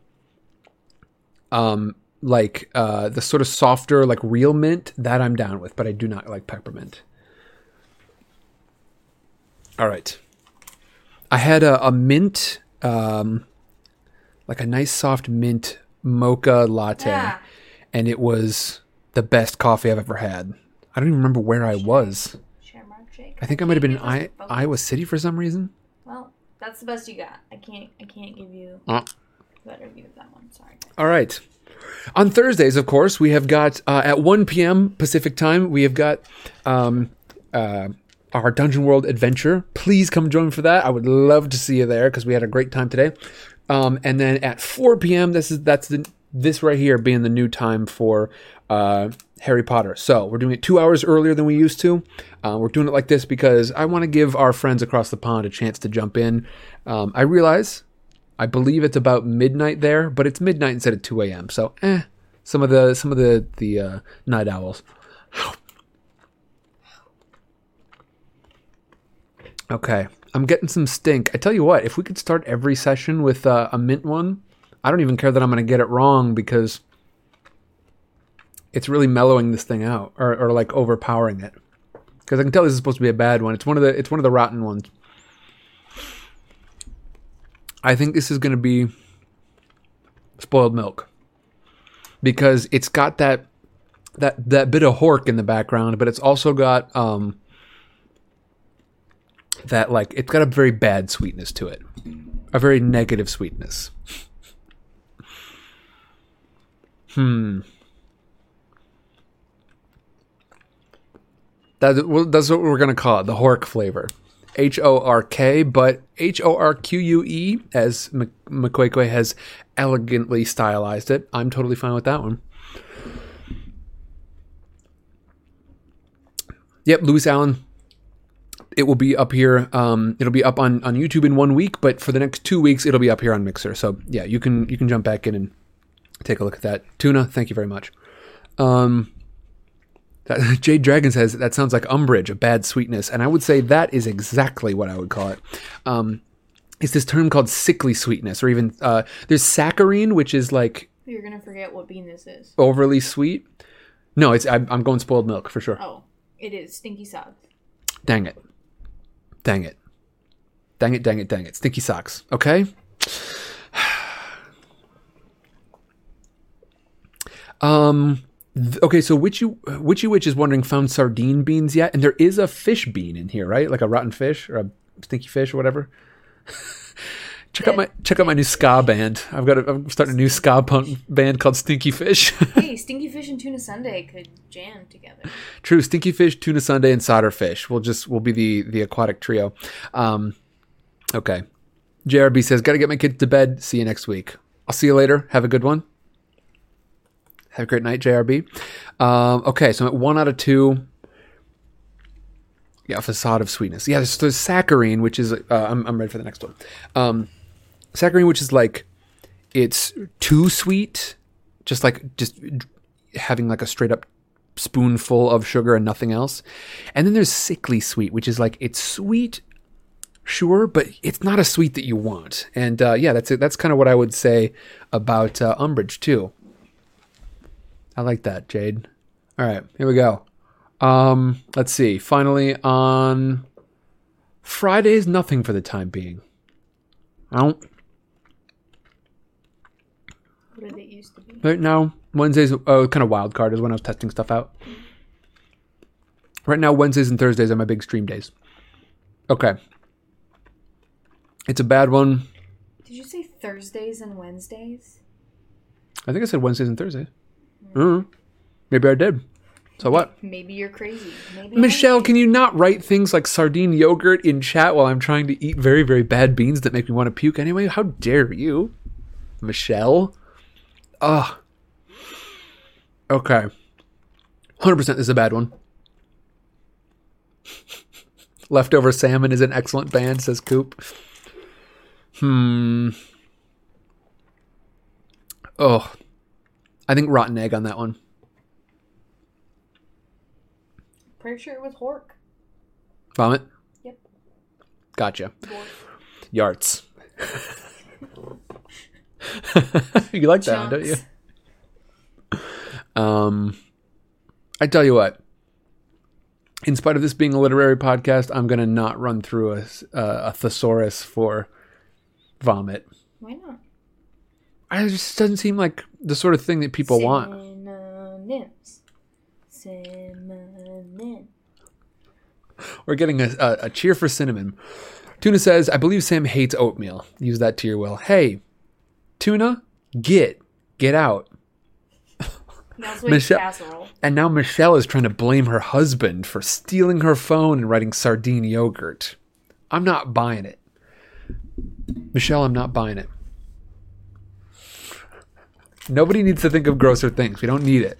Um, like uh, the sort of softer, like real mint that I'm down with, but I do not like peppermint. All right. I had a, a mint, um, like a nice soft mint mocha latte, Ah. and it was the best coffee I've ever had. I don't even remember where I was. I think I might have been in I- Iowa City for some reason. Well, that's the best you got. I can't. I can't give you Uh. better view of that one. Sorry. All right. On Thursdays, of course, we have got uh, at 1 p.m. Pacific time, we have got um, uh, our Dungeon World adventure. Please come join for that. I would love to see you there because we had a great time today. Um, and then at 4 p.m., this is that's the this right here being the new time for uh, Harry Potter. So we're doing it two hours earlier than we used to. Uh, we're doing it like this because I want to give our friends across the pond a chance to jump in. Um, I realize, I believe it's about midnight there, but it's midnight instead of 2 a.m. So, eh, some of the some of the the uh, night owls. Okay, I'm getting some stink. I tell you what, if we could start every session with uh, a mint one, I don't even care that I'm going to get it wrong because it's really mellowing this thing out or, or like overpowering it. Because I can tell this is supposed to be a bad one. It's one of the it's one of the rotten ones. I think this is going to be spoiled milk because it's got that that that bit of hork in the background, but it's also got um that like it's got a very bad sweetness to it, a very negative sweetness. Hmm. That, that's what we're gonna call it, the Hork flavor. H O R K, but H O R Q U E, as M- has elegantly stylized it. I'm totally fine with that one. Yep, Lewis Allen. It will be up here. Um, it'll be up on, on YouTube in one week, but for the next two weeks, it'll be up here on Mixer. So yeah, you can you can jump back in and take a look at that. Tuna, thank you very much. Um, that, Jade Dragon says that sounds like umbrage, a bad sweetness, and I would say that is exactly what I would call it. Um, it's this term called sickly sweetness, or even uh, there's saccharine, which is like You're gonna forget what bean this is. overly sweet. No, it's I'm, I'm going spoiled milk for sure. Oh, it is stinky socks. Dang it, dang it, dang it, dang it, dang it. Stinky socks. Okay. Um. Okay, so Witchy Witchy Witch is wondering found sardine beans yet? And there is a fish bean in here, right? Like a rotten fish or a stinky fish or whatever. check out my check out my new ska band. I've got a, I'm starting a new ska punk band called Stinky Fish. hey, stinky fish and tuna Sunday could jam together. True, Stinky Fish, Tuna Sunday, and Solder Fish. We'll just we'll be the the aquatic trio. Um, okay. JRB says, "Got to get my kids to bed. See you next week. I'll see you later. Have a good one. Have a great night, JRB. Um, okay, so I'm at one out of two. Yeah, facade of sweetness. Yeah, there's, there's saccharine, which is uh, I'm I'm ready for the next one. Um, saccharine, which is like it's too sweet, just like just having like a straight up spoonful of sugar and nothing else. And then there's sickly sweet, which is like it's sweet, sure, but it's not a sweet that you want. And uh, yeah, that's it. That's kind of what I would say about uh, umbrage too. I like that, Jade. All right, here we go. Um, let's see. Finally, on Fridays, nothing for the time being. I don't. What did it used to be? Right now, Wednesdays, oh, kind of wild card is when I was testing stuff out. Right now, Wednesdays and Thursdays are my big stream days. Okay. It's a bad one. Did you say Thursdays and Wednesdays? I think I said Wednesdays and Thursdays. Mm. Maybe I did. So what? Maybe you're crazy. Maybe Michelle, can you not write things like sardine yogurt in chat while I'm trying to eat very, very bad beans that make me want to puke anyway? How dare you? Michelle? Ugh. Okay. 100% this is a bad one. Leftover Salmon is an excellent band, says Coop. Hmm. Oh. I think Rotten Egg on that one. Pretty sure it was Hork. Vomit? Yep. Gotcha. Yarts. you like that one, don't you? Um, I tell you what. In spite of this being a literary podcast, I'm gonna not run through a, uh, a thesaurus for vomit. Why not? It just doesn't seem like the sort of thing that people want. Synonyms. Synonym. We're getting a, a, a cheer for cinnamon. Tuna says, I believe Sam hates oatmeal. Use that to your will. Hey, Tuna, get, get out. Michelle- casserole. And now Michelle is trying to blame her husband for stealing her phone and writing sardine yogurt. I'm not buying it. Michelle, I'm not buying it. Nobody needs to think of grosser things. We don't need it.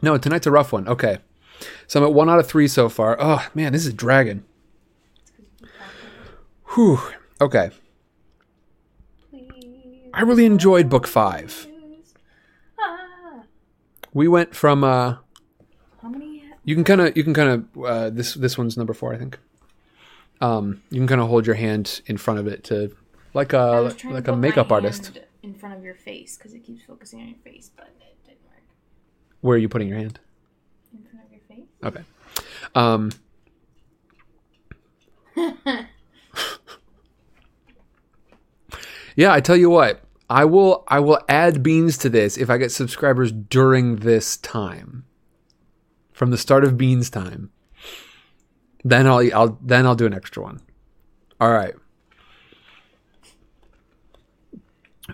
No, tonight's a rough one. Okay. So I'm at one out of three so far. Oh, man, this is dragon. Whew. Okay. I really enjoyed book five. We went from uh How many? you can kind of you can kind of uh, this this one's number four I think. Um, you can kind of hold your hand in front of it to like a like a makeup artist. in front of your face because it keeps focusing on your face, but it didn't work. Where are you putting your hand? In front of your face. Okay. Um, yeah, I tell you what, I will I will add beans to this if I get subscribers during this time. From the start of beans time. Then I'll I'll then I'll do an extra one. All right.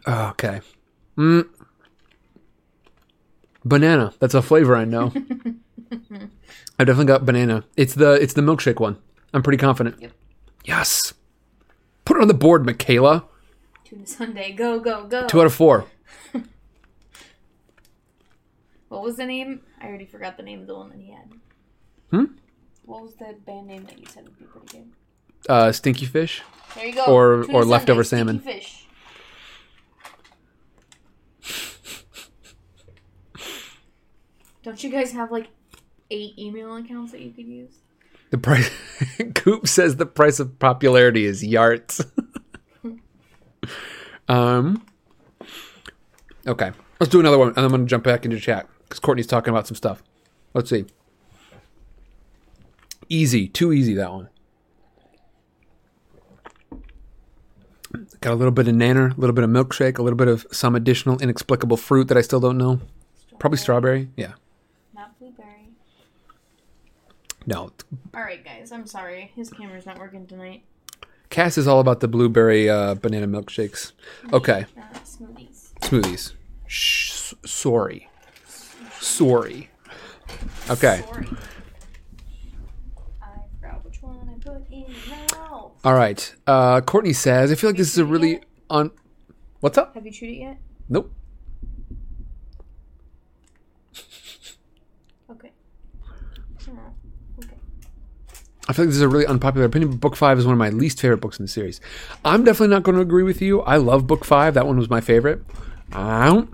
Okay. Mm. Banana. That's a flavor I know. I definitely got banana. It's the it's the milkshake one. I'm pretty confident. Yep. Yes. Put it on the board, Michaela. Tuna Sunday. Go, go, go. Two out of four. What was the name? I already forgot the name of the one that he had. Hmm? What was the band name that you said would be pretty good? Uh, stinky fish. There you go. Or- Tuna or leftover Sunday, salmon. stinky Fish. Don't you guys have like eight email accounts that you could use? The price. Coop says the price of popularity is yards. um. Okay, let's do another one, and I'm going to jump back into chat because Courtney's talking about some stuff. Let's see. Easy, too easy that one. Got a little bit of nanner, a little bit of milkshake, a little bit of some additional inexplicable fruit that I still don't know. Probably strawberry. Yeah. Not blueberry. No, All right, guys. I'm sorry. His camera's not working tonight. Cass is all about the blueberry uh, banana milkshakes. Okay, Uh, smoothies. smoothies. Shh, sorry, sorry. Okay, Sorry. I forgot which one I put in now. all right. Uh, Courtney says, "I feel like this is a really un." What's up? Have you chewed it yet? Nope. Okay. I feel like this is a really unpopular opinion. But book five is one of my least favorite books in the series. I'm definitely not going to agree with you. I love book five. That one was my favorite. I don't.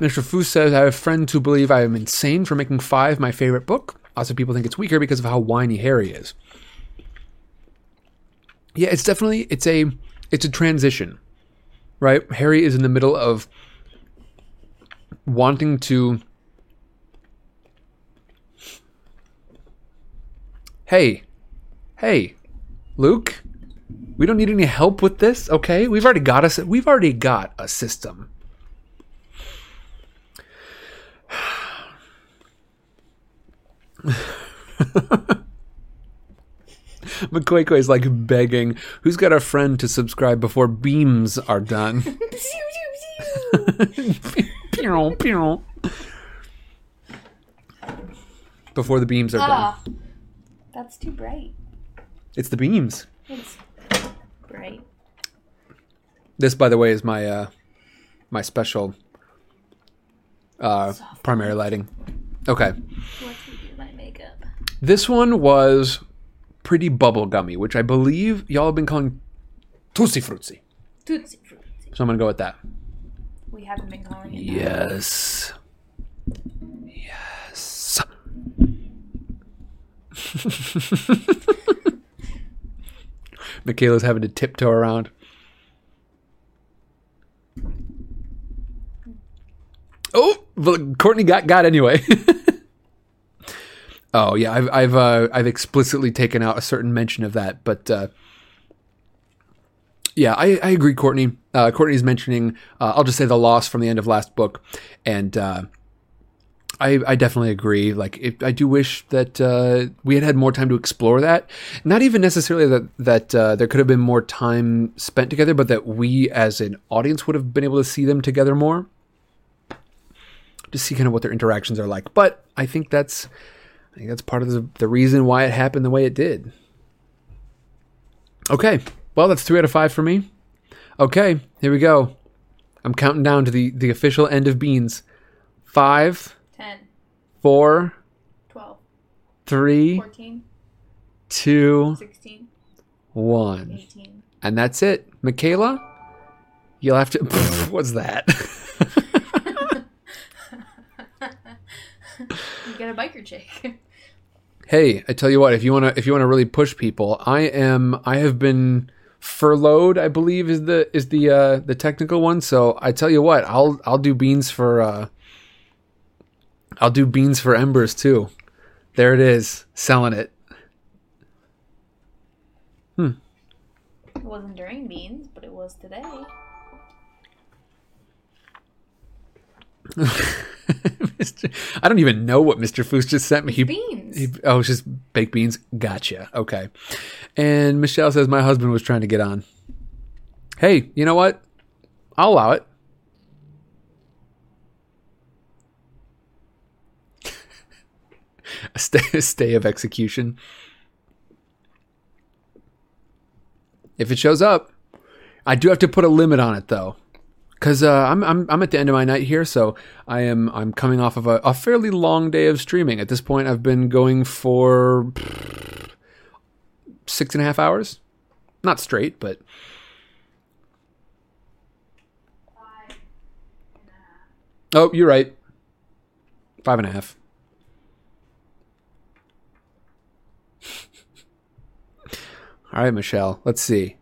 Mr. Fu says I have friends who believe I am insane for making five my favorite book. Lots of people think it's weaker because of how whiny Harry is. Yeah, it's definitely it's a it's a transition, right? Harry is in the middle of wanting to. Hey, hey, Luke, we don't need any help with this, okay? We've already got us. We've already got a system. McQuaco is like begging. Who's got a friend to subscribe before beams are done? Before the beams are done. Ah, that's too bright. It's the beams. It's bright. This, by the way, is my uh, my special uh, primary lighting. Okay, What to do my makeup? this one was pretty bubblegummy, which I believe y'all have been calling Tutti Frutti. Tootsie Frutti. So I'm gonna go with that. We haven't been calling it. that. Yes. Yes. Michaela's having to tiptoe around. Oh, but Courtney got got anyway. oh yeah, I've I've uh, I've explicitly taken out a certain mention of that, but uh, yeah, I, I agree, Courtney. Uh, Courtney's mentioning, uh, I'll just say the loss from the end of last book, and uh, I, I definitely agree. Like, it, I do wish that uh, we had had more time to explore that. Not even necessarily that that uh, there could have been more time spent together, but that we, as an audience, would have been able to see them together more. to see kind of what their interactions are like. But I think that's I think that's part of the, the reason why it happened the way it did. Okay, well that's three out of five for me. Okay, here we go. I'm counting down to the the official end of beans. Five, 10, four, 12, three, 14, two, 16, one. 18. And that's it. Michaela, you'll have to. what's that? You get a biker chick. hey, I tell you what, if you wanna if you wanna really push people, I am I have been furloughed, I believe is the is the uh the technical one. So I tell you what, I'll I'll do beans for uh I'll do beans for embers too. There it is, selling it. Hmm. It wasn't during beans, but it was today. Mr. I don't even know what Mr. Foos just sent me. He, Beans. he- oh, it's just baked beans. Gotcha. Okay. And Michelle says my husband was trying to get on. Hey, you know what? I'll allow it. A stay, a stay of execution. If it shows up, I do have to put a limit on it though because uh, I'm, I'm I'm at the end of my night here, so I am I'm coming off of a, a fairly long day of streaming. At this point, I've been going for six and a half hours, not straight, but oh, you're right, five and a half. All right, Michelle. Let's see.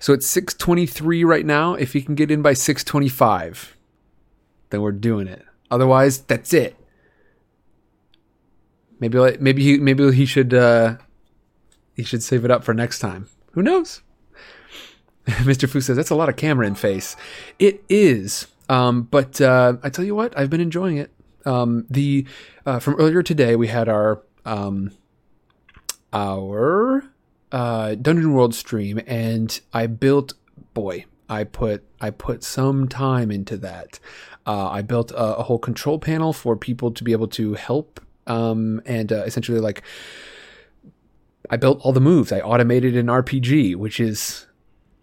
So it's 623 right now. If you can get in by 625, then we're doing it. Otherwise, that's it. Maybe maybe he maybe he should uh he should save it up for next time. Who knows? Mr. Fu says that's a lot of camera in face. It is. Um, but uh, I tell you what, I've been enjoying it. Um, the uh, from earlier today, we had our um, our uh, Dungeon World stream, and I built. Boy, I put I put some time into that. Uh, I built a, a whole control panel for people to be able to help, um, and uh, essentially like I built all the moves. I automated an RPG, which is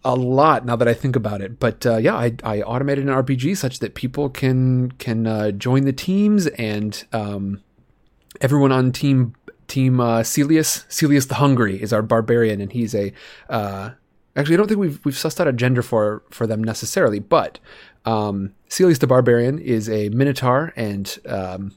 a lot now that I think about it. But uh, yeah, I, I automated an RPG such that people can can uh, join the teams and um, everyone on team team uh, Celius Celius the Hungry is our barbarian, and he's a uh, actually I don't think we've we've sussed out a gender for for them necessarily, but um, Celius the Barbarian is a Minotaur and. Um,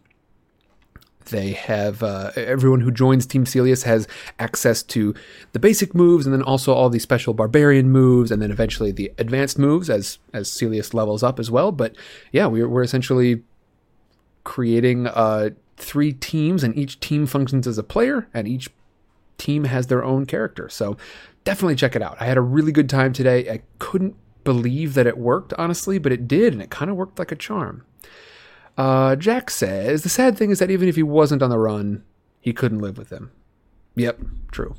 they have uh, everyone who joins Team Celius has access to the basic moves, and then also all the special barbarian moves, and then eventually the advanced moves as as Celius levels up as well. But yeah, we're we're essentially creating uh, three teams, and each team functions as a player, and each team has their own character. So definitely check it out. I had a really good time today. I couldn't believe that it worked, honestly, but it did, and it kind of worked like a charm. Uh, Jack says the sad thing is that even if he wasn't on the run, he couldn't live with them. Yep, true.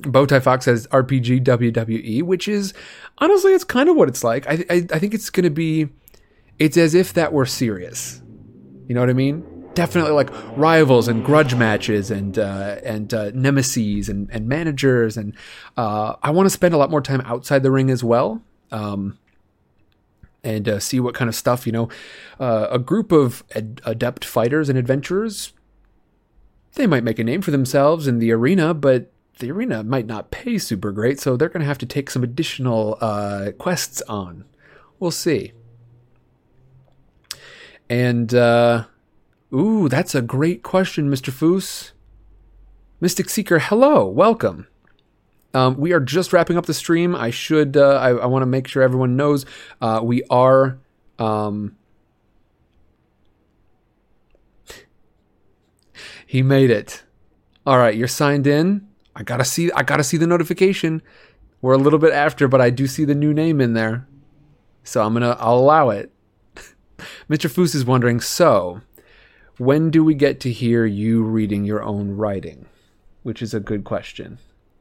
Bowtie Fox says RPG WWE, which is honestly, it's kind of what it's like. I I, I think it's going to be, it's as if that were serious. You know what I mean? Definitely like rivals and grudge matches and uh, and uh, nemesis and, and managers and uh, I want to spend a lot more time outside the ring as well. Um, and uh, see what kind of stuff you know uh, a group of ad- adept fighters and adventurers they might make a name for themselves in the arena but the arena might not pay super great so they're going to have to take some additional uh, quests on we'll see and uh, ooh that's a great question mr foos mystic seeker hello welcome um, we are just wrapping up the stream. I should. Uh, I, I want to make sure everyone knows uh, we are. Um, he made it. All right, you're signed in. I gotta see. I gotta see the notification. We're a little bit after, but I do see the new name in there, so I'm gonna. I'll allow it. Mr. Foose is wondering. So, when do we get to hear you reading your own writing? Which is a good question.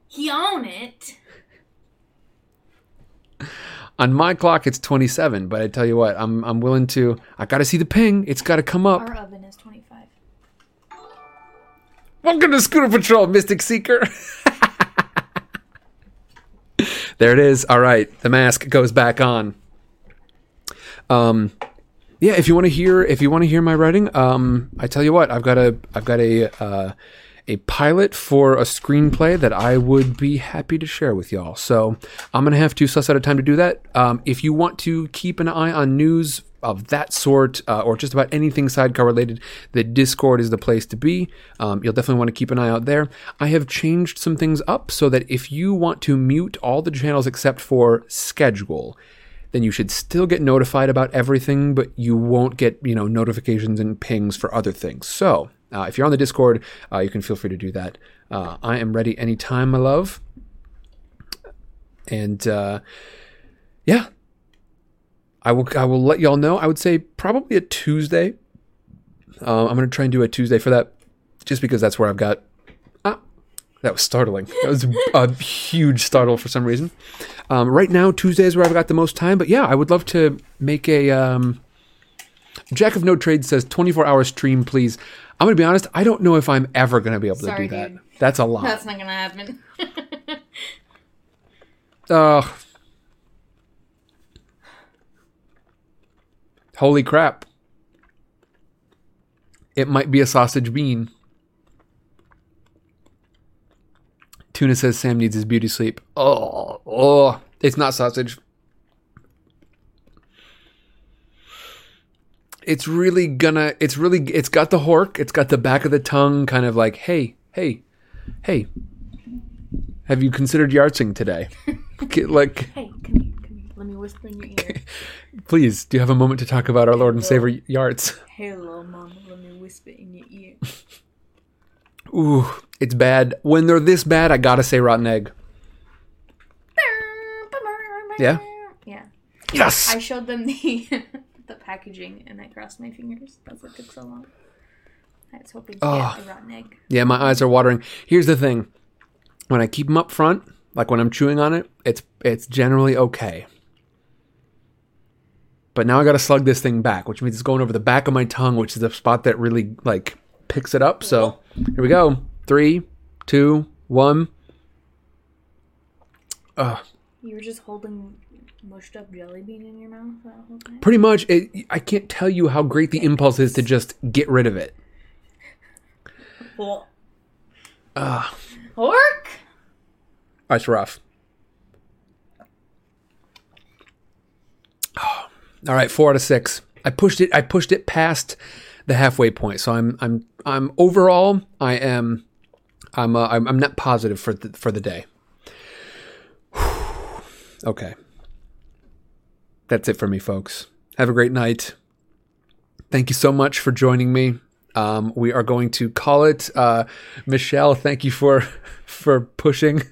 He own it. On my clock, it's 27. But I tell you what, I'm I'm willing to. I got to see the ping. It's got to come up. Our oven is 25. Welcome to Scooter Patrol, Mystic Seeker. there it is. All right, the mask goes back on. Um, yeah. If you want to hear, if you want to hear my writing, um, I tell you what, I've got a, I've got a, uh, a pilot for a screenplay that I would be happy to share with y'all. So I'm gonna have to suss out a time to do that. Um, if you want to keep an eye on news of that sort, uh, or just about anything sidecar related, the Discord is the place to be. Um, you'll definitely want to keep an eye out there. I have changed some things up so that if you want to mute all the channels except for schedule, then you should still get notified about everything, but you won't get you know notifications and pings for other things. So uh, if you're on the Discord, uh, you can feel free to do that. Uh, I am ready anytime, my love. And uh, yeah, I will. I will let y'all know. I would say probably a Tuesday. Uh, I'm gonna try and do a Tuesday for that, just because that's where I've got. That was startling. That was a huge startle for some reason. Um, right now, Tuesday is where I've got the most time. But yeah, I would love to make a. Um, Jack of No Trade says 24 hour stream, please. I'm gonna be honest. I don't know if I'm ever gonna be able Sorry, to do that. That's a lot. That's not gonna happen. Ugh. Holy crap. It might be a sausage bean. Tuna says Sam needs his beauty sleep. Oh, oh, it's not sausage. It's really gonna, it's really, it's got the hork, it's got the back of the tongue, kind of like, hey, hey, hey, have you considered yartsing today? Like, hey, come here, come here. Let me whisper in your ear. please, do you have a moment to talk about our Lord and Savior yarts? Hello, mama. Let me whisper in your ear. Ooh, it's bad. When they're this bad, I gotta say rotten egg. Yeah? Yeah. Yes! I showed them the the packaging and I crossed my fingers. That's what took so long. I was hoping to Oh. get ah. a rotten egg. Yeah, my eyes are watering. Here's the thing: when I keep them up front, like when I'm chewing on it, it's it's generally okay. But now I got to slug this thing back, which means it's going over the back of my tongue, which is the spot that really like picks it up. So here we go: three, two, one. Ugh. You were just holding mushed up jelly bean in your mouth that whole time? Pretty much, it, I can't tell you how great the impulse is to just get rid of it. Well, Ugh. Hork! That's rough. All right, four out of six. I pushed it. I pushed it past the halfway point. So I'm. I'm. I'm overall. I am. I'm. Uh, I'm, I'm net positive for the for the day. okay. That's it for me, folks. Have a great night. Thank you so much for joining me. Um, we are going to call it. Uh, Michelle, thank you for for pushing.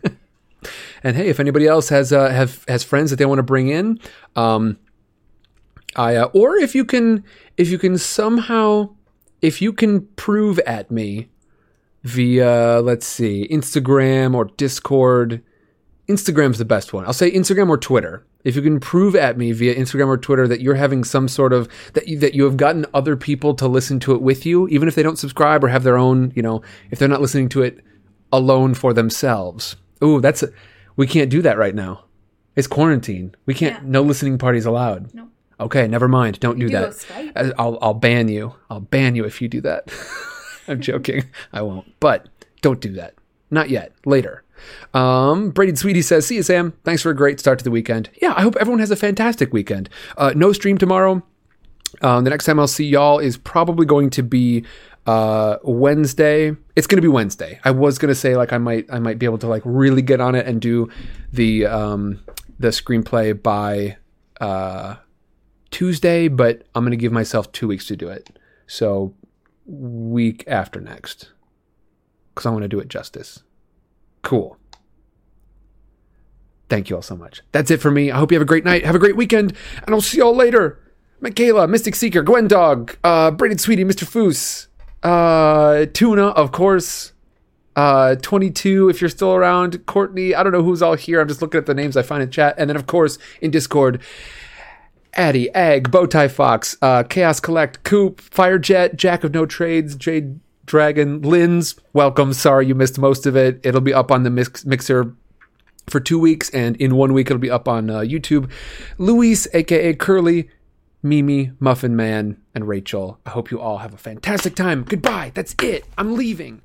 and hey, if anybody else has uh, have has friends that they want to bring in, um, I uh, or if you can if you can somehow if you can prove at me via let's see Instagram or Discord. Instagram's the best one. I'll say Instagram or Twitter. If you can prove at me via Instagram or Twitter that you're having some sort of that you, that you have gotten other people to listen to it with you, even if they don't subscribe or have their own, you know, if they're not listening to it alone for themselves. Ooh, that's a, we can't do that right now. It's quarantine. We can't. Yeah. No listening parties allowed. No. Okay, never mind. Don't do do that. Skype. Uh, I'll I'll ban you. I'll ban you if you do that. I'm joking. I won't. But don't do that. Not yet. Later. Um, Brady Sweetie says, "See you, Sam. Thanks for a great start to the weekend. Yeah, I hope everyone has a fantastic weekend. Uh, no stream tomorrow. Um, the next time I'll see y'all is probably going to be uh, Wednesday. It's going to be Wednesday. I was going to say like I might I might be able to like really get on it and do the um, the screenplay by uh, Tuesday, but I'm going to give myself two weeks to do it. So week after next, because I want to do it justice. Cool. Thank you all so much. That's it for me. I hope you have a great night. Have a great weekend, and I'll see y'all later. Michaela, Mystic Seeker, Gwen Dog, uh, Braided Sweetie, Mr. Foos, uh, Tuna, of course. uh, 22 if you're still around, Courtney. I don't know who's all here. I'm just looking at the names I find in chat, and then of course in Discord. Addy, Egg, Bowtie Fox, uh, Chaos Collect, Coop, Firejet, Jack of No Trades, Jade Dragon, Linz. Welcome. Sorry you missed most of it. It'll be up on the mix- mixer for two weeks, and in one week it'll be up on uh, YouTube. Luis, aka Curly, Mimi, Muffin Man, and Rachel. I hope you all have a fantastic time. Goodbye. That's it. I'm leaving.